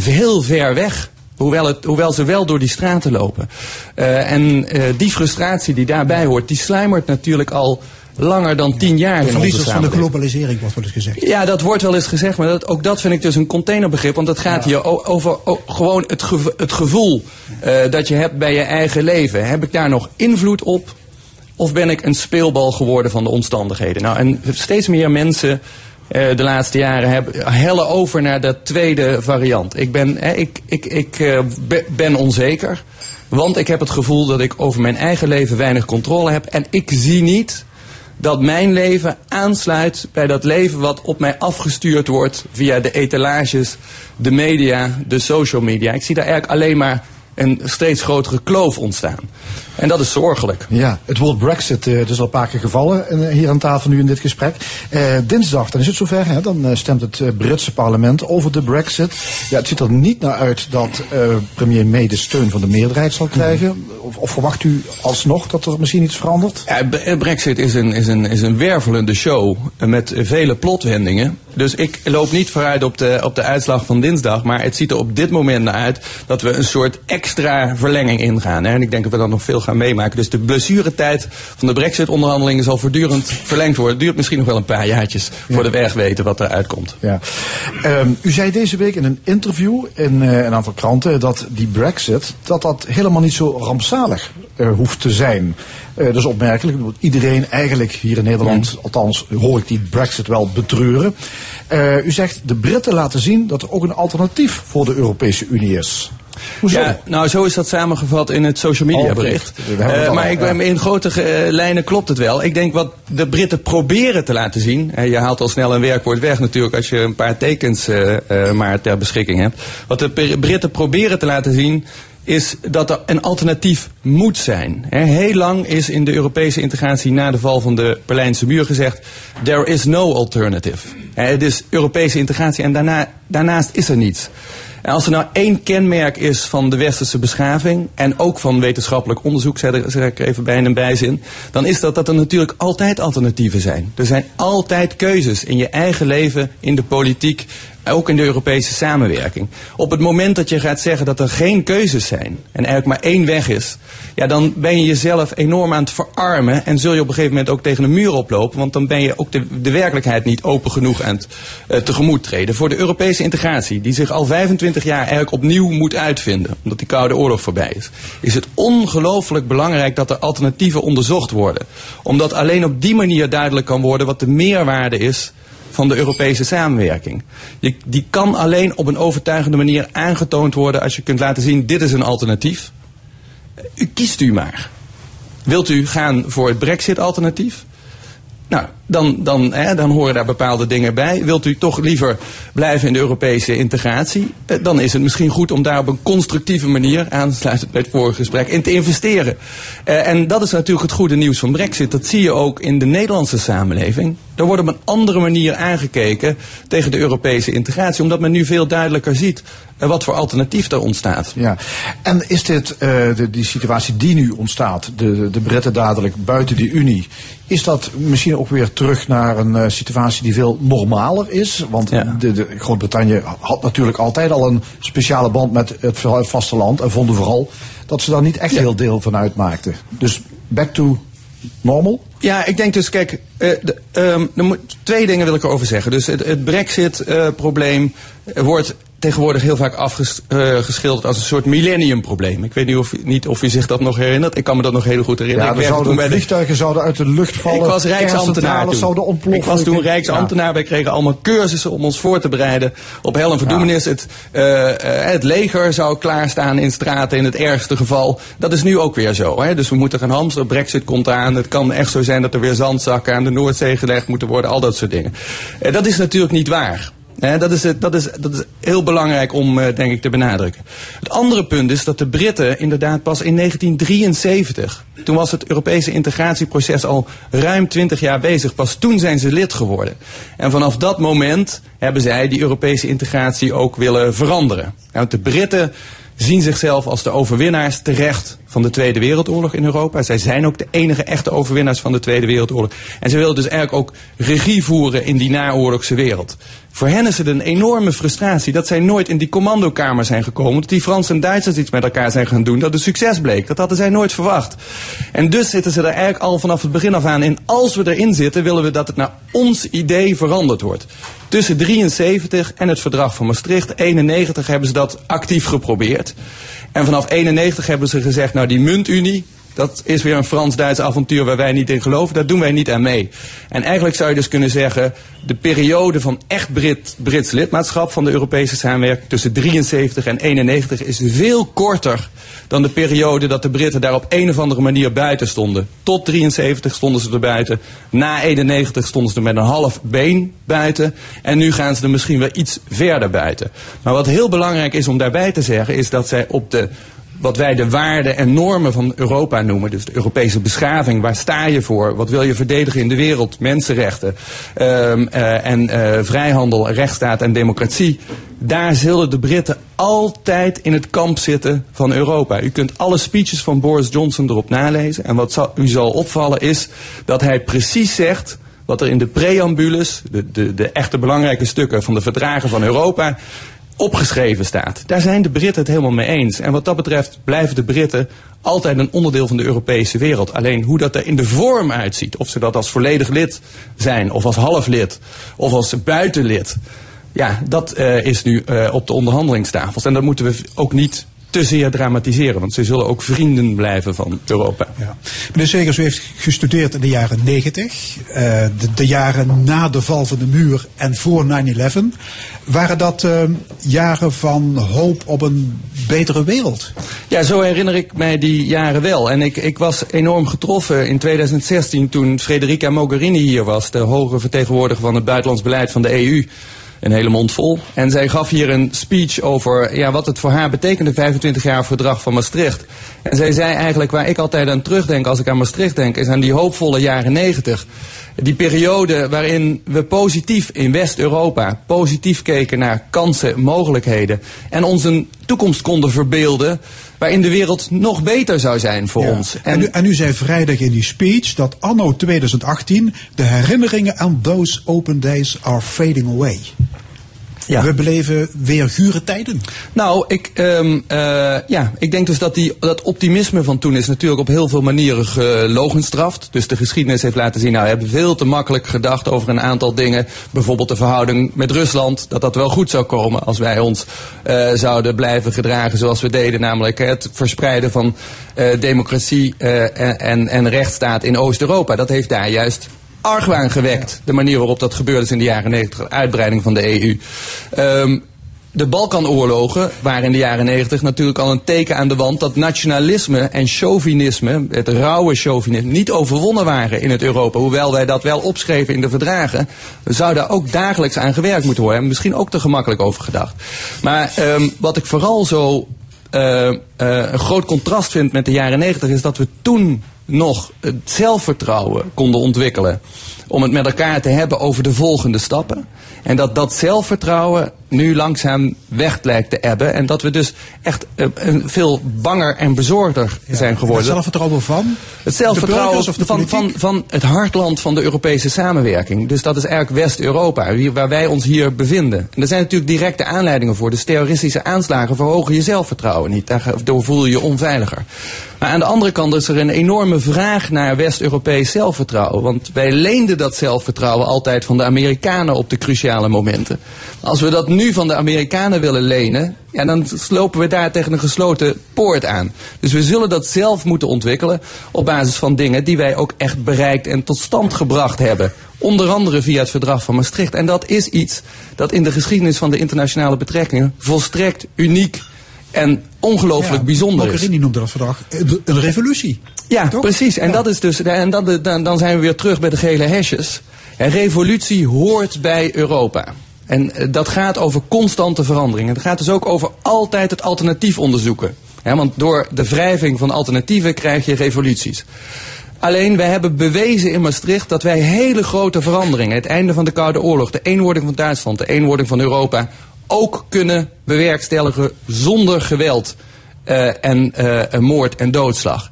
heel ver weg. Hoewel, het, hoewel ze wel door die straten lopen. Eh, en eh, die frustratie die daarbij hoort, die sluimert natuurlijk al langer dan tien jaar de verliezers van de globalisering wordt wel eens gezegd. Ja, dat wordt wel eens gezegd, maar dat, ook dat vind ik dus een containerbegrip. Want het gaat hier o- over o- gewoon het, gevo- het gevoel eh, dat je hebt bij je eigen leven. Heb ik daar nog invloed op? Of ben ik een speelbal geworden van de omstandigheden? Nou, en steeds meer mensen eh, de laatste jaren hebben, hellen over naar dat tweede variant. Ik ben, eh, ik, ik, ik eh, be- ben onzeker. Want ik heb het gevoel dat ik over mijn eigen leven weinig controle heb. En ik zie niet dat mijn leven aansluit bij dat leven wat op mij afgestuurd wordt via de etalages, de media, de social media. Ik zie daar eigenlijk alleen maar een steeds grotere kloof ontstaan. En dat is zorgelijk. Ja, het woord Brexit het is al een paar keer gevallen eh, hier aan tafel nu in dit gesprek. Eh, dinsdag, dan is het zover, hè, dan stemt het Britse parlement over de Brexit. Ja, het ziet er niet naar uit dat premier May de steun van de meerderheid zal krijgen. Of, of verwacht u alsnog dat er misschien iets verandert? Ja, Bre- Brexit is een, is, een, is een wervelende show met vele plotwendingen. Dus ik loop niet vooruit op de, op de uitslag van dinsdag. Maar het ziet er op dit moment naar uit dat we een soort extra verlenging ingaan. Hè. En ik denk dat we dat nog veel gaan meemaken. Dus de blessuretijd van de Brexit-onderhandelingen zal voortdurend verlengd worden. Het duurt misschien nog wel een paar jaartjes voordat we echt weten wat eruit komt. Ja. Ehm, u zei deze week in een interview in eh, een aantal kranten dat die Brexit dat dat helemaal niet zo rampzalig eh, hoeft te zijn. Eh, dat is opmerkelijk. Iedereen eigenlijk hier in Nederland, althans hoor ik die Brexit wel betreuren. Eh, u zegt de Britten laten zien dat er ook een alternatief voor de Europese Unie is. Hoezo? Ja, nou, zo is dat samengevat in het social media Oh, bericht. Eh, maar ik, ben in grote lijnen klopt het wel. Ik denk wat de Britten proberen te laten zien. je haalt al snel een werkwoord weg natuurlijk als je een paar tekens maar ter beschikking hebt. Wat de Br- Britten proberen te laten zien is dat er een alternatief moet zijn. Heel lang is in de Europese integratie na de val van de Berlijnse muur gezegd... there is no alternative. Het is Europese integratie en daarna, daarnaast is er niets. En als er nou één kenmerk is van de westerse beschaving en ook van wetenschappelijk onderzoek, zeg ik even bij een bijzin, dan is dat dat er natuurlijk altijd alternatieven zijn. Er zijn altijd keuzes in je eigen leven, in de politiek, ook in de Europese samenwerking. Op het moment dat je gaat zeggen dat er geen keuzes zijn en eigenlijk maar één weg is, ja, dan ben je jezelf enorm aan het verarmen en zul je op een gegeven moment ook tegen een muur oplopen, want dan ben je ook de, werkelijkheid niet open genoeg aan het eh, tegemoet treden. Voor de Europese integratie, die zich al 25 jaar eigenlijk opnieuw moet uitvinden, omdat die Koude Oorlog voorbij is, is het ongelooflijk belangrijk dat er alternatieven onderzocht worden. Omdat alleen op die manier duidelijk kan worden wat de meerwaarde is van de Europese samenwerking. Die kan alleen op een overtuigende manier aangetoond worden als je kunt laten zien, dit is een alternatief. U kiest u maar. Wilt u gaan voor het Brexit-alternatief? Nou, dan, dan, hè, dan horen daar bepaalde dingen bij. Wilt u toch liever blijven in de Europese integratie? Eh, dan is het misschien goed om daar op een constructieve manier, aansluitend bij het vorige gesprek, in te investeren. Eh, en dat is natuurlijk het goede nieuws van Brexit. Dat zie je ook in de Nederlandse samenleving. Er wordt op een andere manier aangekeken tegen de Europese integratie, omdat men nu veel duidelijker ziet eh, wat voor alternatief er ontstaat. Ja, en is dit, de, die situatie die nu ontstaat, de, de Britten dadelijk buiten die Unie, is dat misschien ook weer terug naar een eh, situatie die veel normaler is? Want Ja. de, de, Groot-Brittannië had natuurlijk altijd al een speciale band met het vasteland en vonden vooral dat ze daar niet echt heel deel van uitmaakten. Dus back to normal? Ja, ik denk dus, kijk, eh, de, moet, twee dingen wil ik erover zeggen. Dus het, het Brexit-probleem wordt tegenwoordig heel vaak afgeschilderd als een soort millenniumprobleem. Ik weet niet of, niet of u zich dat nog herinnert. Ik kan me dat nog heel goed herinneren. Ja, Ik zouden bij de- vliegtuigen zouden uit de lucht vallen. ik was rijksambtenaar toen. zouden ontploffen. Ik was toen Ja. rijksambtenaar. Wij kregen allemaal cursussen om ons voor te bereiden op hel en verdoemenis. Het, eh, eh, het leger zou klaarstaan in straten in het ergste geval. Dat is nu ook weer zo. Hè? Dus we moeten gaan hamsteren. Brexit komt aan. Het kan echt zo zijn dat er weer zandzakken aan de Noordzee gelegd moeten worden. Al dat soort dingen. Eh, dat is natuurlijk niet waar. Dat, is, het- dat, is, dat is heel belangrijk om, eh, denk ik, te benadrukken. Het andere punt is dat de Britten inderdaad pas in 1973, toen was het Europese integratieproces al ruim 20 jaar bezig, pas toen zijn ze lid geworden. En vanaf dat moment hebben zij die Europese integratie ook willen veranderen. Nou, want de Britten zien zichzelf als de overwinnaars terecht van de Tweede Wereldoorlog in Europa. Zij zijn ook de enige echte overwinnaars van de Tweede Wereldoorlog. En ze willen dus eigenlijk ook regie voeren in die naoorlogse wereld. Voor hen is het een enorme frustratie dat zij nooit in die commandokamer zijn gekomen. Dat die Fransen en Duitsers iets met elkaar zijn gaan doen. Dat een succes bleek. Dat hadden zij nooit verwacht. En dus zitten ze er eigenlijk al vanaf het begin af aan in. Als we erin zitten, willen we dat het naar ons idee veranderd wordt. Tussen 73 en het verdrag van Maastricht, 91, hebben ze dat actief geprobeerd. En vanaf 91 hebben ze gezegd, nou die muntunie, dat is weer een Frans-Duits avontuur waar wij niet in geloven. Daar doen wij niet aan mee. En eigenlijk zou je dus kunnen zeggen, de periode van echt Brit, Brits lidmaatschap van de Europese samenwerking tussen 73 en 91 is veel korter dan de periode dat de Britten daar op een of andere manier buiten stonden. Tot 73 stonden ze er buiten. Na 91 stonden ze er met een half been buiten. En nu gaan ze er misschien wel iets verder buiten. Maar wat heel belangrijk is om daarbij te zeggen, is dat zij op de wat wij de waarden en normen van Europa noemen. Dus de Europese beschaving. Waar sta je voor? Wat wil je verdedigen in de wereld? Mensenrechten ehm, eh, en eh, vrijhandel, rechtsstaat en democratie. Daar zullen de Britten altijd in het kamp zitten van Europa. U kunt alle speeches van Boris Johnson erop nalezen. En wat u zal opvallen is dat hij precies zegt wat er in de preambules, de, de, de echte belangrijke stukken van de verdragen van Europa, opgeschreven staat. Daar zijn de Britten het helemaal mee eens. En wat dat betreft blijven de Britten altijd een onderdeel van de Europese wereld. Alleen hoe dat er in de vorm uitziet, of ze dat als volledig lid zijn, of als half lid, of als buitenlid. Ja, dat eh, is nu eh, op de onderhandelingstafels. En dat moeten we ook niet te zeer dramatiseren, want ze zullen ook vrienden blijven van Europa. Ja. Meneer Segers, u heeft gestudeerd in de jaren 90, eh, de, de jaren na de val van de muur en voor 9-11. Waren dat eh, jaren van hoop op een betere wereld? Ja, zo herinner ik mij die jaren wel. En ik, ik was enorm getroffen in 2016 toen Federica Mogherini hier was, de hoge vertegenwoordiger van het buitenlands beleid van de EU. Een hele mond vol. En zij gaf hier een speech over ja, wat het voor haar betekende, 25 jaar verdrag van Maastricht. En zij zei eigenlijk waar ik altijd aan terugdenk als ik aan Maastricht denk, is aan die hoopvolle jaren 90. Die periode waarin we positief in West-Europa positief keken naar kansen, mogelijkheden. En ons een toekomst konden verbeelden waarin de wereld nog beter zou zijn voor Ja. ons. En, u, en u zei vrijdag in die speech dat anno 2018 de herinneringen aan those open days are fading away. Ja. We beleven weer gure tijden. Nou, ik, ehm, eh, ja, ik denk dus dat die, dat optimisme van toen is natuurlijk op heel veel manieren gelogenstraft. Dus de geschiedenis heeft laten zien, nou, we hebben veel te makkelijk gedacht over een aantal dingen. Bijvoorbeeld de verhouding met Rusland, dat dat wel goed zou komen als wij ons eh, zouden blijven gedragen zoals we deden. Namelijk het verspreiden van eh, democratie eh, en, en rechtsstaat in Oost-Europa. Dat heeft daar juist argwaan gewekt. De manier waarop dat gebeurd is in de jaren 90, uitbreiding van de EU. Ehm, de Balkanoorlogen waren in de jaren 90 natuurlijk al een teken aan de wand dat nationalisme en chauvinisme, het rauwe chauvinisme, niet overwonnen waren in het Europa. Hoewel wij dat wel opschreven in de verdragen, zou daar ook dagelijks aan gewerkt moeten worden. En misschien ook te gemakkelijk over gedacht. Maar ehm, wat ik vooral zo eh, eh, een groot contrast vind met de jaren 90 is dat we toen nog het zelfvertrouwen konden ontwikkelen om het met elkaar te hebben over de volgende stappen. En dat dat zelfvertrouwen nu langzaam weg lijkt te ebben. En dat we dus echt eh, een veel banger en bezorgder zijn geworden. Het zelfvertrouwen van? Het zelfvertrouwen van, van, politiek? van het hartland van de Europese samenwerking. Dus dat is eigenlijk West-Europa, waar wij ons hier bevinden. En er zijn natuurlijk directe aanleidingen voor. Dus terroristische aanslagen verhogen je zelfvertrouwen niet. Daardoor voel je je onveiliger. Maar aan de andere kant is er een enorme vraag naar West-Europees zelfvertrouwen. Want wij leenden dat zelfvertrouwen altijd van de Amerikanen op de cruciale momenten. Als we dat nu van de Amerikanen willen lenen, ja, dan slopen we daar tegen een gesloten poort aan. Dus we zullen dat zelf moeten ontwikkelen op basis van dingen die wij ook echt bereikt en tot stand gebracht hebben. Onder andere via het verdrag van Maastricht. En dat is iets dat in de geschiedenis van de internationale betrekkingen volstrekt uniek en ongelooflijk Ja, bijzonder is. Mogherini noemde dat vandaag een een revolutie. Ja, precies. En dat is dus, en dat, dan, dan zijn we weer terug bij de gele hesjes. En revolutie hoort bij Europa. En eh, dat gaat over constante verandering. En het gaat dus ook over altijd het alternatief onderzoeken. Want door de wrijving van alternatieven krijg je revoluties. Alleen, wij hebben bewezen in Maastricht dat wij hele grote veranderingen, het einde van de Koude Oorlog, de eenwording van Duitsland, de eenwording van Europa, ook kunnen bewerkstelligen zonder geweld eh, en eh, moord en doodslag.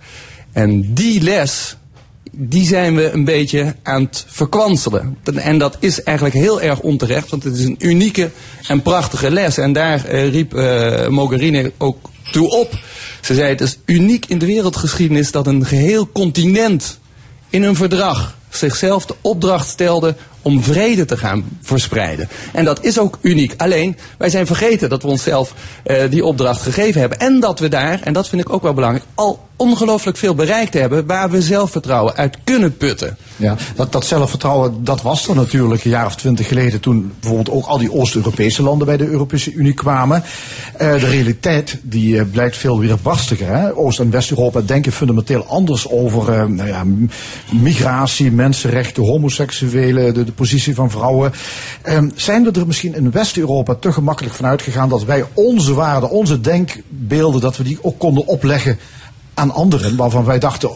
En die les, die zijn we een beetje aan het verkwanselen. En dat is eigenlijk heel erg onterecht, want het is een unieke en prachtige les. En daar eh, riep eh, Mogherini ook toe op. Ze zei, het is uniek in de wereldgeschiedenis dat een geheel continent in een verdrag zichzelf de opdracht stelde om vrede te gaan verspreiden. En dat is ook uniek. Alleen, wij zijn vergeten dat we onszelf eh, die opdracht gegeven hebben. En dat we daar, en dat vind ik ook wel belangrijk, al ongelooflijk veel bereikt hebben waar we zelfvertrouwen uit kunnen putten. Ja, dat, dat zelfvertrouwen, dat was er natuurlijk een jaar of twintig geleden toen bijvoorbeeld ook al die Oost-Europese landen bij de Europese Unie kwamen. Eh, de realiteit die eh, blijkt veel weerbarstiger. Hè? Oost- en West-Europa denken fundamenteel anders over nou ja, migratie, mensenrechten, homoseksuelen, de, positie van vrouwen. Ehm, zijn we er misschien in West-Europa te gemakkelijk van uitgegaan dat wij onze waarden, onze denkbeelden, dat we die ook konden opleggen aan anderen, waarvan wij dachten,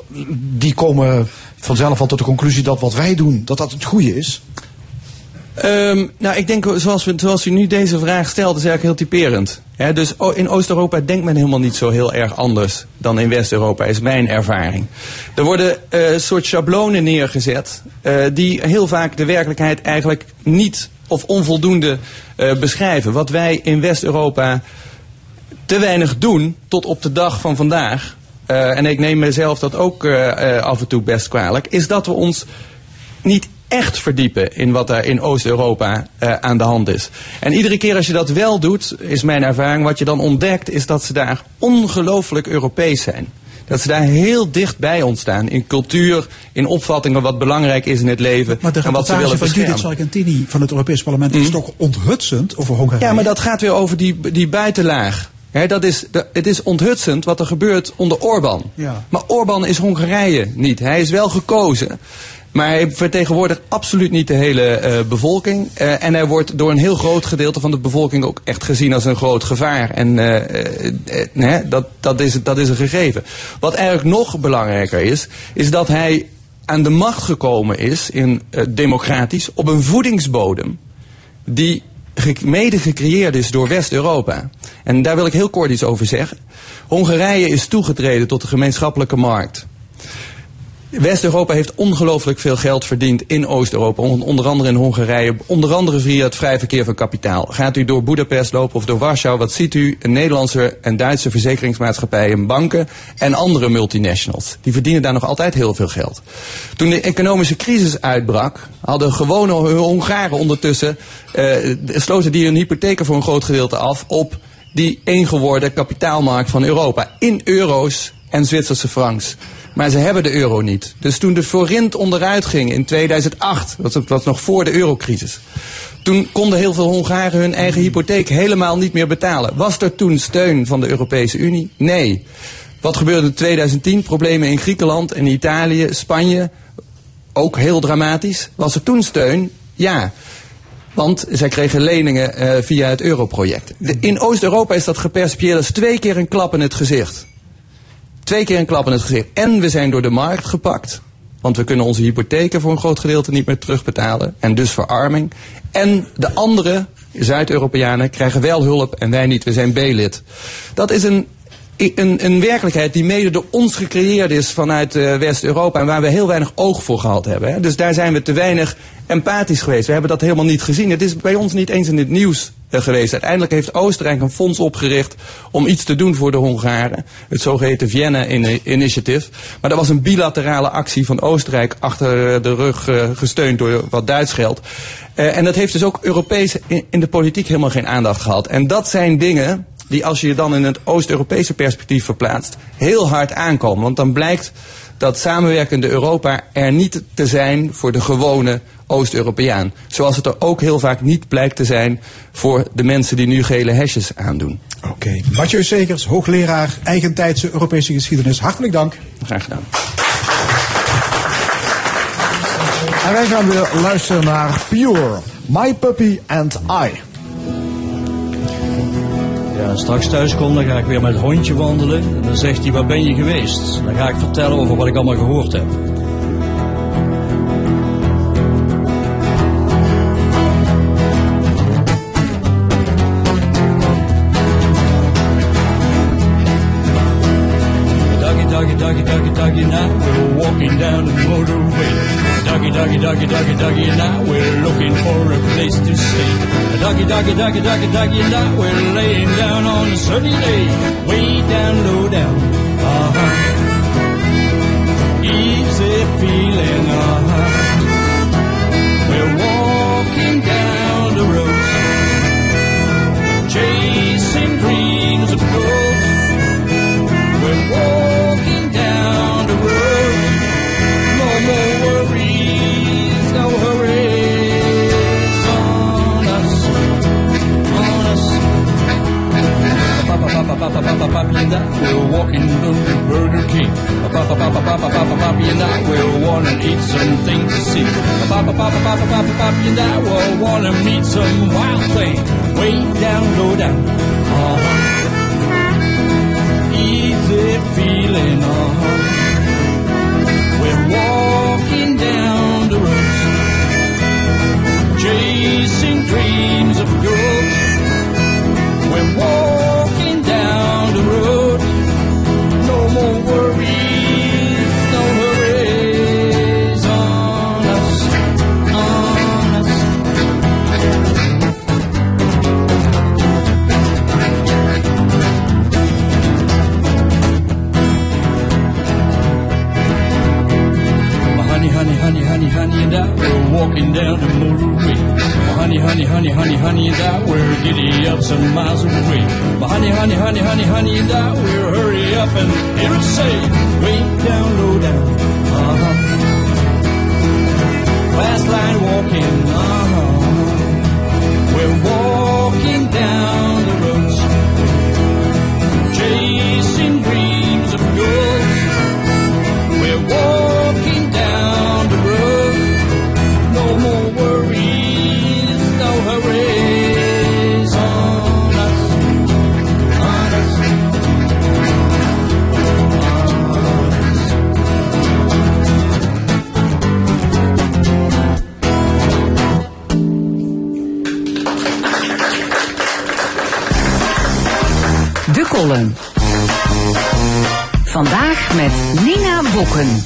die komen vanzelf al tot de conclusie dat wat wij doen, dat dat het goede is? Ehm, nou, ik denk zoals, u nu deze vraag stelt, is eigenlijk heel typerend. Dus in Oost-Europa denkt men helemaal niet zo heel erg anders dan in West-Europa, is mijn ervaring. Er worden eh, soort schablonen neergezet eh, die heel vaak de werkelijkheid eigenlijk niet of onvoldoende eh, beschrijven. Wat wij in West-Europa te weinig doen tot op de dag van vandaag. en ik neem mezelf dat ook af en toe best kwalijk. Is dat we ons niet echt verdiepen in wat er in Oost-Europa eh, aan de hand is. En iedere keer als je dat wel doet, is mijn ervaring, wat je dan ontdekt, is dat ze daar ongelooflijk Europees zijn. Dat ze daar heel dicht bij ons staan. In cultuur, in opvattingen wat belangrijk is in het leven. Maar de en wat ze willen van Judith. Sargentini van het Europees Parlement is toch onthutsend over Hongarije. Ja, maar dat gaat weer over die, die buitenlaag. Dat is, dat- het is onthutsend wat er gebeurt onder Orbán. Ja. Maar Orbán is Hongarije niet. Hij is wel gekozen. Maar hij vertegenwoordigt absoluut niet de hele eh, bevolking. Eh, en hij wordt door een heel groot gedeelte van de bevolking ook echt gezien als een groot gevaar. En eh, dat, dat, is, dat is een gegeven. Wat eigenlijk nog belangrijker is, is dat hij aan de macht gekomen is, in, democratisch, op een voedingsbodem die mede gecreëerd is door West-Europa. En daar wil ik heel kort iets over zeggen. Hongarije is toegetreden tot de gemeenschappelijke markt. West-Europa heeft ongelooflijk veel geld verdiend in Oost-Europa. on- Onder andere in Hongarije. Onder andere via het vrij verkeer van kapitaal. Gaat u door Budapest lopen of door Warschau, wat ziet u? Nederlandse en Duitse verzekeringsmaatschappijen, banken en andere multinationals. Die verdienen daar nog altijd heel veel geld. Toen de economische crisis uitbrak, hadden gewone Hongaren ondertussen, eh, sloten die hun hypotheken voor een groot gedeelte af op die één geworden kapitaalmarkt van Europa. In euro's en Zwitserse francs. Maar ze hebben de euro niet. Dus toen de forint onderuit ging in 2008, dat was- nog voor de eurocrisis. Toen konden heel veel Hongaren hun eigen hypotheek helemaal niet meer betalen. Was er toen steun van de Europese Unie? Nee. Wat gebeurde in 2010? Problemen in Griekenland en Italië, Spanje. Ook heel dramatisch. Was er toen steun? Ja. Want zij kregen leningen eh, via het europroject. In Oost-Europa is dat gepercipieerd als twee keer een klap in het gezicht. Twee keer een klap in het gezicht. En we zijn door de markt gepakt. Want we kunnen onze hypotheken voor een groot gedeelte niet meer terugbetalen. En dus verarming. En de andere Zuid-Europeanen krijgen wel hulp en wij niet. We zijn B-lid. Dat is een, een, een werkelijkheid die mede door ons gecreëerd is vanuit eh, West-Europa. En waar we heel weinig oog voor gehad hebben. Dus daar zijn we te weinig empathisch geweest. We hebben dat helemaal niet gezien. Het is bij ons niet eens in het nieuws eh, geweest. Uiteindelijk heeft Oostenrijk een fonds opgericht om iets te doen voor de Hongaren. Het zogeheten Vienna Ini- Initiative. Maar dat was een bilaterale actie van Oostenrijk achter de rug eh, gesteund door wat Duits geld. Eh, en dat heeft dus ook Europees in de politiek helemaal geen aandacht gehad. En dat zijn dingen die als je je dan in het Oost-Europese perspectief verplaatst, heel hard aankomen. Want dan blijkt dat samenwerkende Europa er niet te zijn voor de gewone Oost-Europeaan. Zoals het er ook heel vaak niet blijkt te zijn voor de mensen die nu gele hesjes aandoen. Oké. Mathieu Segers, hoogleraar eigentijdse Europese geschiedenis. Hartelijk dank. Graag gedaan. En wij gaan weer luisteren naar Pure, My Puppy and I. Straks thuis kom, dan ga ik weer met het hondje wandelen. En dan zegt hij, waar ben je geweest? Dan ga ik vertellen over wat ik allemaal gehoord heb. Doggy, doggy, doggy, doggy, now we're walking down the motorway. Doggy, now we're looking for a place to stay. Doggy, doggy, doggy, doggy, doggy, we're sunny day. Way down, low papa, and I, we're walking to Burger King. Papa, papa, papa, papa, papa, and I, we'll wanna eat something to see. Papa, papa, papa, papa, papa, and I, we'll wanna meet some wild thing. Way down, low down. Uh-huh easy feeling on. We're walking down the road, chasing dreams of gold. We're walking road, no more worries, no hurries on us, on us. My honey, honey, honey, honey, honey, and I, we're walking down the motorway. Honey, honey, honey, honey, honey, I, we're giddy up some miles away. But honey, honey, honey, honey, honey, I, we're hurry up and hear it say, way down, low down, uh-huh. Fast line walking, uh-huh. We're walking down the roads, chasing dreams of gold. We're walking column. Vandaag met Nina Bokken.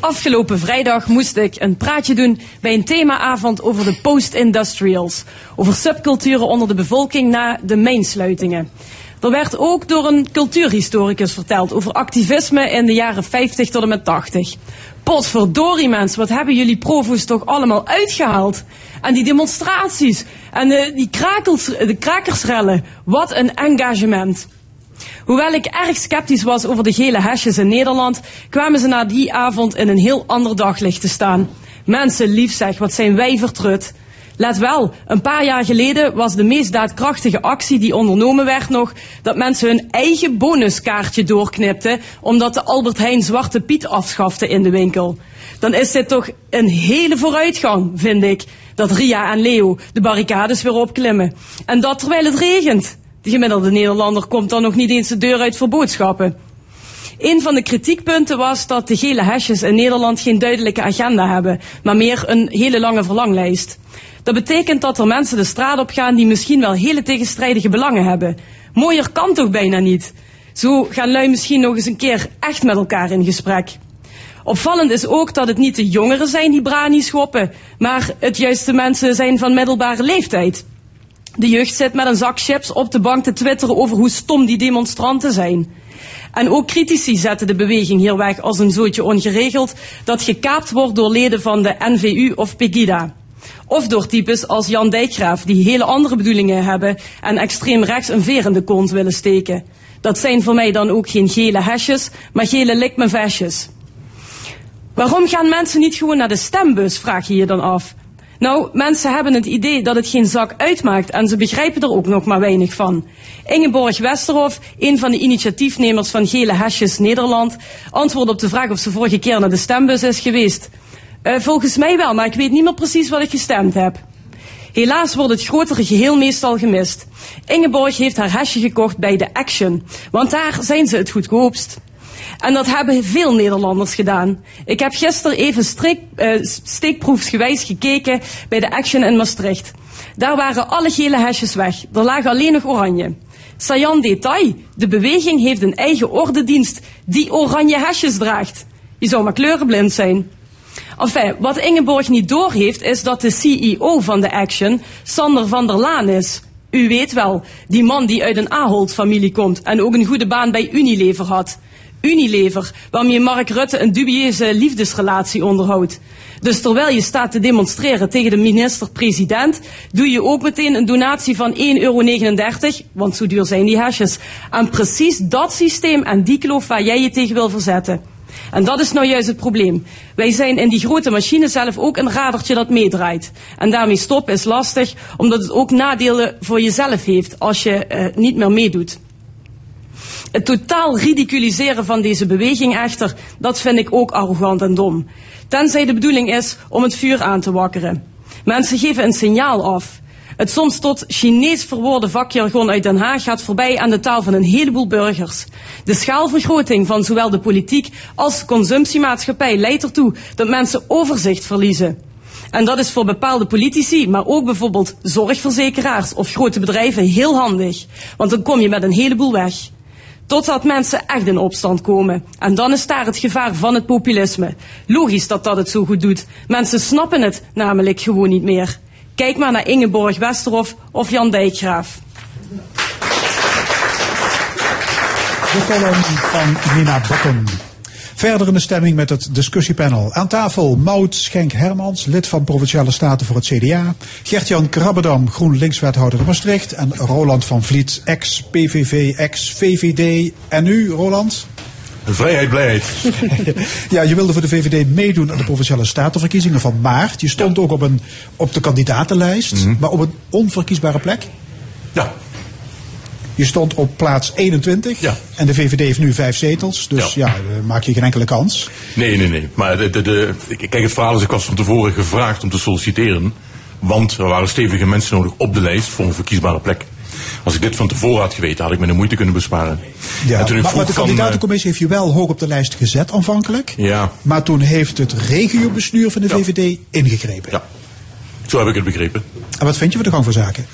Afgelopen vrijdag moest ik een praatje doen bij een themaavond over de post-industrials. Over subculturen onder de bevolking na de mijnsluitingen. Er werd ook door een cultuurhistoricus verteld over activisme in de jaren 50 tot en met 80. Potverdorie mensen, wat hebben jullie provo's toch allemaal uitgehaald? En die demonstraties en de, die krakels, de krakersrellen, wat een engagement. Hoewel ik erg sceptisch was over de gele hesjes in Nederland, kwamen ze na die avond in een heel ander daglicht te staan. Mensen lief zeg, wat zijn wij vertrut. Let wel, een paar jaar geleden was de meest daadkrachtige actie die ondernomen werd nog dat mensen hun eigen bonuskaartje doorknipten omdat de Albert Heijn Zwarte Piet afschafte in de winkel. Dan is dit toch een hele vooruitgang, vind ik, dat Ria en Leo de barricades weer opklimmen. En dat terwijl het regent. De gemiddelde Nederlander komt dan nog niet eens de deur uit voor boodschappen. Een van de kritiekpunten was dat de gele hesjes in Nederland geen duidelijke agenda hebben, maar meer een hele lange verlanglijst. Dat betekent dat er mensen de straat op gaan die misschien wel hele tegenstrijdige belangen hebben. Mooier kan toch bijna niet. Zo gaan lui misschien nog eens een keer echt met elkaar in gesprek. Opvallend is ook dat het niet de jongeren zijn die brani schoppen, maar het juist de mensen zijn van middelbare leeftijd. De jeugd zit met een zak chips op de bank te twitteren over hoe stom die demonstranten zijn. En ook critici zetten de beweging hier weg als een zootje ongeregeld dat gekaapt wordt door leden van de NVU of Pegida. Of door types als Jan Dijkgraaf die hele andere bedoelingen hebben en extreem rechts een veer in de kont willen steken. Dat zijn voor mij dan ook geen gele hesjes, maar gele likmevesjes. Waarom gaan mensen niet gewoon naar de stembus, vraag je je dan af. Nou, mensen hebben het idee dat het geen zak uitmaakt en ze begrijpen er ook nog maar weinig van. Ingeborg Westerhof, een van de initiatiefnemers van Gele Hesjes Nederland, antwoordde op de vraag of ze vorige keer naar de stembus is geweest. Uh, volgens mij wel, maar ik weet niet meer precies wat ik gestemd heb. Helaas wordt het grotere geheel meestal gemist. Ingeborg heeft haar hesje gekocht bij de Action, want daar zijn ze het goedkoopst. En dat hebben veel Nederlanders gedaan. Ik heb gisteren even streek, uh, steekproefsgewijs gekeken bij de Action in Maastricht. Daar waren alle gele hesjes weg. Er lagen alleen nog oranje. Sajan detail, de beweging heeft een eigen ordendienst die oranje hesjes draagt. Je zou maar kleurenblind zijn. Enfin, wat Ingeborg niet doorheeft is dat de CEO van de Action Sander van der Laan is. U weet wel, die man die uit een Ahold-familie komt en ook een goede baan bij Unilever had. Unilever, waarmee Mark Rutte een dubieuze liefdesrelatie onderhoudt. Dus terwijl je staat te demonstreren tegen de minister-president, doe je ook meteen een donatie van 1,39 euro, want zo duur zijn die hesjes, aan precies dat systeem en die kloof waar jij je tegen wil verzetten. En dat is nou juist het probleem. Wij zijn in die grote machine zelf ook een radertje dat meedraait. En daarmee stoppen is lastig, omdat het ook nadelen voor jezelf heeft als je uh, niet meer meedoet. Het totaal ridiculiseren van deze beweging echter, dat vind ik ook arrogant en dom. Tenzij de bedoeling is om het vuur aan te wakkeren. Mensen geven een signaal af. Het soms tot Chinees verwoorde vakjargon uit Den Haag gaat voorbij aan de taal van een heleboel burgers. De schaalvergroting van zowel de politiek als de consumptiemaatschappij leidt ertoe dat mensen overzicht verliezen. En dat is voor bepaalde politici, maar ook bijvoorbeeld zorgverzekeraars of grote bedrijven heel handig. Want dan kom je met een heleboel weg. Totdat mensen echt in opstand komen. En dan is daar het gevaar van het populisme. Logisch dat dat het zo goed doet. Mensen snappen het namelijk gewoon niet meer. Kijk maar naar Ingeborg Westerhof of Jan Dijkgraaf. De column van Nina Bokken. Verder in de stemming met het discussiepanel. Aan tafel Maud Schenk-Hermans, lid van Provinciale Staten voor het CDA. Gert-Jan Krabbedam, GroenLinks-wethouder in Maastricht. En Roland van Vliet, ex-PVV, ex-VVD. En nu, Roland? Vrijheid, blijheid. ja, je wilde voor de VVD meedoen aan de Provinciale Statenverkiezingen van maart. Je stond ook op, een, op de kandidatenlijst, Mhm. maar op een onverkiesbare plek. Ja. Je stond op plaats 21 Ja. en de VVD heeft nu vijf zetels. Dus ja, maak je geen enkele kans. Nee, nee, nee. Maar de, de, de, kijk, het verhaal is, ik was van tevoren gevraagd om te solliciteren. Want er waren stevige mensen nodig op de lijst voor een verkiesbare plek. Als ik dit van tevoren had geweten, had ik me de moeite kunnen besparen. Ja, maar, de van, eh, kandidatencommissie heeft je wel hoog op de lijst gezet aanvankelijk. ja, Maar toen heeft het regiobestuur van de VVD ingegrepen. Ja. zo heb ik het begrepen. En wat vind je van de gang van zaken?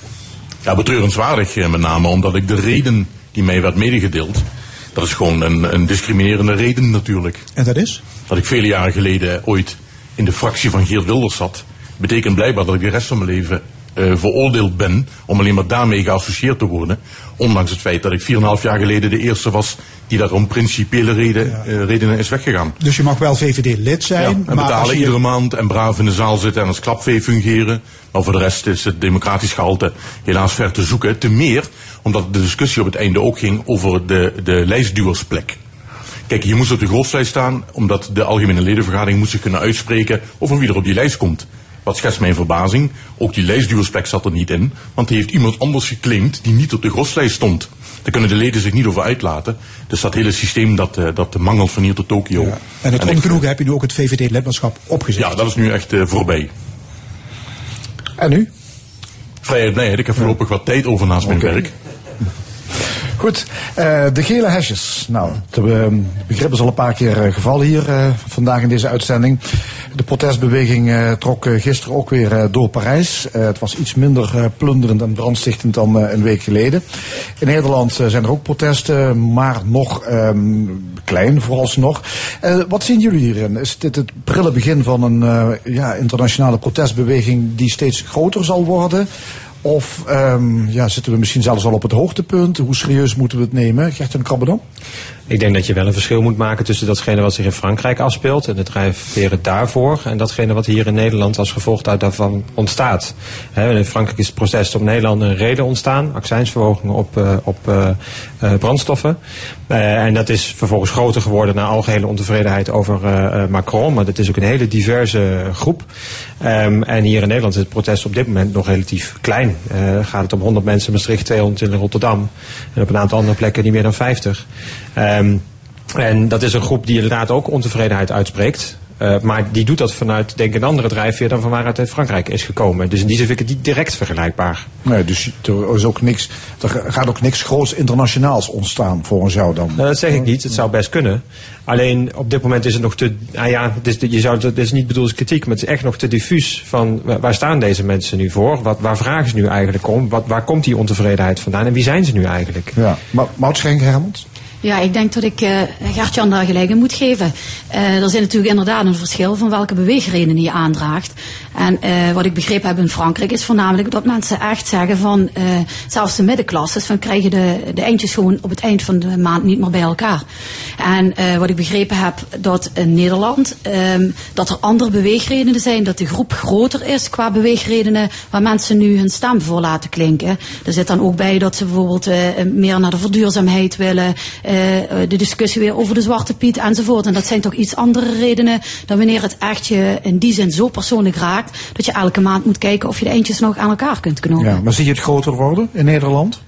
Ja, betreurenswaardig eh, met name omdat ik de reden die mij werd medegedeeld... dat is gewoon een, een discriminerende reden natuurlijk. En dat is? Dat ik vele jaren geleden ooit in de fractie van Geert Wilders zat... betekent blijkbaar dat ik de rest van mijn leven eh, veroordeeld ben om alleen maar daarmee geassocieerd te worden. Ondanks het feit dat ik 4,5 jaar geleden de eerste was die daar om principiële reden, eh, redenen is weggegaan. Dus je mag wel VVD-lid zijn, Ja, en maar als betalen je... iedere maand en braaf in de zaal zitten en als klapvee fungeren. Maar voor de rest is het democratisch gehalte helaas ver te zoeken. Te meer omdat de discussie op het einde ook ging over de, de lijstduwersplek. Kijk, je moest op de groflijst staan omdat de algemene ledenvergadering moest zich kunnen uitspreken over wie er op die lijst komt. Wat schetst mijn verbazing. Ook die lijstduwersplek zat er niet in, want die heeft iemand anders geclaimd die niet op de groflijst stond. Daar kunnen de leden zich niet over uitlaten. Dus dat hele systeem dat, eh, dat mangelt van hier tot Tokio. En het ongenoegen heb je nu ook het VVD-lidmaatschap opgezet. Ja, dat is nu echt eh, voorbij. En nu? Vrijheid, blijheid. Ik heb voorlopig wat tijd over naast mijn werk. Goed, eh, de gele hesjes. Nou, het eh, begrip is al een paar keer eh, gevallen hier vandaag in deze uitzending. De protestbeweging trok gisteren ook weer door Parijs. Het was iets minder plunderend en brandstichtend dan een week geleden. In Nederland zijn er ook protesten, maar nog ehm, klein vooralsnog. Wat zien jullie hierin? Is dit het prille begin van een ja, internationale protestbeweging die steeds groter zal worden? Of ehm, ja, zitten we misschien zelfs al op het hoogtepunt? Hoe serieus moeten we het nemen? Gert en Krabbedam? Ik denk dat je wel een verschil moet maken tussen datgene wat zich in Frankrijk afspeelt en de drijfveren daarvoor en datgene wat hier in Nederland als gevolg daar- daarvan ontstaat. In Frankrijk is het proces op Nederland een reden ontstaan, accijnsverhogingen op, eh, op eh, eh, brandstoffen. En dat is vervolgens groter geworden naar algehele ontevredenheid over Macron, maar dat is ook een hele diverse groep. Ehm, en hier in Nederland is het protest op dit moment nog relatief klein. Gaat het om 100 mensen in Maastricht, 200 in Rotterdam en op een aantal andere plekken niet meer dan 50. Ehm, en dat is een groep die inderdaad ook ontevredenheid uitspreekt. Eh, maar die doet dat vanuit, denk ik, een andere drijfveer dan van waaruit uit Frankrijk is gekomen. Dus in die zin vind ik het niet direct vergelijkbaar. Nee, dus er, is ook niks, er gaat ook niks groots internationaals ontstaan volgens jou dan? Nou, dat zeg ik niet. Het zou best kunnen. Alleen op dit moment is het nog te. Nou ja, het is, je zou, het is niet bedoeld als kritiek, maar het is echt nog te diffuus. Van wa- waar staan deze mensen nu voor? Wat, waar vragen ze nu eigenlijk om? Wat, waar komt die ontevredenheid vandaan? En wie zijn ze nu eigenlijk? Ja, maar Maud Schenk, Hermans? Ja, ik denk dat ik eh Gert-Jan daar gelijk in moet geven. Eh er zit natuurlijk inderdaad een verschil van welke beweegredenen je aandraagt. En eh, wat ik begrepen heb in Frankrijk is voornamelijk dat mensen echt zeggen van, zelfs de middenklasses, van krijgen de, de eindjes gewoon op het eind van de maand niet meer bij elkaar. En wat ik begrepen heb, dat in Nederland, ehm, dat er andere beweegredenen zijn, dat de groep groter is qua beweegredenen waar mensen nu hun stem voor laten klinken. Er zit dan ook bij dat ze bijvoorbeeld meer naar de verduurzaamheid willen, de discussie weer over de Zwarte Piet enzovoort. En dat zijn toch iets andere redenen dan wanneer het echt je in die zin zo persoonlijk raakt, dat je elke maand moet kijken of je de eindjes nog aan elkaar kunt knopen. Ja, maar zie je het groter worden in Nederland?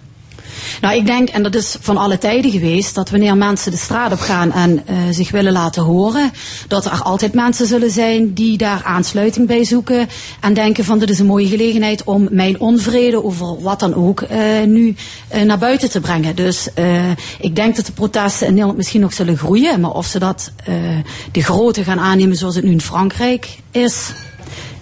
Nou, ik denk, en dat is van alle tijden geweest, dat wanneer mensen de straat op gaan en eh, zich willen laten horen, dat er altijd mensen zullen zijn die daar aansluiting bij zoeken en denken van dit is een mooie gelegenheid om mijn onvrede over wat dan ook eh, nu eh, naar buiten te brengen. Dus ik denk dat de protesten in Nederland misschien nog zullen groeien, maar of ze dat de grootte gaan aannemen zoals het nu in Frankrijk is,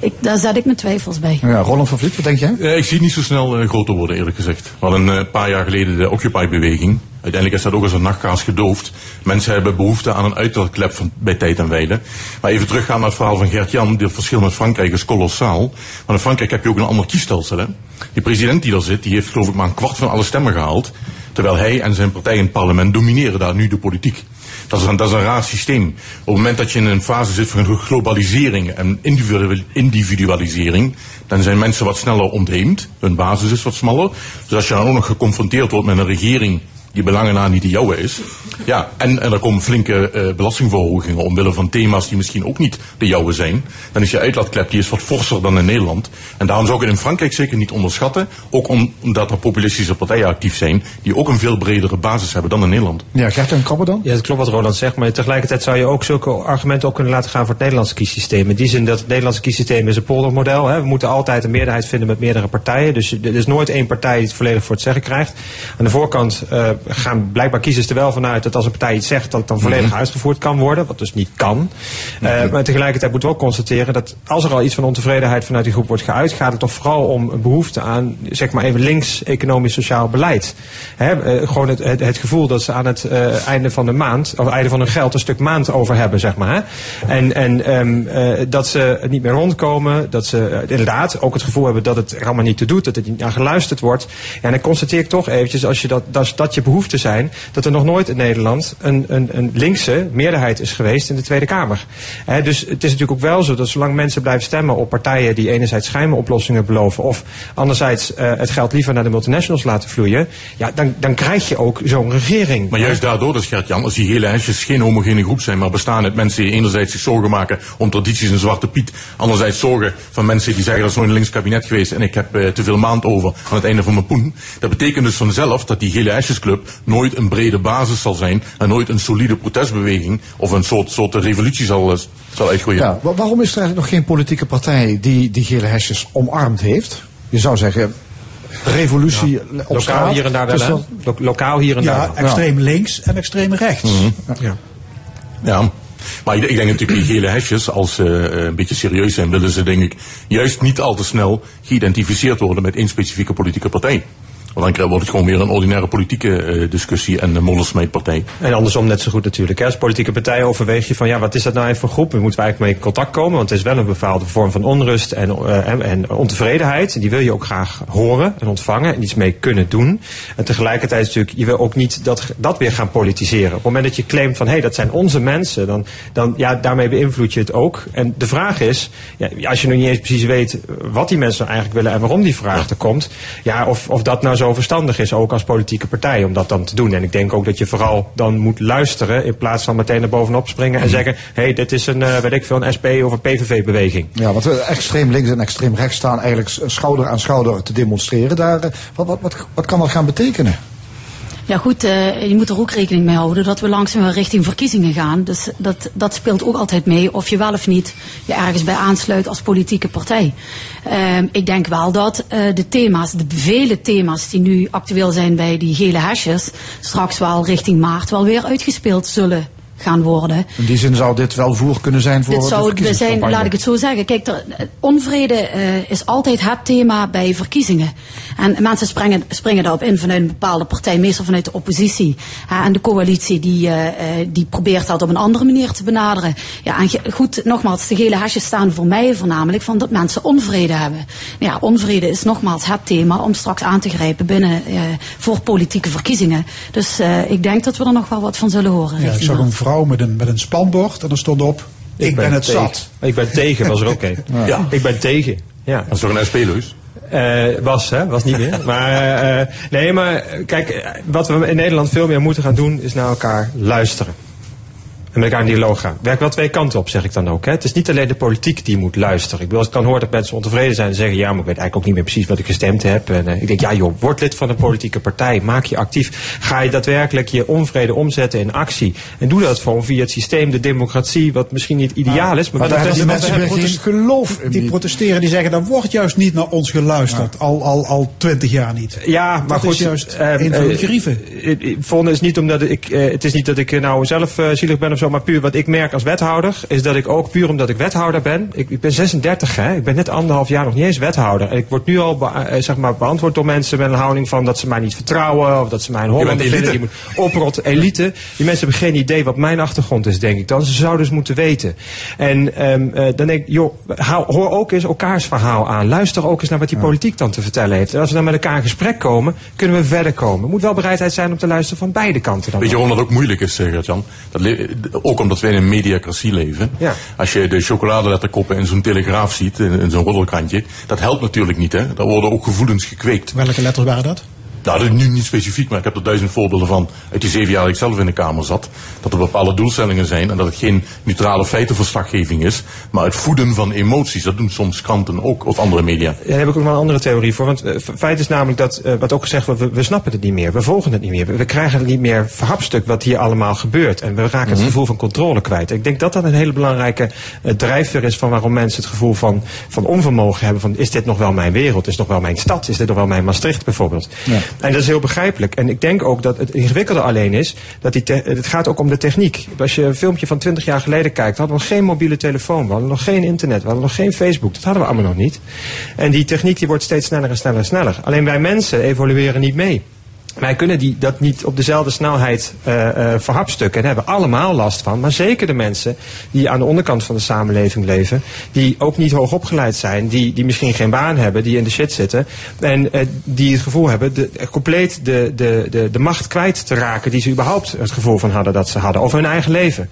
ik, daar zet ik mijn twijfels bij. Ja, Roland van Vliet, wat denk jij? Eh, ik zie het niet zo snel eh, groter worden, eerlijk gezegd. We hadden eh, een paar jaar geleden de Occupy-beweging. Uiteindelijk is dat ook als een nachtkaas gedoofd. Mensen hebben behoefte aan een uiterklep van, bij tijd en wijle. Maar even teruggaan naar het verhaal van Gert-Jan. Het verschil met Frankrijk is kolossaal. Maar in Frankrijk heb je ook een ander kiesstelsel. Hè? Die president die daar zit, die heeft geloof ik maar een kwart van alle stemmen gehaald. Terwijl hij en zijn partij in het parlement domineren daar nu de politiek. Dat is, een, raar systeem. Op het moment dat je in een fase zit van globalisering en individu- individualisering, dan zijn mensen wat sneller ontheemd. Hun basis is wat smaller. Dus als je dan ook nog geconfronteerd wordt met een regering die belangen na niet de jouwe is. Ja, en, en er komen flinke eh, belastingverhogingen omwille van thema's die misschien ook niet de jouwe zijn. Dan is je uitlaatklep die is wat forser dan in Nederland. En daarom zou ik het in Frankrijk zeker niet onderschatten. Ook om- omdat er populistische partijen actief zijn die ook een veel bredere basis hebben dan in Nederland. Ja, Gert en Krabbe dan? Ja, dat klopt wat Roland zegt, maar tegelijkertijd zou je ook zulke argumenten ook kunnen laten gaan voor het Nederlandse kiessysteem. In die zin dat het Nederlandse kiessysteem is een poldermodel. Hè. We moeten altijd een meerderheid vinden met meerdere partijen. Dus er is nooit één partij die het volledig voor het zeggen krijgt. Aan de voorkant eh, gaan blijkbaar kiezers er wel vanuit dat als een partij iets zegt, dat het dan volledig Mhm. uitgevoerd kan worden. Wat dus niet kan. Eh, maar tegelijkertijd moeten we ook constateren dat als er al iets van ontevredenheid vanuit die groep wordt geuit, gaat het toch vooral om een behoefte aan, zeg maar even links economisch sociaal beleid. Hè, eh, gewoon het, het, het gevoel dat ze aan het eh, einde van de maand, of einde van hun geld, een stuk maand over hebben, zeg maar. En, en ehm, eh, dat ze het niet meer rondkomen, dat ze inderdaad ook het gevoel hebben dat het er allemaal niet toe doet, dat er niet naar geluisterd wordt. Ja, en dan constateer ik toch eventjes, als je dat, dat, dat je behoeften zijn, dat er nog nooit in Nederland een, een, een linkse meerderheid is geweest in de Tweede Kamer. Dus het is natuurlijk ook wel zo dat zolang mensen blijven stemmen op partijen die enerzijds schijnoplossingen beloven, of anderzijds eh, het geld liever naar de multinationals laten vloeien, ja, dan, dan krijg je ook zo'n regering. Maar juist daardoor, dus Gert-Jan, als die hele hesjes geen homogene groep zijn, maar bestaan uit mensen die enerzijds zich zorgen maken om tradities en zwarte piet, anderzijds zorgen van mensen die zeggen dat is nooit een links kabinet geweest en ik heb eh, te veel maand over aan het einde van mijn poen. Dat betekent dus vanzelf dat die gele hesjesclub nooit een brede basis zal zijn en nooit een solide protestbeweging of een soort, soort revolutie zal, eh, zal uitgroeien. Ja, wa- waarom is er eigenlijk nog geen politieke partij die die gele hesjes omarmd heeft? Je zou zeggen, revolutie op Lokaal straat. hier en daar wel, Dus hè? dat- Lo- lokaal hier en daar Ja, extreem links en extreem rechts. Ja. Ja, maar ik, ik denk natuurlijk die gele hesjes, als ze eh, een beetje serieus zijn, willen ze denk ik juist niet al te snel geïdentificeerd worden met één specifieke politieke partij. Want dan wordt het gewoon weer een ordinaire politieke eh, discussie en een moddersmeetpartij. En andersom net zo goed natuurlijk. Hè. Als politieke partij overweeg je van ja, wat is dat nou even voor groep? We moeten eigenlijk mee in contact komen, want het is wel een bepaalde vorm van onrust en, eh, en, en ontevredenheid. En die wil je ook graag horen en ontvangen en iets mee kunnen doen. En tegelijkertijd natuurlijk, je wil ook niet dat, dat weer gaan politiseren. Op het moment dat je claimt van hé, hey, dat zijn onze mensen, dan, dan ja, daarmee beïnvloed je het ook. En de vraag is, ja, als je nog niet eens precies weet wat die mensen nou eigenlijk willen en waarom die vraag er komt, ja, of, of dat nou zo verstandig is, ook als politieke partij, om dat dan te doen. En ik denk ook dat je vooral dan moet luisteren in plaats van meteen er bovenop springen en zeggen, hé, hey, dit is een, eh, weet ik veel, een SP of een PVV-beweging. Ja, want eh, extreem links en extreem rechts staan eigenlijk schouder aan schouder te demonstreren. Daar, eh, wat, wat, wat, wat kan dat gaan betekenen? Ja goed, eh, je moet er ook rekening mee houden dat we langzaam richting verkiezingen gaan. Dus dat, dat speelt ook altijd mee of je wel of niet je ergens bij aansluit als politieke partij. Ehm, ik denk wel dat eh, de thema's, de vele thema's die nu actueel zijn bij die gele hesjes, straks wel richting maart wel weer uitgespeeld zullen gaan worden. In die zin zou dit wel voer kunnen zijn voor Dit de zou zijn, verkiezingscampagne. laat ik het zo zeggen. Kijk, er, onvrede eh, is altijd het thema bij verkiezingen. En mensen springen, springen daarop in vanuit een bepaalde partij, meestal vanuit de oppositie. Hè, en de coalitie die, eh, eh, die probeert dat op een andere manier te benaderen. Ja, en goed, nogmaals, de gele hesjes staan voor mij voornamelijk van dat mensen onvrede hebben. Nou ja, onvrede is nogmaals het thema om straks aan te grijpen binnen eh, voor politieke verkiezingen. Dus eh, ik denk dat we er nog wel wat van zullen horen. Ja, ik richting zag maart. een vrouw met een, met een spanbord en er stond op, ik, ben, het tegen. zat. Ik ben tegen, was er ook een. Ja. Ik ben tegen. Ja. Dat is toch een SP-leus? Eh, was, hè? Was niet meer. maar eh, eh, nee, maar kijk, wat we in Nederland veel meer moeten gaan doen, is naar elkaar luisteren. En met elkaar in dialoog gaan. Werk wel twee kanten op, zeg ik dan ook. Hè. Het is niet alleen de politiek die moet luisteren. Ik bedoel, als ik dan hoor dat mensen ontevreden zijn en zeggen... ja, maar ik weet eigenlijk ook niet meer precies wat ik gestemd heb. En eh, ik denk, ja joh, word lid van een politieke partij. Maak je actief. Ga je daadwerkelijk je onvrede omzetten in actie. En doe dat gewoon via het systeem, de democratie... wat misschien niet ideaal is, maar, Maar daar het hebben die mensen hebben. geloof in. Die die- protesteren, die zeggen, er wordt juist niet naar ons geluisterd. Al, al, al twintig jaar niet. Ja, maar Dat goed. is juist eh, een van de eh, grieven. Volgende is niet omdat ik, het is niet dat ik nou zelf zielig ben of zo, maar puur wat ik merk als wethouder, is dat ik ook puur omdat ik wethouder ben, ik, ik ben 36 hè, ik ben net anderhalf jaar nog niet eens wethouder. En ik word nu al bea- eh, zeg maar beantwoord door mensen met een houding van dat ze mij niet vertrouwen, of dat ze mij een Hollander vinden, die moet oprot, elite. Die mensen hebben geen idee wat mijn achtergrond is, denk ik dan. Ze zouden dus moeten weten. En ehm, eh, dan denk ik, joh, hou- hoor ook eens elkaars verhaal aan. Luister ook eens naar wat die politiek dan te vertellen heeft. En als we dan met elkaar in gesprek komen, kunnen we verder komen. Er moet wel bereidheid zijn om te luisteren van beide kanten. Dan Weet je waarom dat ook moeilijk is, eh, Gert-Jan? Ook omdat wij in een mediacratie leven. Ja. Als je de chocoladeletterkoppen in zo'n telegraaf ziet, in, in zo'n roddelkrantje, dat helpt natuurlijk niet. Hè? Daar worden ook gevoelens gekweekt. Welke letters waren dat? Nou, dat is nu niet specifiek, maar ik heb er duizend voorbeelden van uit die zeven jaar dat ik zelf in de Kamer zat. Dat er bepaalde doelstellingen zijn en dat het geen neutrale feitenverslaggeving is, maar het voeden van emoties. Dat doen soms kranten ook, of andere media. Daar heb ik ook wel een andere theorie voor. Want eh, f- feit is namelijk dat, eh, wat ook gezegd wordt, we, we snappen het niet meer. We volgen het niet meer. We, krijgen het niet meer verhapstuk wat hier allemaal gebeurt. En we raken het gevoel van controle kwijt. Ik denk dat dat een hele belangrijke eh, drijfveer is van waarom mensen het gevoel van, van onvermogen hebben. Van is dit nog wel mijn wereld? Is dit nog wel mijn stad? Is dit nog wel mijn Maastricht bijvoorbeeld? En dat is heel begrijpelijk. En ik denk ook dat het ingewikkelde alleen is, dat die het gaat ook om de techniek. Als je een filmpje van 20 jaar geleden kijkt, hadden we nog geen mobiele telefoon, we hadden nog geen internet, we hadden nog geen Facebook. Dat hadden we allemaal nog niet. En die techniek die wordt steeds sneller en sneller en sneller. Alleen wij mensen evolueren niet mee. Wij kunnen die, dat niet op dezelfde snelheid eh, eh, verhapstukken en hebben allemaal last van. Maar zeker de mensen die aan de onderkant van de samenleving leven, die ook niet hoog opgeleid zijn, die, die misschien geen baan hebben, die in de shit zitten. En eh, die het gevoel hebben de, compleet de, de, de, de macht kwijt te raken die ze überhaupt het gevoel van hadden dat ze hadden over hun eigen leven.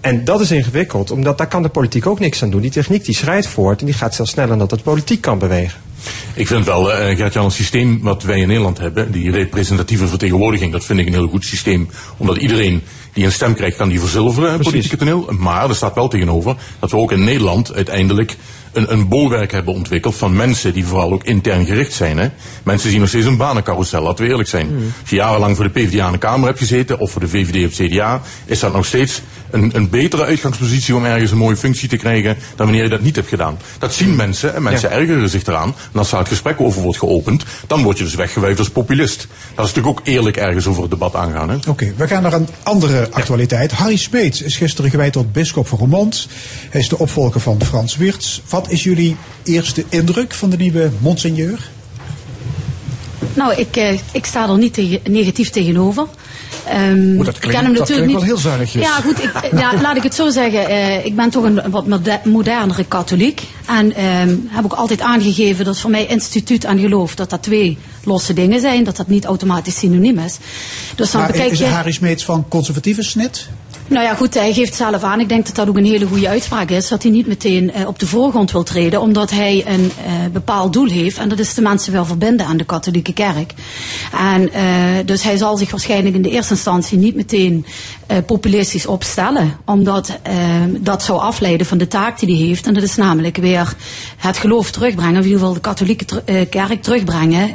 En dat is ingewikkeld, omdat daar kan de politiek ook niks aan doen. Die techniek die schrijdt voort en die gaat zelfs sneller dan dat de politiek kan bewegen. Ik vind wel, eh Gert-Jan, een systeem wat wij in Nederland hebben, die representatieve vertegenwoordiging, dat vind ik een heel goed systeem. Omdat iedereen die een stem krijgt, kan die verzilveren, het politieke toneel. Maar er staat wel tegenover dat we ook in Nederland uiteindelijk een, een bolwerk hebben ontwikkeld van mensen die vooral ook intern gericht zijn. Hè? Mensen zien nog steeds een banencarousel, laten we eerlijk zijn. Als je jarenlang voor de PvdA in de Kamer hebt gezeten, of voor de VVD of CDA, is dat nog steeds een, een betere uitgangspositie om ergens een mooie functie te krijgen dan wanneer je dat niet hebt gedaan. Dat zien mensen en mensen ergeren zich eraan. En als daar het gesprek over wordt geopend, dan word je dus weggewuifd als populist. Dat is natuurlijk ook eerlijk ergens over het debat aangaan. Hè? Oké, we gaan naar een andere actualiteit. Harry Smeets is gisteren gewijd tot bisschop van Roermond. Hij is de opvolger van Frans Wirtz. Wat is jullie eerste indruk van de nieuwe monseigneur? Nou, ik, eh, ik sta er niet tegen, negatief tegenover. Ehm, Oeh, dat ik klinkt- ken hem dat natuurlijk niet. wel heel zuinigjes. Ja, goed. Ik, eh, ja, laat ik het zo zeggen. eh, ik ben toch een wat mode- modernere katholiek. En ehm, heb ook altijd aangegeven dat voor mij instituut en geloof dat dat twee losse dingen zijn. Dat dat niet automatisch synoniem is. Dus dan Maar bekijk is je. Harry Smeets van conservatieve snit? Nou ja, goed, hij geeft zelf aan. Ik denk dat dat ook een hele goede uitspraak is. Dat hij niet meteen eh, op de voorgrond wil treden. Omdat hij een eh, bepaald doel heeft. En dat is de mensen wel verbinden aan de katholieke kerk. En eh, dus hij zal zich waarschijnlijk in de eerste instantie niet meteen populistisch opstellen. Omdat dat zou afleiden van de taak die hij heeft. En dat is namelijk weer het geloof terugbrengen. Of in ieder geval de katholieke kerk terugbrengen.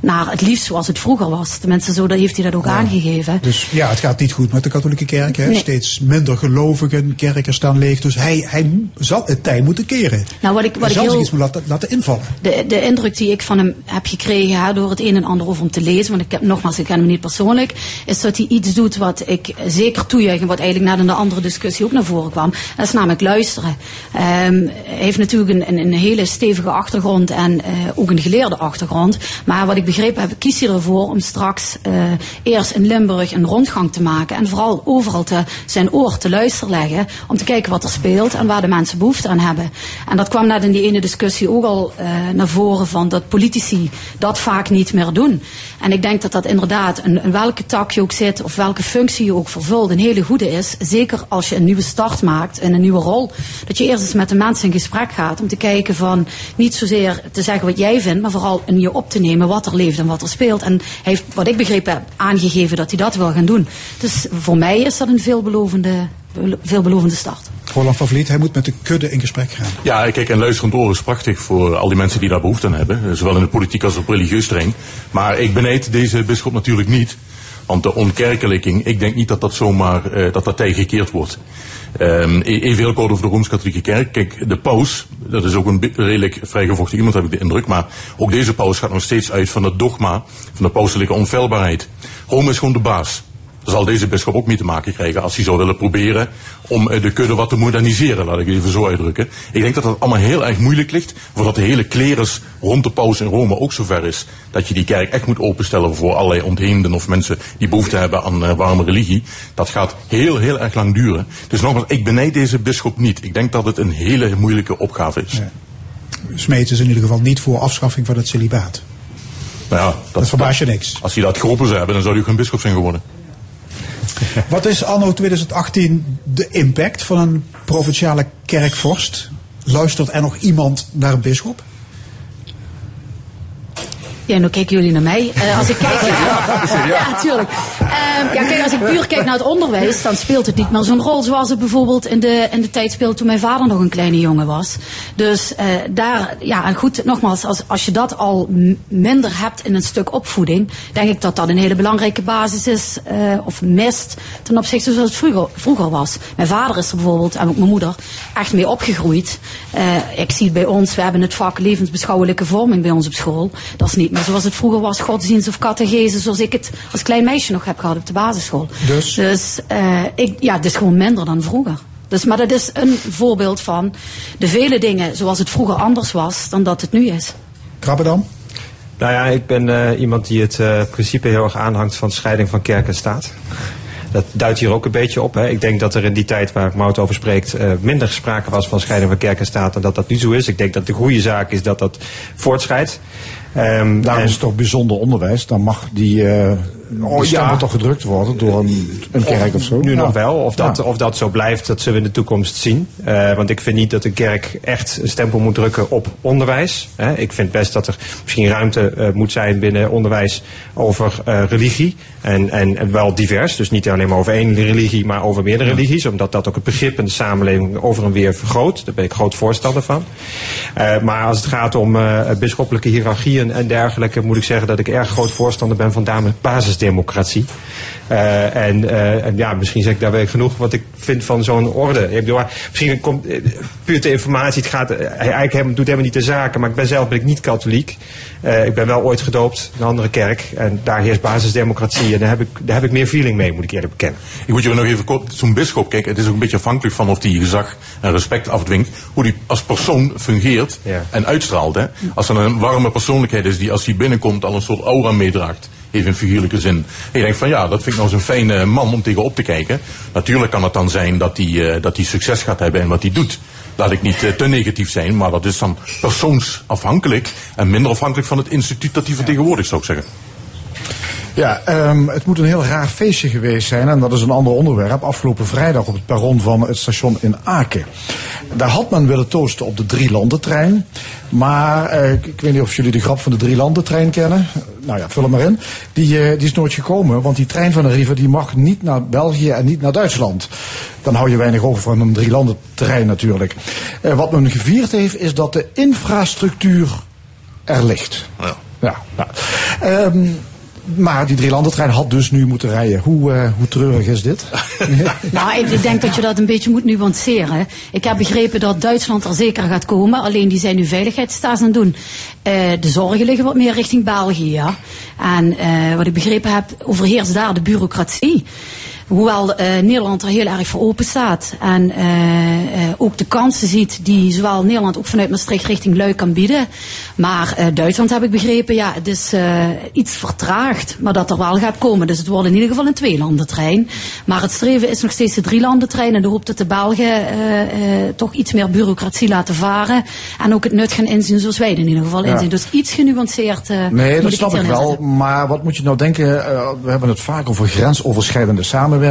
naar het liefst zoals het vroeger was. Tenminste, zo dat heeft hij dat ook aangegeven. Dus ja, het gaat niet goed met de katholieke kerk. Hè? Nee. Steeds minder gelovigen, kerken staan leeg. Dus hij, hij zal het tij moeten keren. Nou, wat ik, wat hij ik zal zich heel... iets laten, laten invallen. De, de indruk die ik van hem heb gekregen hè, door het een en ander over hem te lezen, want ik heb nogmaals, ik ken hem niet persoonlijk, is dat hij iets doet wat ik zeker toejuich en wat eigenlijk in de andere discussie ook naar voren kwam. Dat is namelijk luisteren. Ehm, hij heeft natuurlijk een, een, een hele stevige achtergrond en eh, ook een geleerde achtergrond. Maar wat ik begrepen heb, kiest hij ervoor om straks eh, eerst in Limburg een rondgang te maken en vooral overal zijn oor te luisteren leggen om te kijken wat er speelt en waar de mensen behoefte aan hebben. En dat kwam net in die ene discussie ook al eh, naar voren van dat politici dat vaak niet meer doen. En ik denk dat dat inderdaad, in, in welke tak je ook zit of welke functie je ook vervult, een hele goede is. Zeker als je een nieuwe start maakt in een nieuwe rol. Dat je eerst eens met de mensen in gesprek gaat om te kijken van niet zozeer te zeggen wat jij vindt, maar vooral in je op te nemen wat er leeft en wat er speelt. En hij heeft, wat ik begrepen heb, aangegeven dat hij dat wil gaan doen. Dus voor mij is dat een veelbelovende, veelbelovende start. Roland van Vliet, hij moet met de kudde in gesprek gaan. Ja, kijk, en luisterend oor is prachtig voor al die mensen die daar behoefte aan hebben. eh, Zowel in de politiek als op religieus terrein. Maar ik benijd deze bisschop natuurlijk niet. Want de onkerkelijking, ik denk niet dat dat zomaar, eh, dat dat tijgekeerd wordt. Ehm, e- even heel kort over de Rooms-Katholieke Kerk. Kijk, de paus, dat is ook een redelijk vrijgevochten iemand, heb ik de indruk. Maar ook deze paus gaat nog steeds uit van het dogma van de pauselijke onfeilbaarheid. Rome is gewoon de baas. Zal deze bisschop ook mee te maken krijgen als hij zou willen proberen om eh, de kudde wat te moderniseren, laat ik het even zo uitdrukken. Ik denk dat dat allemaal heel erg moeilijk ligt, voordat de hele klerus rond de paus in Rome ook zover is dat je die kerk echt moet openstellen voor allerlei ontheemden of mensen die behoefte hebben aan eh, warme religie. Dat gaat heel, heel erg lang duren. Dus nogmaals, ik benijd deze bisschop niet. Ik denk dat het een hele moeilijke opgave is. Smeets is in ieder geval niet voor afschaffing van het celibaat. Nou ja, dat, verbaast je niks. Als hij dat geroepen zou hebben, dan zou hij ook geen bisschop zijn geworden. Wat is anno 2018 de impact van een provinciale kerkvorst? Luistert er nog iemand naar een bisschop? Ja, nu kijken jullie naar mij. Eh, als ik kijk, ja, ja, natuurlijk. Ehm, ja, kijk, als ik puur kijk naar het onderwijs, dan speelt het niet meer zo'n rol zoals het bijvoorbeeld in de, in de tijd speelde toen mijn vader nog een kleine jongen was. Dus eh, daar, ja, en goed, nogmaals, als, als je dat al minder hebt in een stuk opvoeding, denk ik dat dat een hele belangrijke basis is, eh, of mist, ten opzichte zoals het vroeger, vroeger was. Mijn vader is er bijvoorbeeld, en ook mijn moeder, echt mee opgegroeid. Ik zie het bij ons, we hebben het vak levensbeschouwelijke vorming bij ons op school. Dat is niet meer. Zoals het vroeger was, godsdienst of catechese, zoals ik het als klein meisje nog heb gehad op de basisschool. Dus? Dus eh, ik, ja, het is gewoon minder dan vroeger. Dus, maar dat is een voorbeeld van de vele dingen zoals het vroeger anders was dan dat het nu is. Krabbedam? Nou ja, ik ben eh, iemand die het eh, principe heel erg aanhangt van scheiding van kerk en staat. Dat duidt hier ook een beetje op. Hè. Ik denk dat er in die tijd waar Mout over spreekt eh, minder sprake was van scheiding van kerk en staat dan dat dat nu zo is. Ik denk dat de goede zaak is dat dat voortschrijdt. Ehm, Daarom en- is het toch bijzonder onderwijs. Dan mag die, eh Oh, stempel ja. toch gedrukt worden door een, een kerk of zo. Nu Ja. nog wel. Of dat, Ja. of dat zo blijft, dat zullen we in de toekomst zien. Eh, want ik vind niet dat de kerk echt een stempel moet drukken op onderwijs. Hè. Ik vind best dat er misschien ruimte eh, moet zijn binnen onderwijs over religie. En, en, en wel divers. Dus niet alleen maar over één religie, maar over meerdere religies. Omdat dat ook het begrip in de samenleving over en weer vergroot. Daar ben ik groot voorstander van. Maar als het gaat om bisschoppelijke hiërarchieën en dergelijke, moet ik zeggen dat ik erg groot voorstander ben van basisdemocratie. Eh, en, eh, en ja, misschien zeg ik daar wel genoeg wat ik vind van zo'n orde. Ik misschien komt eh, puur de informatie, het gaat eigenlijk helemaal, doet helemaal niet de zaken, maar ik ben zelf ben ik niet katholiek. Eh, ik ben wel ooit gedoopt in een andere kerk en daar heerst basisdemocratie en daar heb ik, daar heb ik meer feeling mee, moet ik eerlijk bekennen. Ik moet je nog even kort, zo'n bischop, kijk, het is ook een beetje afhankelijk van of die gezag en respect afdwingt, hoe die als persoon fungeert en uitstraalt. Hè. Als er een warme persoonlijkheid is die als hij binnenkomt al een soort aura meedraagt, even in figuurlijke zin. En je denkt van ja, dat vind ik nou zo'n fijne man om tegenop te kijken. Natuurlijk kan het dan zijn dat hij, eh, dat hij succes gaat hebben in wat hij doet. Laat ik niet eh, te negatief zijn, maar dat is dan persoonsafhankelijk en minder afhankelijk van het instituut dat hij vertegenwoordigt, zou ik zeggen. Ja, ehm, het moet een heel raar feestje geweest zijn. En dat is een ander onderwerp. Afgelopen vrijdag op het perron van het station in Aken. Daar had men willen toosten op de Drielandentrein. Maar eh, ik, weet niet of jullie de grap van de Drielandentrein kennen. Nou ja, vul hem maar in. Die, eh, die is nooit gekomen. Want die trein van de Riva die mag niet naar België en niet naar Duitsland. Dan hou je weinig over van een Drielandentrein natuurlijk. Eh, wat men gevierd heeft is dat de infrastructuur er ligt. Ja. Ja. Ehm, maar die drielandentrein had dus nu moeten rijden. Hoe, eh, hoe treurig is dit? Nou, ik, denk dat je dat een beetje moet nuanceren. Ik heb begrepen dat Duitsland er zeker gaat komen. Alleen die zijn nu veiligheidstaats aan het doen. Eh, de zorgen liggen wat meer richting België. Ja. En eh, wat ik begrepen heb, overheerst daar de bureaucratie. Hoewel eh, Nederland er heel erg voor open staat. En eh, eh, ook de kansen ziet die zowel Nederland ook vanuit Maastricht richting Luik kan bieden. Maar Duitsland heb ik begrepen, ja, het is iets vertraagd. Maar dat er wel gaat komen. Dus het wordt in ieder geval een tweelandentrein. Maar het streven is nog steeds de drielandentrein. En de hoop dat de Belgen toch iets meer bureaucratie laten varen. En ook het nut gaan inzien zoals wij het in ieder geval Ja. inzien. Dus iets genuanceerd. Nee, dat snap ik wel. Maar wat moet je nou denken? we hebben het vaak over grensoverschrijdende samenwerking.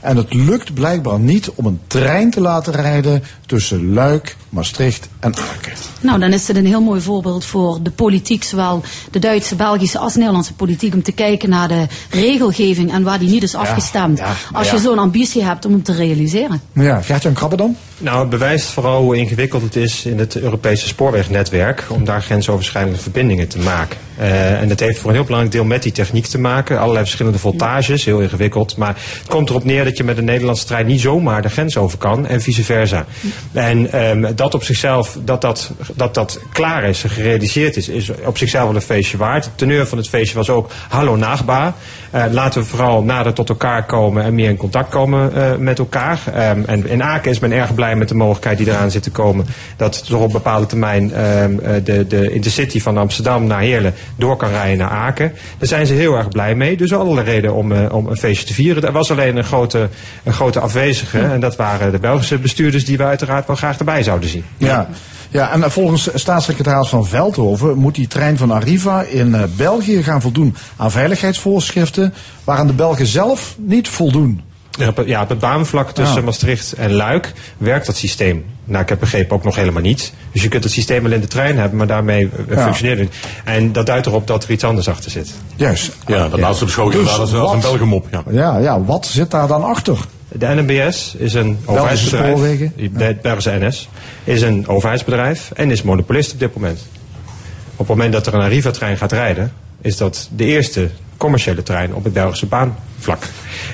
En het lukt blijkbaar niet om een trein te laten rijden tussen Luik, Maastricht en Aken. Nou, dan is het een heel mooi voorbeeld voor de politiek, zowel de Duitse, Belgische als Nederlandse politiek, om te kijken naar de regelgeving en waar die niet is afgestemd. ja, als ja. je zo'n ambitie hebt om hem te realiseren. Ja, Gert-Jan Krabbe dan? Nou, het bewijst vooral hoe ingewikkeld het is in het Europese spoorwegnetwerk om daar grensoverschrijdende verbindingen te maken. Eh, en dat heeft voor een heel belangrijk deel met die techniek te maken. Allerlei verschillende voltages, heel ingewikkeld. Maar het komt erop neer dat je met een Nederlandse trein niet zomaar de grens over kan en vice versa. En ehm, dat op zichzelf, dat dat, dat dat klaar is, gerealiseerd is, is op zichzelf wel een feestje waard. Het teneur van het feestje was ook hallo nachtbaar. Eh, laten we vooral nader tot elkaar komen en meer in contact komen eh, met elkaar. Ehm, en in Aken is men erg blij met de mogelijkheid die eraan zit te komen. Dat toch op een bepaalde termijn ehm, eh, de, de intercity van Amsterdam naar Heerlen door kan rijden naar Aken. Daar zijn ze heel erg blij mee. Dus allerlei reden om, om een feestje te vieren. Er was alleen een grote, een grote afwezige. En dat waren de Belgische bestuurders die we uiteraard wel graag erbij zouden zien. Ja. Ja, en eh, volgens staatssecretaris van Veldhoven moet die trein van Arriva in eh, België gaan voldoen aan veiligheidsvoorschriften waaraan de Belgen zelf niet voldoen. Ja, op, het- ja, op het baanvlak tussen Ja. Maastricht en Luik werkt dat systeem. Nou, ik heb begrepen ook nog helemaal niet. Dus je kunt het systeem wel in de trein hebben, maar daarmee eh, Ja. functioneert het niet. En dat duidt erop dat er iets anders achter zit. Juist. Ja, dat laatste beschouw je Dus als, als een Belgemop. Ja. Ja, ja, wat zit daar dan achter? De NMBS is een overheidsbedrijf. Spoorwegen. De Belgische NS is een overheidsbedrijf en is monopolist op dit moment. Op het moment dat er een Arriva-trein gaat rijden, is dat de eerste commerciële trein op het Belgische baanvlak.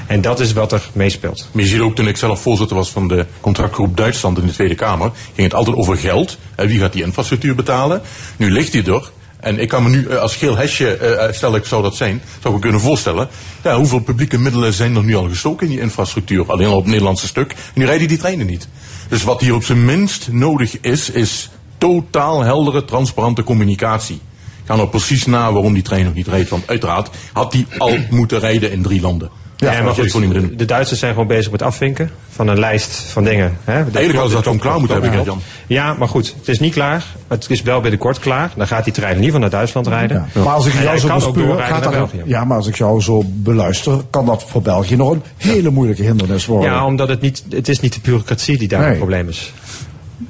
En dat is wat er meespeelt. Maar je ziet ook toen ik zelf voorzitter was van de contractgroep Duitsland in de Tweede Kamer, ging het altijd over geld. En wie gaat die infrastructuur betalen? Nu ligt die er. En ik kan me nu eh, als geel hesje, eh, stel ik zou dat zijn, zou ik me kunnen voorstellen. Ja, hoeveel publieke middelen zijn er nu al gestoken in die infrastructuur? Alleen al op het Nederlandse stuk. En nu rijden die treinen niet. Dus wat hier op zijn minst nodig is, is totaal heldere, transparante communicatie. Ga nou precies na waarom die trein nog niet reed. Want uiteraard had die al moeten rijden in drie landen. Ja, maar niet meer goed, de Duitsers zijn gewoon bezig met afvinken van een lijst van dingen. Hè? Eigenlijk hadden ze dat gewoon klaar moeten hebben, Gert-Jan. Ja, maar goed, het is niet klaar. Het is wel binnenkort klaar. Dan gaat die trein in ieder geval naar Duitsland rijden. Maar als ik jou zo bespeur, gaat dat, België. ja, maar als ik jou zo beluister, kan dat voor België nog een hele moeilijke hindernis worden. Ja, omdat het niet, het is niet de bureaucratie die daar Nee. het probleem is.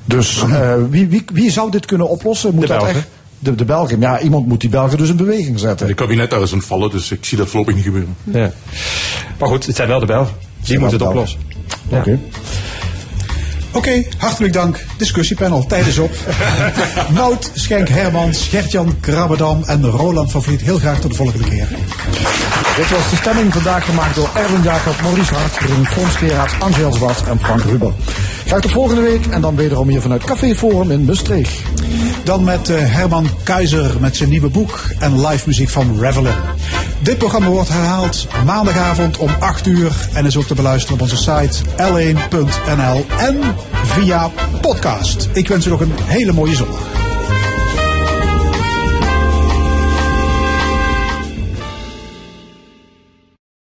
Dus eh, wie, wie, wie zou dit kunnen oplossen? Moet De dat Belgen. echt? De, de Belgen. Ja, iemand moet die Belgen dus in beweging zetten. Het kabinet daar is aan het vallen, dus ik zie dat voorlopig niet gebeuren. Ja. Maar goed, het zijn wel de Belgen. Die moeten het de oplossen. Oké. Oké, hartelijk dank. Discussiepanel, tijd is op. Nout, Schenk Hermans, Gertjan Krabbedam en Roland van Vliet. Heel graag tot de volgende keer. Dit was de stemming vandaag gemaakt door Erwin Jacob, Maurice Hart, Jeroen Fons Gerards, Angel Zwart en Frank Ruber. Graag tot volgende week en dan wederom hier vanuit Café Forum in Maastricht. Dan met eh, Herman Keizer met zijn nieuwe boek en live muziek van Revelin. Dit programma wordt herhaald maandagavond om 8 uur en is ook te beluisteren op onze site l1.nl en via podcast. Ik wens u nog een hele mooie zondag.